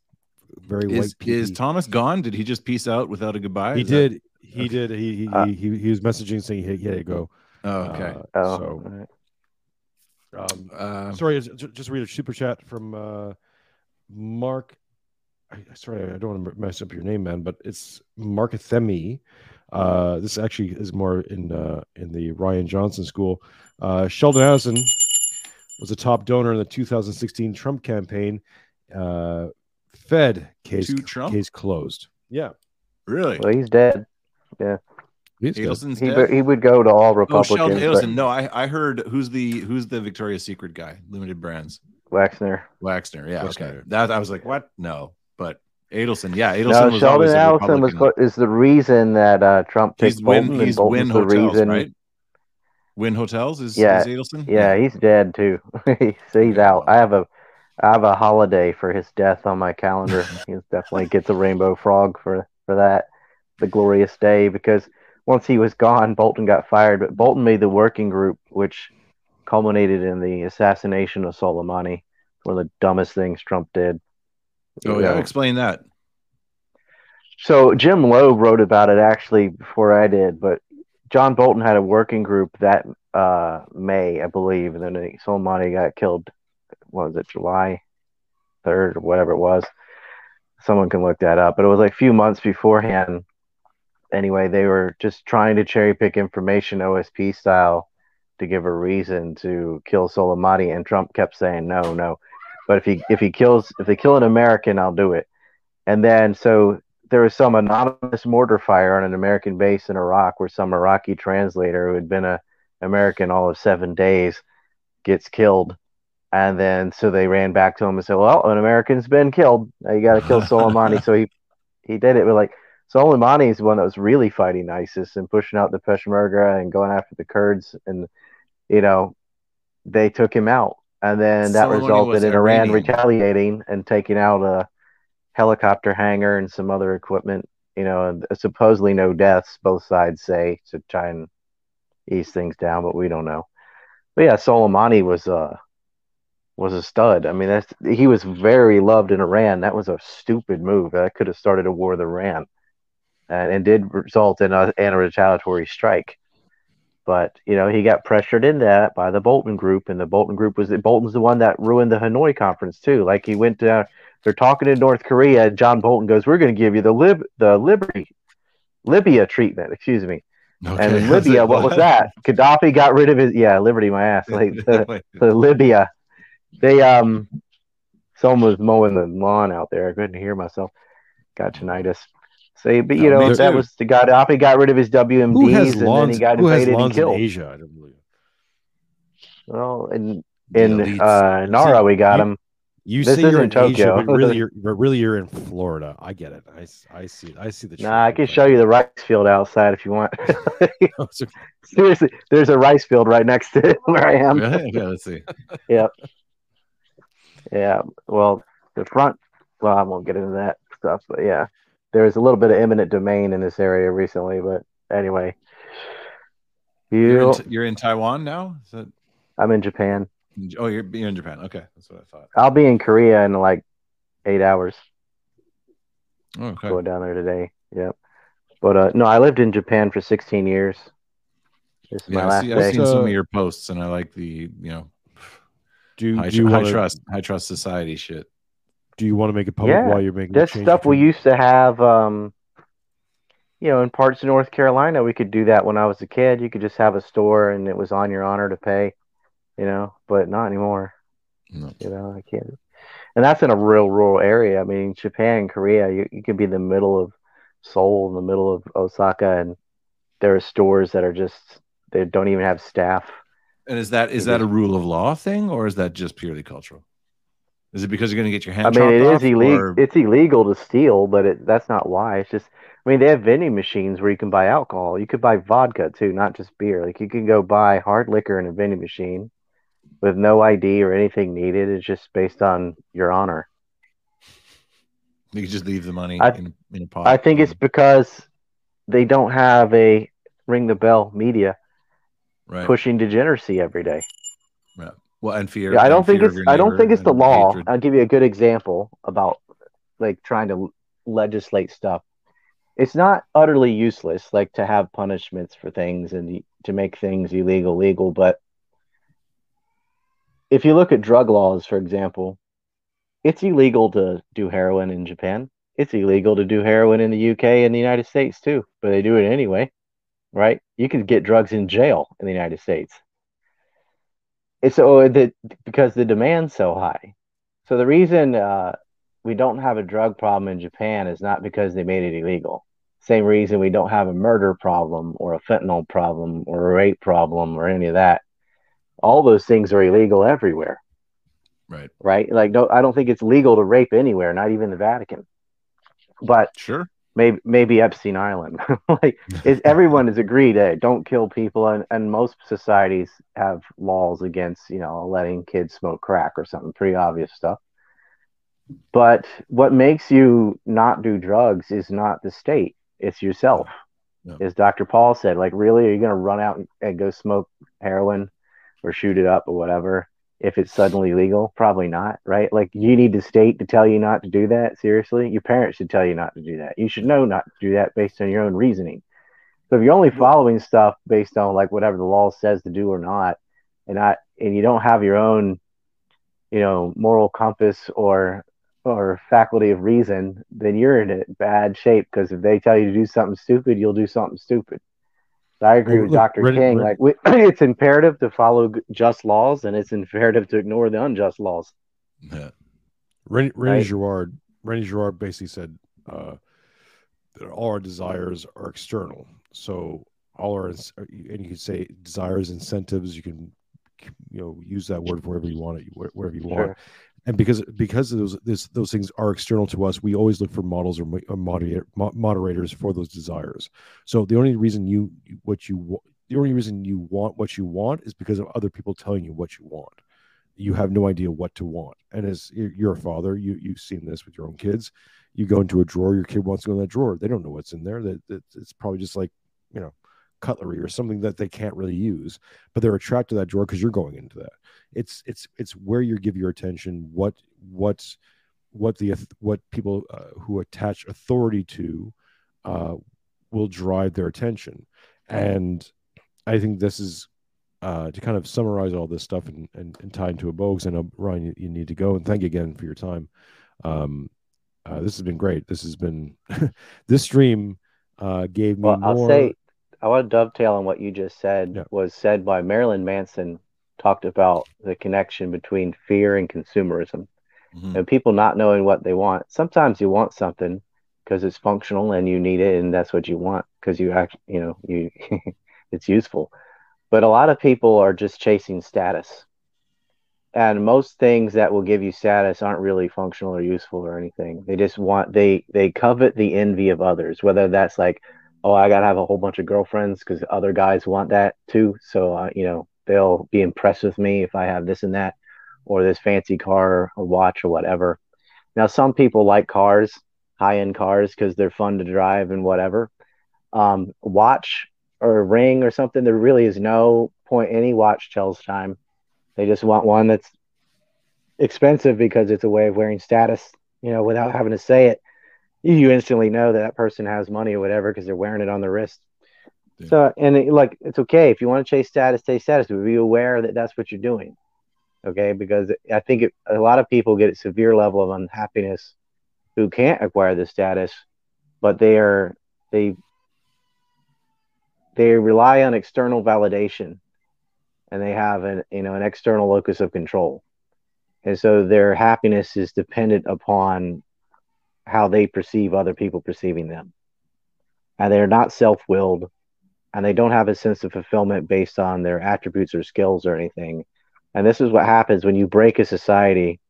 B: very
C: Is,
B: white.
C: is. Thomas gone? Did he just peace out without a goodbye?
B: He
C: Is that-
B: did. He did. He he,
I: Uh,
B: he he he was messaging saying he, he had to go.
C: Oh, okay.
B: Uh,
I: Oh,
B: so
I: all right.
B: Um,
C: Uh,
B: sorry, just, just read a super chat from uh, Mark. I, sorry, I don't want to mess up your name, man, but it's Mark Themi. Uh, this actually is more in uh, in the Ryan Dawson school. Uh, Sheldon Adelson was a top donor in the 2016 Trump campaign. Uh, Fed case
C: Trump?
B: case closed. Yeah,
C: really?
I: Well, he's dead.
B: he's good.
C: Adelson's
I: He,
C: dead.
I: he would go to all Republicans.
C: Oh,
I: Republicans.
C: Sheldon
I: but
C: Adelson. No, I, I heard who's the who's the Victoria's Secret guy, Limited Brands,
I: Wexner.
C: Wexner. Yeah,
B: Wexner.
C: okay. That I was like, what? No, but Adelson. Yeah, Adelson
I: No,
C: was
I: Sheldon
C: always a
I: Allison was
C: Republican.
I: co- is the reason that uh, Trump picked
C: He's
I: Bolton,
C: Win.
I: and
C: He's
I: Bolton's
C: Win
I: the
C: Hotels,
I: reason.
C: right? Wynn Hotels is,
I: Yeah,
C: is Adelson.
I: Yeah, he's dead too. so he's out. I have a I have a holiday for his death on my calendar. he definitely gets a rainbow frog for for that, the glorious day. Because once he was gone, Bolton got fired. But Bolton made the working group, which culminated in the assassination of Soleimani. One of the dumbest things Trump did.
C: Oh yeah,
I: know,
C: explain that.
I: So Jim Lobe wrote about it actually before I did, but John Bolton had a working group that uh, May, I believe, and then Soleimani got killed. What was it, July third or whatever it was? Someone can look that up, but it was like a few months beforehand. Anyway, they were just trying to cherry pick information OSP style to give a reason to kill Soleimani, and Trump kept saying no, no. But if he if he kills if they kill an American, I'll do it. And then so there was some anonymous mortar fire on an American base in Iraq where some Iraqi translator who had been a American all of seven days gets killed. And then so they ran back to him and said, Well, an American's been killed. Now you gotta kill Soleimani. so he he did it. But like Soleimani is the one that was really fighting ISIS and pushing out the Peshmerga and going after the Kurds and you know, they took him out. And then that
C: Soleimani
I: resulted in Iran retaliating and taking out a helicopter hangar and some other equipment. You know, and supposedly no deaths, both sides say, to try and ease things down, but we don't know. But yeah, Soleimani was uh was a stud. I mean, that's he was very loved in Iran. That was a stupid move. That could have started a war with Iran, and, and did result in a, in a retaliatory strike. But you know, he got pressured in that by the Bolton Group, and the Bolton Group was Bolton's the one that ruined the Hanoi conference too. Like he went down, they're talking in North Korea, and John Bolton goes, "We're going to give you the lib the Liberty Libya treatment." Excuse me. Okay, And in Libya,
C: it.
I: what was that? Gaddafi got rid of his yeah, Liberty, my ass. Like the, the Libya, they um, someone was mowing the lawn out there. I couldn't hear myself. Got tinnitus. Say, but you
C: Oh,
I: know that was the guy. Gaddafi got rid of his WMDs, and then he got invaded and
B: lawns in
I: killed.
B: Asia? I don't believe.
I: Well, in in uh, Nara, we got
B: you-
I: him.
B: You
I: This
B: say you're in
I: Tokyo.
B: Asia, but really you're but really you're in Florida. I get it. I, I see I see the.
I: Nah, I can show you the rice field outside if you want. Seriously, there's a rice field right next to where I am.
C: Yeah, let's see.
I: Yeah. Well, the front. Well, I won't get into that stuff, but yeah, there's a little bit of eminent domain in this area recently. But anyway,
C: You're
I: you,
C: in, you're in Taiwan now. Is that?
I: I'm in Japan.
C: Oh, you're, you're in Japan. Okay, that's what I thought.
I: I'll be in Korea in like eight hours.
C: Oh, okay.
I: Going down there today. Yep. But uh, no, I lived in Japan for 16 years. This is my
C: Yeah, I
I: last
C: see, I've
I: day.
C: seen some of your posts, and I like the you know
B: Do
C: high,
B: do you
C: high
B: want to
C: trust high trust society shit.
B: Do you want to make it public
I: Yeah,
B: while you're making the
I: That's
B: change
I: stuff we used to have. Um, you know, in parts of North Carolina, we could do that when I was a kid. You could just have a store, and it was on your honor to pay. You know, but not anymore.
C: No.
I: You know, I can't. And that's in a real rural area. I mean, Japan, Korea, you, you could be in the middle of Seoul, in the middle of Osaka, and there are stores that are just they don't even have staff.
C: And is that is that a rule of law thing, or is that just purely cultural? Is it because you're going to get your hand
I: I mean, it is illegal.
C: or-
I: It's illegal to steal, but it, that's not why. It's just, I mean, they have vending machines where you can buy alcohol. You could buy vodka too, not just beer. Like you can go buy hard liquor in a vending machine with no ID or anything needed. It's just based on your honor.
C: you could just leave the money
I: I-
C: in, in a pot?
I: I think it's because they don't have a ring the bell media
C: right.
I: pushing degeneracy every day.
C: Well, and fear.
I: Yeah, I don't think it's I don't think it's the law.
C: hatred.
I: I'll give you a good example about like trying to legislate stuff. It's not utterly useless like to have punishments for things and to make things illegal legal, but if you look at drug laws, for example, it's illegal to do heroin in Japan. It's illegal to do heroin in the UK and the United States too, but they do it anyway, right? You can get drugs in jail in the United States. It's so that because the demand's so high. So the reason uh, we don't have a drug problem in Japan is not because they made it illegal. Same reason we don't have a murder problem or a fentanyl problem or a rape problem or any of that. All those things are illegal everywhere,
C: Right.
I: right? Like, no, I don't think it's legal to rape anywhere, not even the Vatican. But
C: Sure.
I: Maybe maybe Epstein Island. like is everyone has agreed that don't kill people and, and most societies have laws against, you know, letting kids smoke crack or something pretty obvious stuff. But what makes you not do drugs is not the state, it's yourself. As Dr. Paul said, like really are you gonna run out and, and go smoke heroin or shoot it up or whatever if it's suddenly legal? Probably not, right? Like you need the state to tell you not to do that. Seriously, your parents should tell you not to do that. You should know not to do that based on your own reasoning. So if you're only mm-hmm. following stuff based on like whatever the law says to do or not, and not and you don't have your own, you know, moral compass or or faculty of reason, then you're in a bad shape because if they tell you to do something stupid, you'll do something stupid. So I agree with Dr.
B: Reddit-
I: King.
B: Reddit-
I: Like we, it's imperative to follow just laws, and it's imperative to ignore the unjust laws.
C: Yeah.
B: René, René
I: Right.
B: Girard, René Girard basically said uh, that all our desires are external. So all our, and you could say desires, incentives. You can, you know, use that word wherever you want it, wherever you want.
I: Sure.
B: And because because those this, those things are external to us, we always look for models or, mo- or moderator, moderators for those desires. So the only reason you what you the only reason you want what you want is because of other people telling you what you want you have no idea what to want. And as you're a father, you you've seen this with your own kids. You go into a drawer, your kid wants to go in that drawer. They don't know what's in there. That- it's probably just like you know cutlery or something that they can't really use, but they're attracted to that drawer because you're going into that. It's it's it's where you give your attention. What what what the what people uh, who attach authority to uh, will drive their attention, and I think this is uh, to kind of summarize all this stuff and, and, and tie into a bow because I know Ryan you, you need to go and thank you again for your time. Um, uh, this has been great. This has been this stream uh, gave me
I: Well,
B: more.
I: I'll say, I want to dovetail on what you just said.
B: Yeah.
I: Was said by Marilyn Manson. Talked about the connection between fear and consumerism,
C: Mhm.
I: and people not knowing what they want. Sometimes you want something because it's functional and you need it, and that's what you want because you act, you know, you it's useful. But a lot of people are just chasing status, and most things that will give you status aren't really functional or useful or anything. They just want they they covet the envy of others, whether that's like oh, I gotta have a whole bunch of girlfriends because other guys want that too. So uh, you know they'll be impressed with me if I have this and that, or this fancy car or watch or whatever. Now some people like cars, high end cars, because they're fun to drive and whatever. Um, watch or ring or something. There really is no point. Any watch tells time. They just want one that's expensive because it's a way of wearing status, you know, without having to say it you instantly know that that person has money or whatever because they're wearing it on their wrist.
B: Yeah.
I: So, and it, like, it's okay if you want to chase status, chase status, but be aware that that's what you're doing. Okay, because I think it, a lot of people get a severe level of unhappiness who can't acquire the status, but they are they they rely on external validation, and they have an you know an external locus of control, and so their happiness is dependent upon how they perceive other people perceiving them, and they're not self-willed, and they don't have a sense of fulfillment based on their attributes or skills or anything and this is what happens when you break a society,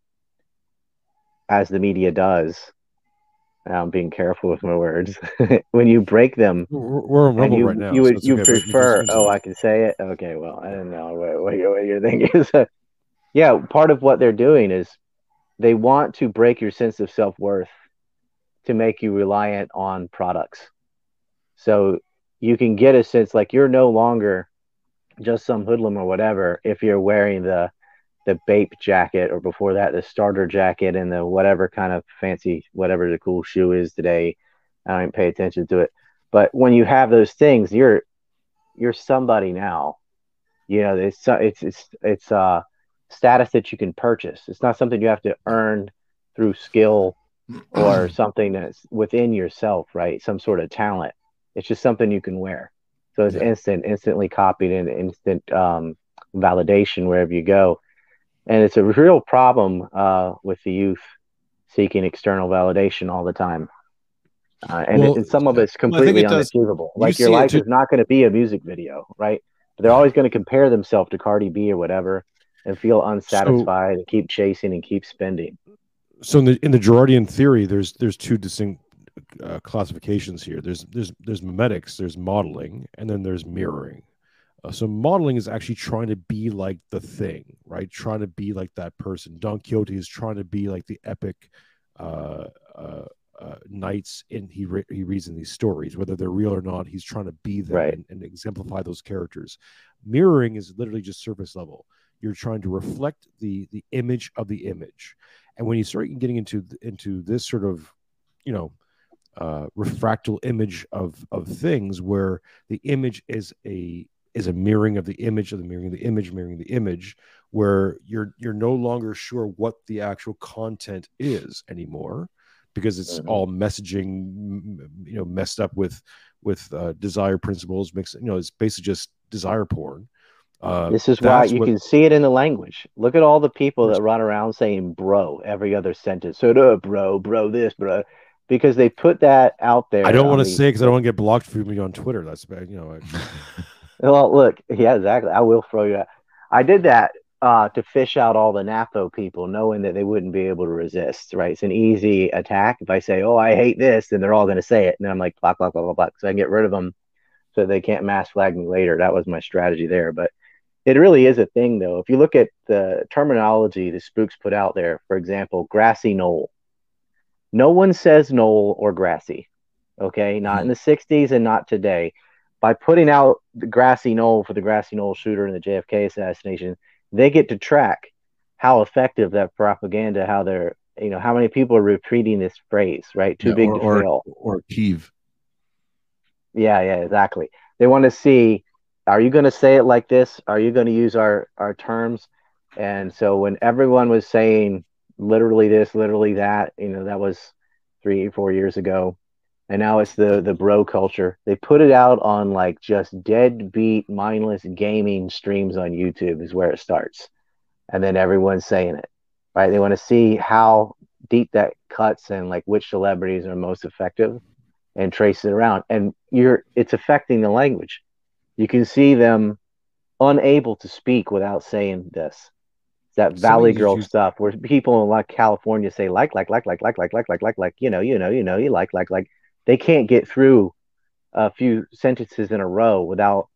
I: as the media does. I'm being careful with my words. when you break them,
B: We're, on Rumble
I: you
B: right now.
I: you
B: so
I: would
B: it's
I: you
B: okay,
I: prefer.
B: just-
I: oh, I can say it. Okay, well, I don't know what, what, your, what your thing is. yeah, part of what they're doing is they want to break your sense of self worth to make you reliant on products. So you can get a sense like you're no longer just some hoodlum or whatever if you're wearing the the Bape jacket or before that the starter jacket and the whatever kind of fancy whatever the cool shoe is today. I don't even pay attention to it. But when you have those things, you're you're somebody now. You know, it's it's it's it's uh status that you can purchase. It's not something you have to earn through skill or something that's within yourself, right? Some sort of talent. It's just something you can wear. So it's
B: Yeah.
I: instant, instantly copied and instant um, validation wherever you go. And it's a real problem uh, with the youth seeking external validation all the time. Uh, and,
B: Well,
I: and some of it's completely
C: it does-
I: unachievable.
C: you
I: Like your life is not going to be a music video, right? They're always going to compare themselves to Cardi B or whatever and feel unsatisfied and keep chasing and keep spending.
B: So in the in the Girardian theory, there's there's two distinct uh, classifications here. There's there's there's memetics, there's modeling, and then there's mirroring. Uh, so modeling is actually trying to be like the thing, right? Trying to be like that person. Don Quixote is trying to be like the epic uh, uh, uh, knights in he re- he reads in these stories, whether they're real or not. He's trying to be them
I: Right.
B: and, and exemplify those characters. Mirroring is literally just surface level. You're trying to reflect the the image of the image, and when you start getting into into this sort of, you know, uh, refractal image of of things where the image is a is a mirroring of the image of the mirroring of the image mirroring the image where you're you're no longer sure what the actual content is anymore because it's
I: Mhm.
B: all messaging you know messed up with with uh, desire principles mixed you know it's basically just desire porn uh,
I: this is why you
B: what-
I: can see it in the language. Look at all the people that run around saying bro every other sentence. So, uh, bro, bro, this, bro, because they put that out there.
B: I don't want to say because I don't want to get blocked from me on Twitter. That's bad, you know. I,
I: Well, look, yeah, exactly. I will throw you out. I did that uh, to fish out all the NAFO people, knowing that they wouldn't be able to resist. Right? It's an easy attack. If I say, "Oh, I hate this," then they're all going to say it, and then I'm like, "Block, block, block, block, block," so I can get rid of them, so they can't mass flag me later. That was my strategy there. But it really is a thing, though. If you look at the terminology the spooks put out there, for example, grassy knoll. No one says knoll or grassy. Okay, not in the '60s and not today by putting out the grassy knoll for the grassy knoll shooter and the JFK assassination, they get to track how effective that propaganda, how they're, you know, how many people are repeating this phrase, right? Too
C: Yeah,
I: big
C: or,
I: to
C: or,
I: fail.
C: or Kiev.
I: Yeah, yeah, exactly. They want to see, are you going to say it like this? Are you going to use our our terms? And so when everyone was saying literally this, literally that, you know, that was three, four years ago, and now it's the the bro culture. They put it out on like just deadbeat, mindless gaming streams on YouTube is where it starts, and then everyone's saying it, right? They want to see how deep that cuts and like which celebrities are most effective and trace it around and you're it's affecting the language you can see them unable to speak without saying this it's that valley girl stuff where people in like california say like like like like like like like like like like you know you know you know you like like like they can't get through a few sentences in a row without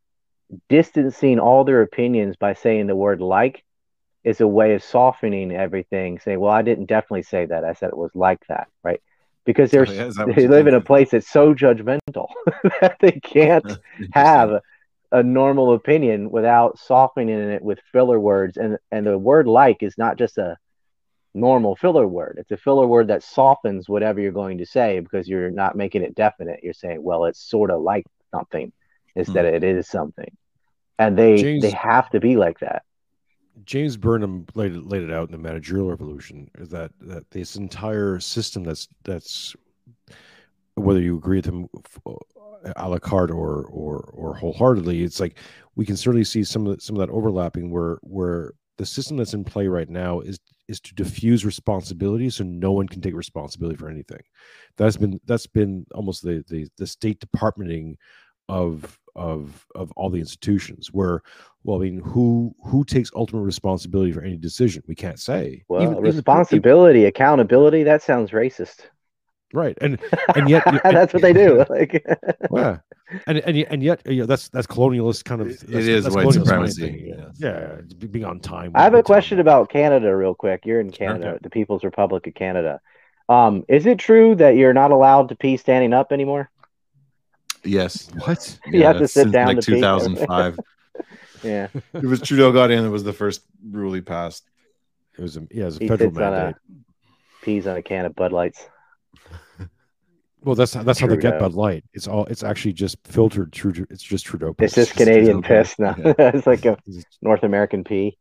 I: distancing all their opinions by saying the word like is a way of softening everything saying well i didn't definitely say that i said it was like that right because they're
C: Oh, yeah, is that what
I: they live in a place that's so judgmental that they can't have a normal opinion without softening it with filler words and and the word like is not just a normal filler word. It's a filler word that softens whatever you're going to say because you're not making it definite. You're saying, well, it's sort of like something instead hmm. of it is something. And they
B: James-
I: they have to be like that.
B: James Burnham laid it, laid it out in the managerial revolution is that that this entire system that's that's whether you agree with him a la carte or or or wholeheartedly, it's like we can certainly see some of the, some of that overlapping where where the system that's in play right now is is to diffuse responsibility so no one can take responsibility for anything. That's been that's been almost the the, the state departmenting of of of all the institutions where well i mean who who takes ultimate responsibility for any decision we can't say
I: Well,
B: Even- even
I: responsibility, accountability, that sounds racist.
B: Right and and yet
I: that's what they do. Like,
B: yeah and and yet, and yet you know, that's that's colonialist kind of
C: It
B: that's-
C: is
B: that's
C: white supremacy,
B: thing.
C: yes.
B: yeah being on time
I: I have a
B: with time.
I: question about Canada, real quick. You're in Canada,
B: Okay.
I: the People's Republic of Canada. Um, is it true that you're not allowed to pee standing up anymore?
C: Yes.
B: What?
I: You have to sit down
C: Like
I: to
C: 2005.
I: Yeah.
C: it was Trudeau got in. It was the first rule he passed.
B: It was a yeah, it was a
I: He
B: federal
I: sits on a pees on a can of Bud Lights.
B: Well, that's that's how they get
I: Trudeau.
B: Bud Light. It's all it's actually just filtered through. It's just Trudeau. Piss.
I: It's just Canadian
B: Trudeau
I: piss now.
B: Yeah.
I: it's like a North American pee.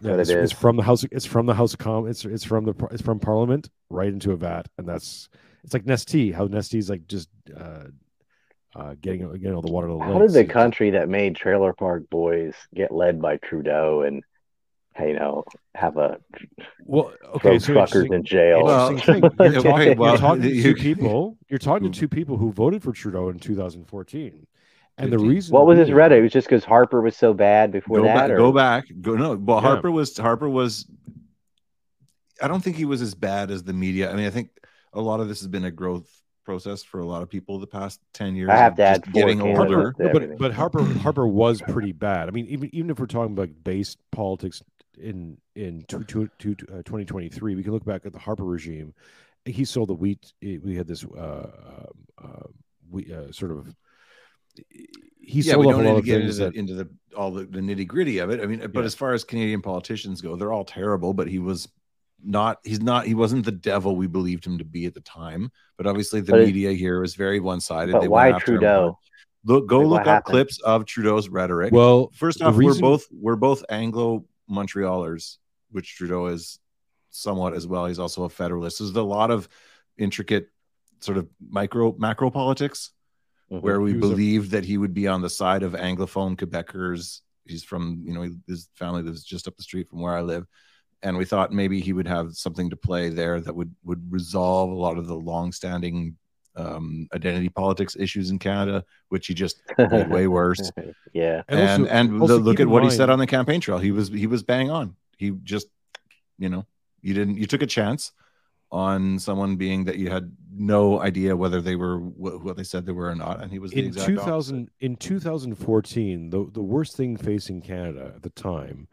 B: Yeah, it's,
I: it
B: it's from the house. It's from the House of Com. It's it's from the it's from Parliament right into a vat, and that's it's like Nestea. How Nestee's like just uh, uh, getting getting all the water to the
I: How did the country that made Trailer Park Boys get led by Trudeau and you know have a
B: Well,
I: throw
B: okay, so
I: truckers in jail?
B: interesting. You're talking,
C: okay, well,
B: you're talking to two people. You're talking to two people who voted for Trudeau in 2014, and the reason
I: what was his
B: being-
I: Reddit? It was just because Harper was so bad before
C: Go
I: that.
C: back.
I: or-
C: Go back. Go no. Well,
B: Yeah.
C: Harper was Harper was. I don't think he was as bad as the media. I mean, I think a lot of this has been a growth process for a lot of people the past ten years.
I: I have
C: of
I: to add
C: getting
I: cans
C: older.
I: to
B: No, but but Harper Harper was pretty bad. I mean, even even if we're talking about base politics in in two, two, two, uh, 2023, we can look back at the Harper regime. He sold the wheat. We had this uh, uh, we uh, sort of. He
C: yeah,
B: sold
C: we don't
B: a
C: need to
B: of
C: get into
B: things
C: the,
B: that
C: into the all the, the nitty gritty of it. I mean, but
B: Yeah.
C: as far as Canadian politicians go, they're all terrible. But he was not. He's not. He wasn't the devil we believed him to be at the time. But obviously, the
I: But it-
C: media here was very one sided.
I: But why Trudeau?
C: Look, go
I: Like,
C: look up
I: happened?
C: clips of Trudeau's rhetoric.
B: Well,
C: first off,
B: reason-
C: we're both we're both Anglo Montrealers, which Trudeau is somewhat as well. He's also a federalist. There's a lot of intricate sort of micro macro politics
I: Mhm.
C: where we
B: He was a-
C: believed that he would be on the side of anglophone Quebecers. He's from, you know, his family lives just up the street from where I live, and we thought maybe he would have something to play there that would would resolve a lot of the long-standing um, identity politics issues in Canada, which he just made way worse.
I: yeah.
B: And
C: And
B: also-
C: and,
B: also
C: the, look at
B: in
C: what he said on the campaign trail. He was he was bang on. He just, you know, you didn't you took a chance on someone being that you had no idea whether they were what, what they said they were or not, and he was the
B: in
C: exact
B: 2000 in 2014 the the worst thing facing canada at the time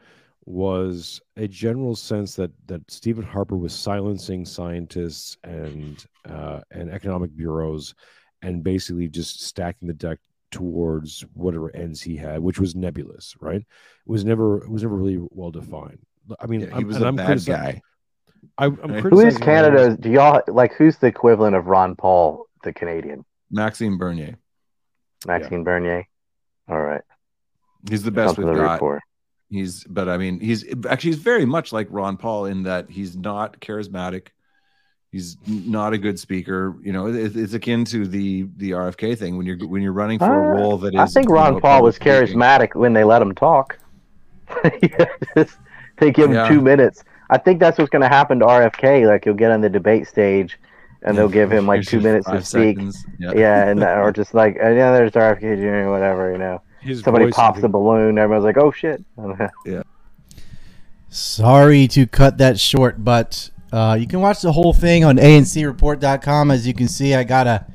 B: was a general sense that that stephen harper was silencing scientists and uh, and economic bureaus and basically just stacking the deck towards whatever ends he had which was nebulous right it was never it was never really well defined i mean
C: Yeah, he
B: I'm-
C: was
B: and
C: a
B: I'm
C: bad guy.
B: I, I'm
C: Right.
I: Who is
B: criticizing.
I: Canada? Do y'all like who's the equivalent of Ron Paul, the Canadian?
C: Maxime Bernier.
I: Maxime Bernier. All right.
C: He's the best
I: Something
C: we've
I: to
C: got.
I: for.
C: He's, but I mean, he's actually he's very much like Ron Paul in that he's not charismatic. He's not a good speaker. You know, it, it's akin to the the RFK thing when you're when you're running for a
I: Uh,
C: role that is.
I: I think
C: you
I: Ron
C: know,
I: Paul was
C: public speaking.
I: charismatic when they let him talk. Just- they give him
C: Yeah.
I: two minutes. I think that's what's going to happen to RFK. Like he'll get on the debate stage, and they'll give him like two minutes to speak.
C: seconds.
I: Yeah,
C: Yeah.
I: and or just like yeah, there's RFK Jr. Whatever you know.
B: His
I: Somebody
B: voice,
I: pops the balloon. Everyone's like, oh shit. yeah.
A: Sorry to cut that short, but uh, you can watch the whole thing on ancreport.com. As you can see, I got a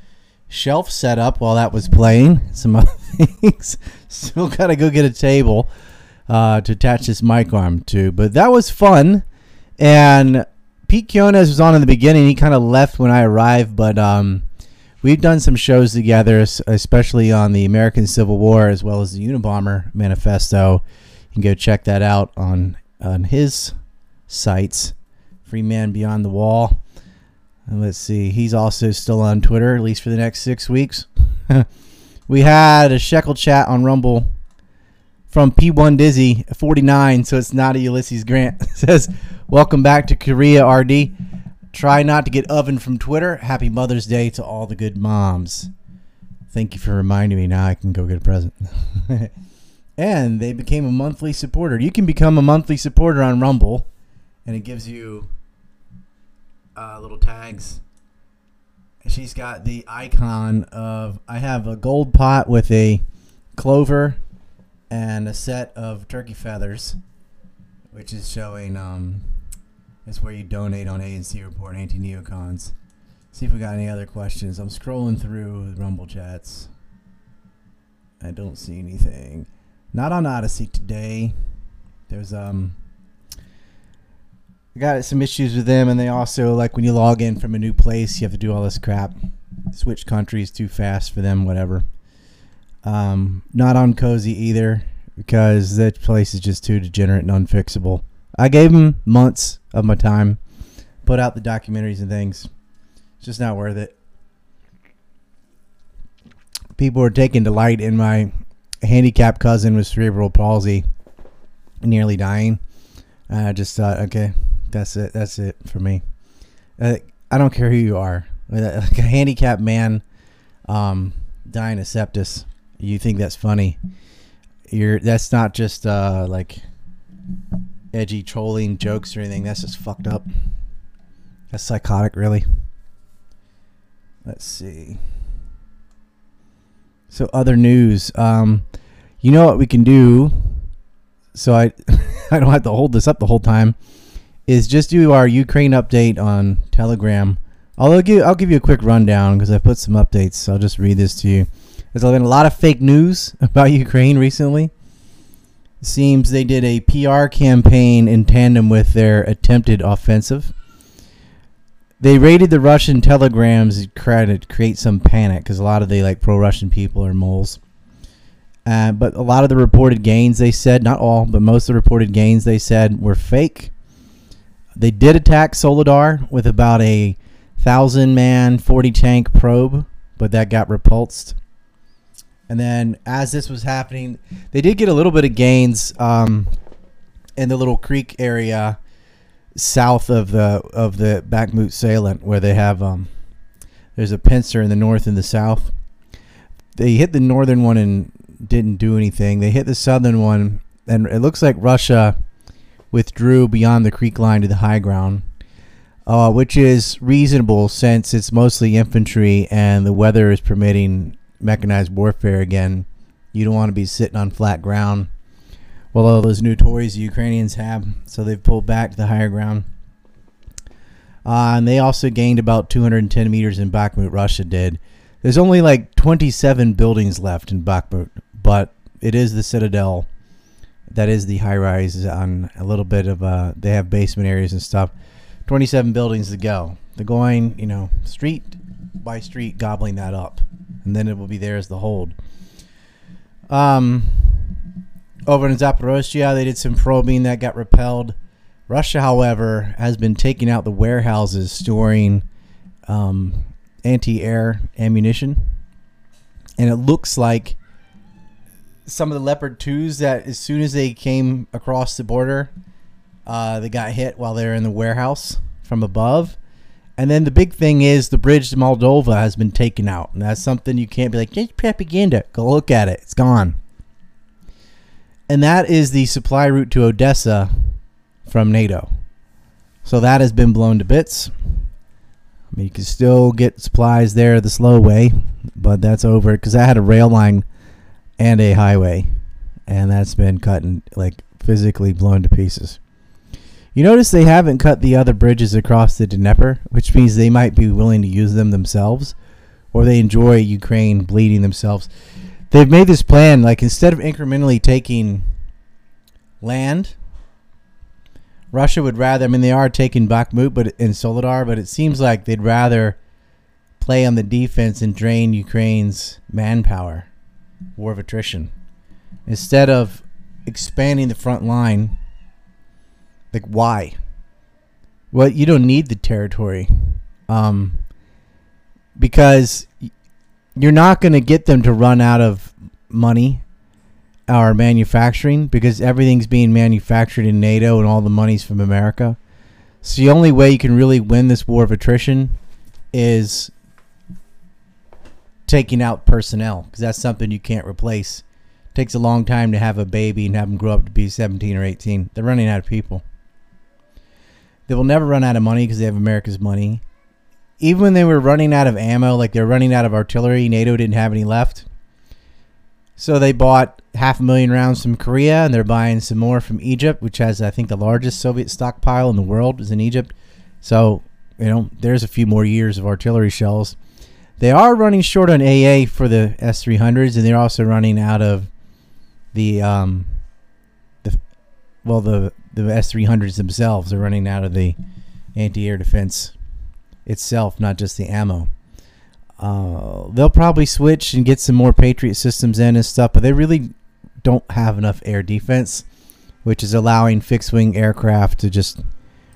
A: shelf set up while that was playing. Some other things. Still got to go get a table uh, to attach this mic arm to. But that was fun. And Pete Quiñones was on in the beginning. He kind of left when I arrived, but um, we've done some shows together, especially on the American Civil War as well as the Unabomber Manifesto. You can go check that out on on his sites. Free Man Beyond the Wall. And let's see, he's also still on Twitter, at least for the next six weeks. we had a shekel chat on Rumble from P1 Dizzy 49, so it's not a Ulysses Grant. says, Welcome back to Korea, RD. Try not to get oven from Twitter. Happy Mother's Day to all the good moms. Thank you for reminding me. Now I can go get a present. and they became a monthly supporter. You can become a monthly supporter on Rumble, and it gives you uh, little tags. She's got the icon of I have a gold pot with a clover and a set of turkey feathers, which is showing um, it's where you donate on A and C report anti neocons. See if we got any other questions. I'm scrolling through the Rumble chats. I don't see anything. Not on Odysee today. There's um I got some issues with them and they also like when you log in from a new place you have to do all this crap. Switch countries too fast for them, whatever. Um not on Cozy either because that place is just too degenerate and unfixable. I gave them months of my time, put out the documentaries and things. It's just not worth it. People are taking delight in my handicapped cousin with cerebral palsy, nearly dying. I just thought, okay, that's it. That's it for me. Uh, I don't care who you are. Like a handicapped man um, dying of sepsis. You think that's funny? You're. That's not just uh, like edgy trolling jokes or anything. That's just fucked up. That's psychotic, really. Let's see. So other news. Um, you know what we can do? So I, I don't have to hold this up the whole time. Is just do our Ukraine update on Telegram. I'll give I'll give you a quick rundown because I put some updates. I'll just read this to you. There's been a lot of fake news about Ukraine recently. Seems they did a PR campaign in tandem with their attempted offensive. They raided the Russian telegrams to create some panic because a lot of the like pro-Russian people are moles. Uh, but a lot of the reported gains, they said, not all, but most of the reported gains, they said, were fake. They did attack Soledar with about a thousand man, 40 tank probe, but that got repulsed. And then as this was happening, they did get a little bit of gains um, in the little creek area south of the of the Bakhmut Salient, where they have um, there's a pincer in the north and the south. They hit the northern one and didn't do anything. They hit the southern one, and it looks like Russia withdrew beyond the creek line to the high ground, uh, which is reasonable since it's mostly infantry and the weather is permitting mechanized warfare again. You don't want to be sitting on flat ground. Well, all those new toys the Ukrainians have, so they've pulled back to the higher ground. Uh, and they also gained about 210 meters in Bakhmut. Russia did. There's only like 27 buildings left in Bakhmut, but it is the citadel. That is the high rise on a little bit of uh they have basement areas and stuff. 27 buildings to go. They're going, you know, street by street gobbling that up. And then it will be there as the hold. Um over in Zaporozhye, they did some probing that got repelled. Russia, however, has been taking out the warehouses storing um, anti-air ammunition, and it looks like some of the Leopard twos that as soon as they came across the border, uh, they got hit while they were in the warehouse from above. And then the big thing is the bridge to Moldova has been taken out, and that's something you can't be like, "It's propaganda." Go look at it; it's gone and that is the supply route to Odessa from NATO. So that has been blown to bits. I mean, you can still get supplies there the slow way, but that's over because I had a rail line and a highway, and that's been cut and like physically blown to pieces. You notice they haven't cut the other bridges across the Dnieper, which means they might be willing to use them themselves, or they enjoy Ukraine bleeding themselves. They've made this plan like instead of incrementally taking land Russia would rather I mean they are taking Bakhmut but in Soledar but it seems like they'd rather play on the defense and drain Ukraine's manpower war of attrition instead of expanding the front line like why Well, you don't need the territory, um, because you're not going to get them to run out of money or manufacturing because everything's being manufactured in NATO and all the money's from America. So the only way you can really win this war of attrition is taking out personnel because that's something you can't replace. It takes a long time to have a baby and have them grow up to be 17 or 18. They're running out of people. They will never run out of money because they have America's money. Even when they were running out of ammo, like they're running out of artillery, NATO didn't have any left. So they bought half a million rounds from Korea and they're buying some more from Egypt, which has, I think, the largest Soviet stockpile in the world is in Egypt. So, you know, there's a few more years of artillery shells. They are running short on AA for the S 300s, and they're also running out of the, um, the well, the, the S 300s themselves are running out of the anti air defense itself, not just the ammo. Uh, they'll probably switch and get some more Patriot systems in and stuff, but they really don't have enough air defense, which is allowing fixed wing aircraft to just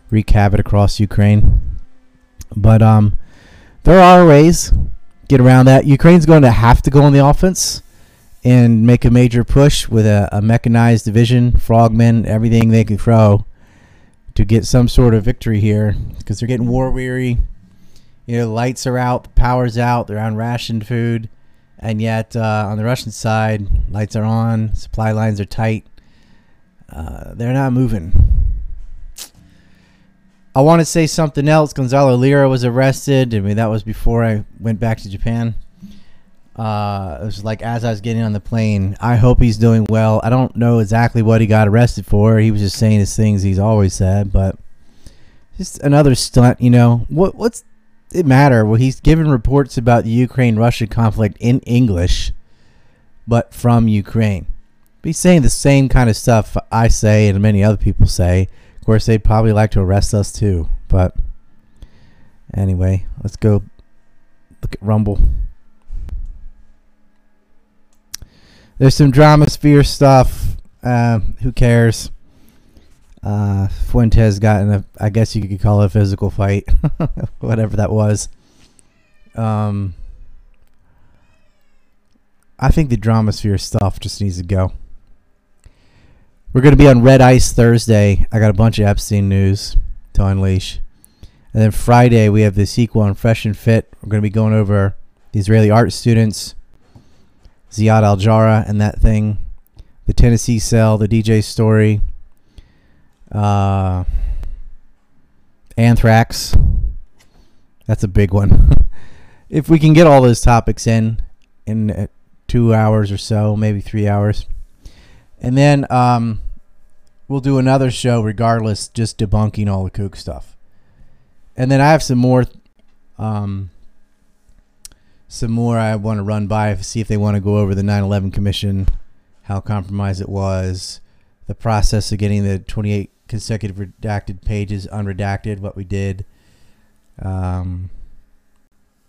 A: wreak havoc across Ukraine. But um, there are ways get around that. Ukraine's going to have to go on the offense and make a major push with a, a mechanized division, frogmen, everything they can throw to get some sort of victory here because they're getting war weary. You know, the lights are out, the power's out, they're on rationed food, and yet uh, on the Russian side, lights are on, supply lines are tight. Uh, they're not moving. I want to say something else. Gonzalo Lira was arrested. I mean, that was before I went back to Japan. Uh, it was like as I was getting on the plane. I hope he's doing well. I don't know exactly what he got arrested for. He was just saying his things he's always said, but just another stunt. You know what? What's it matter? Well, he's given reports about the Ukraine-Russia conflict in English, but from Ukraine. But he's saying the same kind of stuff I say and many other people say. Of course, they'd probably like to arrest us too. But anyway, let's go look at Rumble. There's some drama sphere stuff. Uh, who cares? Uh, Fuentes got in a, I guess you could call it a physical fight, whatever that was. Um, I think the drama sphere stuff just needs to go. We're going to be on Red Ice Thursday. I got a bunch of Epstein news to unleash. And then Friday, we have the sequel on Fresh and Fit. We're going to be going over the Israeli art students, Ziad Al Jarrah, and that thing, the Tennessee cell, the DJ story, uh, anthrax. That's a big one. if we can get all those topics in in uh, two hours or so, maybe three hours. And then um, we'll do another show regardless, just debunking all the kook stuff. And then I have some more, um, some more I want to run by, to see if they want to go over the 9/11 Commission, how compromised it was, the process of getting the 28 consecutive redacted pages unredacted, what we did. Um,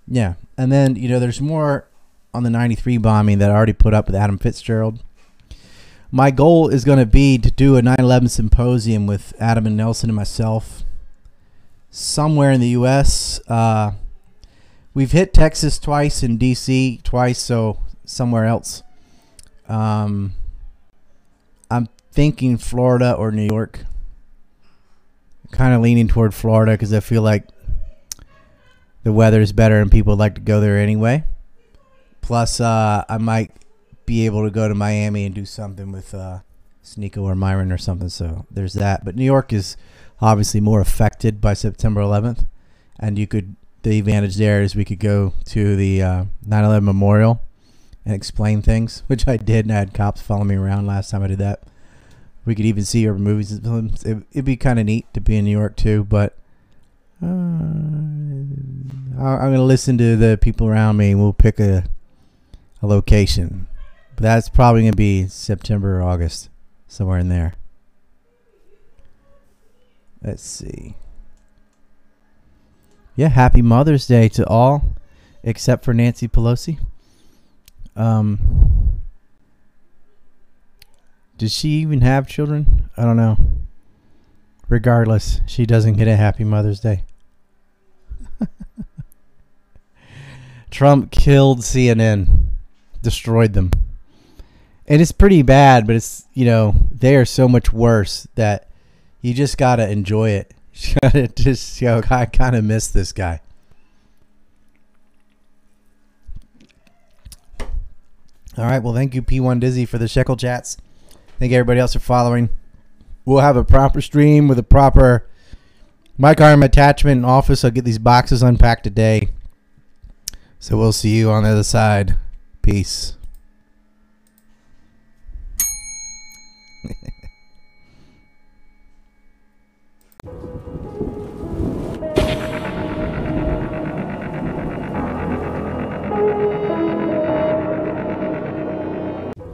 A: yeah, and then you know there's more on the 93 bombing that I already put up with Adam Fitzgerald my goal is going to be to do a 9/11 symposium with Adam and Nelson and myself somewhere in the U.S. Uh, we've hit Texas twice and D.C. twice, so somewhere else. Um, I'm thinking Florida or New York. Kind of leaning toward Florida because I feel like the weather is better and people like to go there anyway. Plus, uh, I might be able to go to Miami and do something with uh, Sneako or Myron or something. So there's that. But New York is obviously more affected by September 11th, and you could the advantage there is we could go to the uh, 9/11 memorial and explain things, which I did, and I had cops follow me around last time I did that. We could even see our movies and films. It, would be kind of neat to be in New York too, but. Uh, I'm gonna listen to the people around me. and We'll pick a a location. But that's probably going to be September or August, somewhere in there. Let's see. Yeah, happy Mother's Day to all, except for Nancy Pelosi. Um, does she even have children? I don't know. Regardless, she doesn't get a happy Mother's Day. Trump killed CNN, destroyed them. And it's pretty bad, but it's, you know, they are so much worse that you just got to enjoy it. Gotta just, know, I kind of miss this guy. All right. Well, thank you, P1 Dizzy, for the shekel chats. Thank everybody else for following. We'll have a proper stream with a proper mic arm attachment in office. I'll get these boxes unpacked today. So we'll see you on the other side. Peace.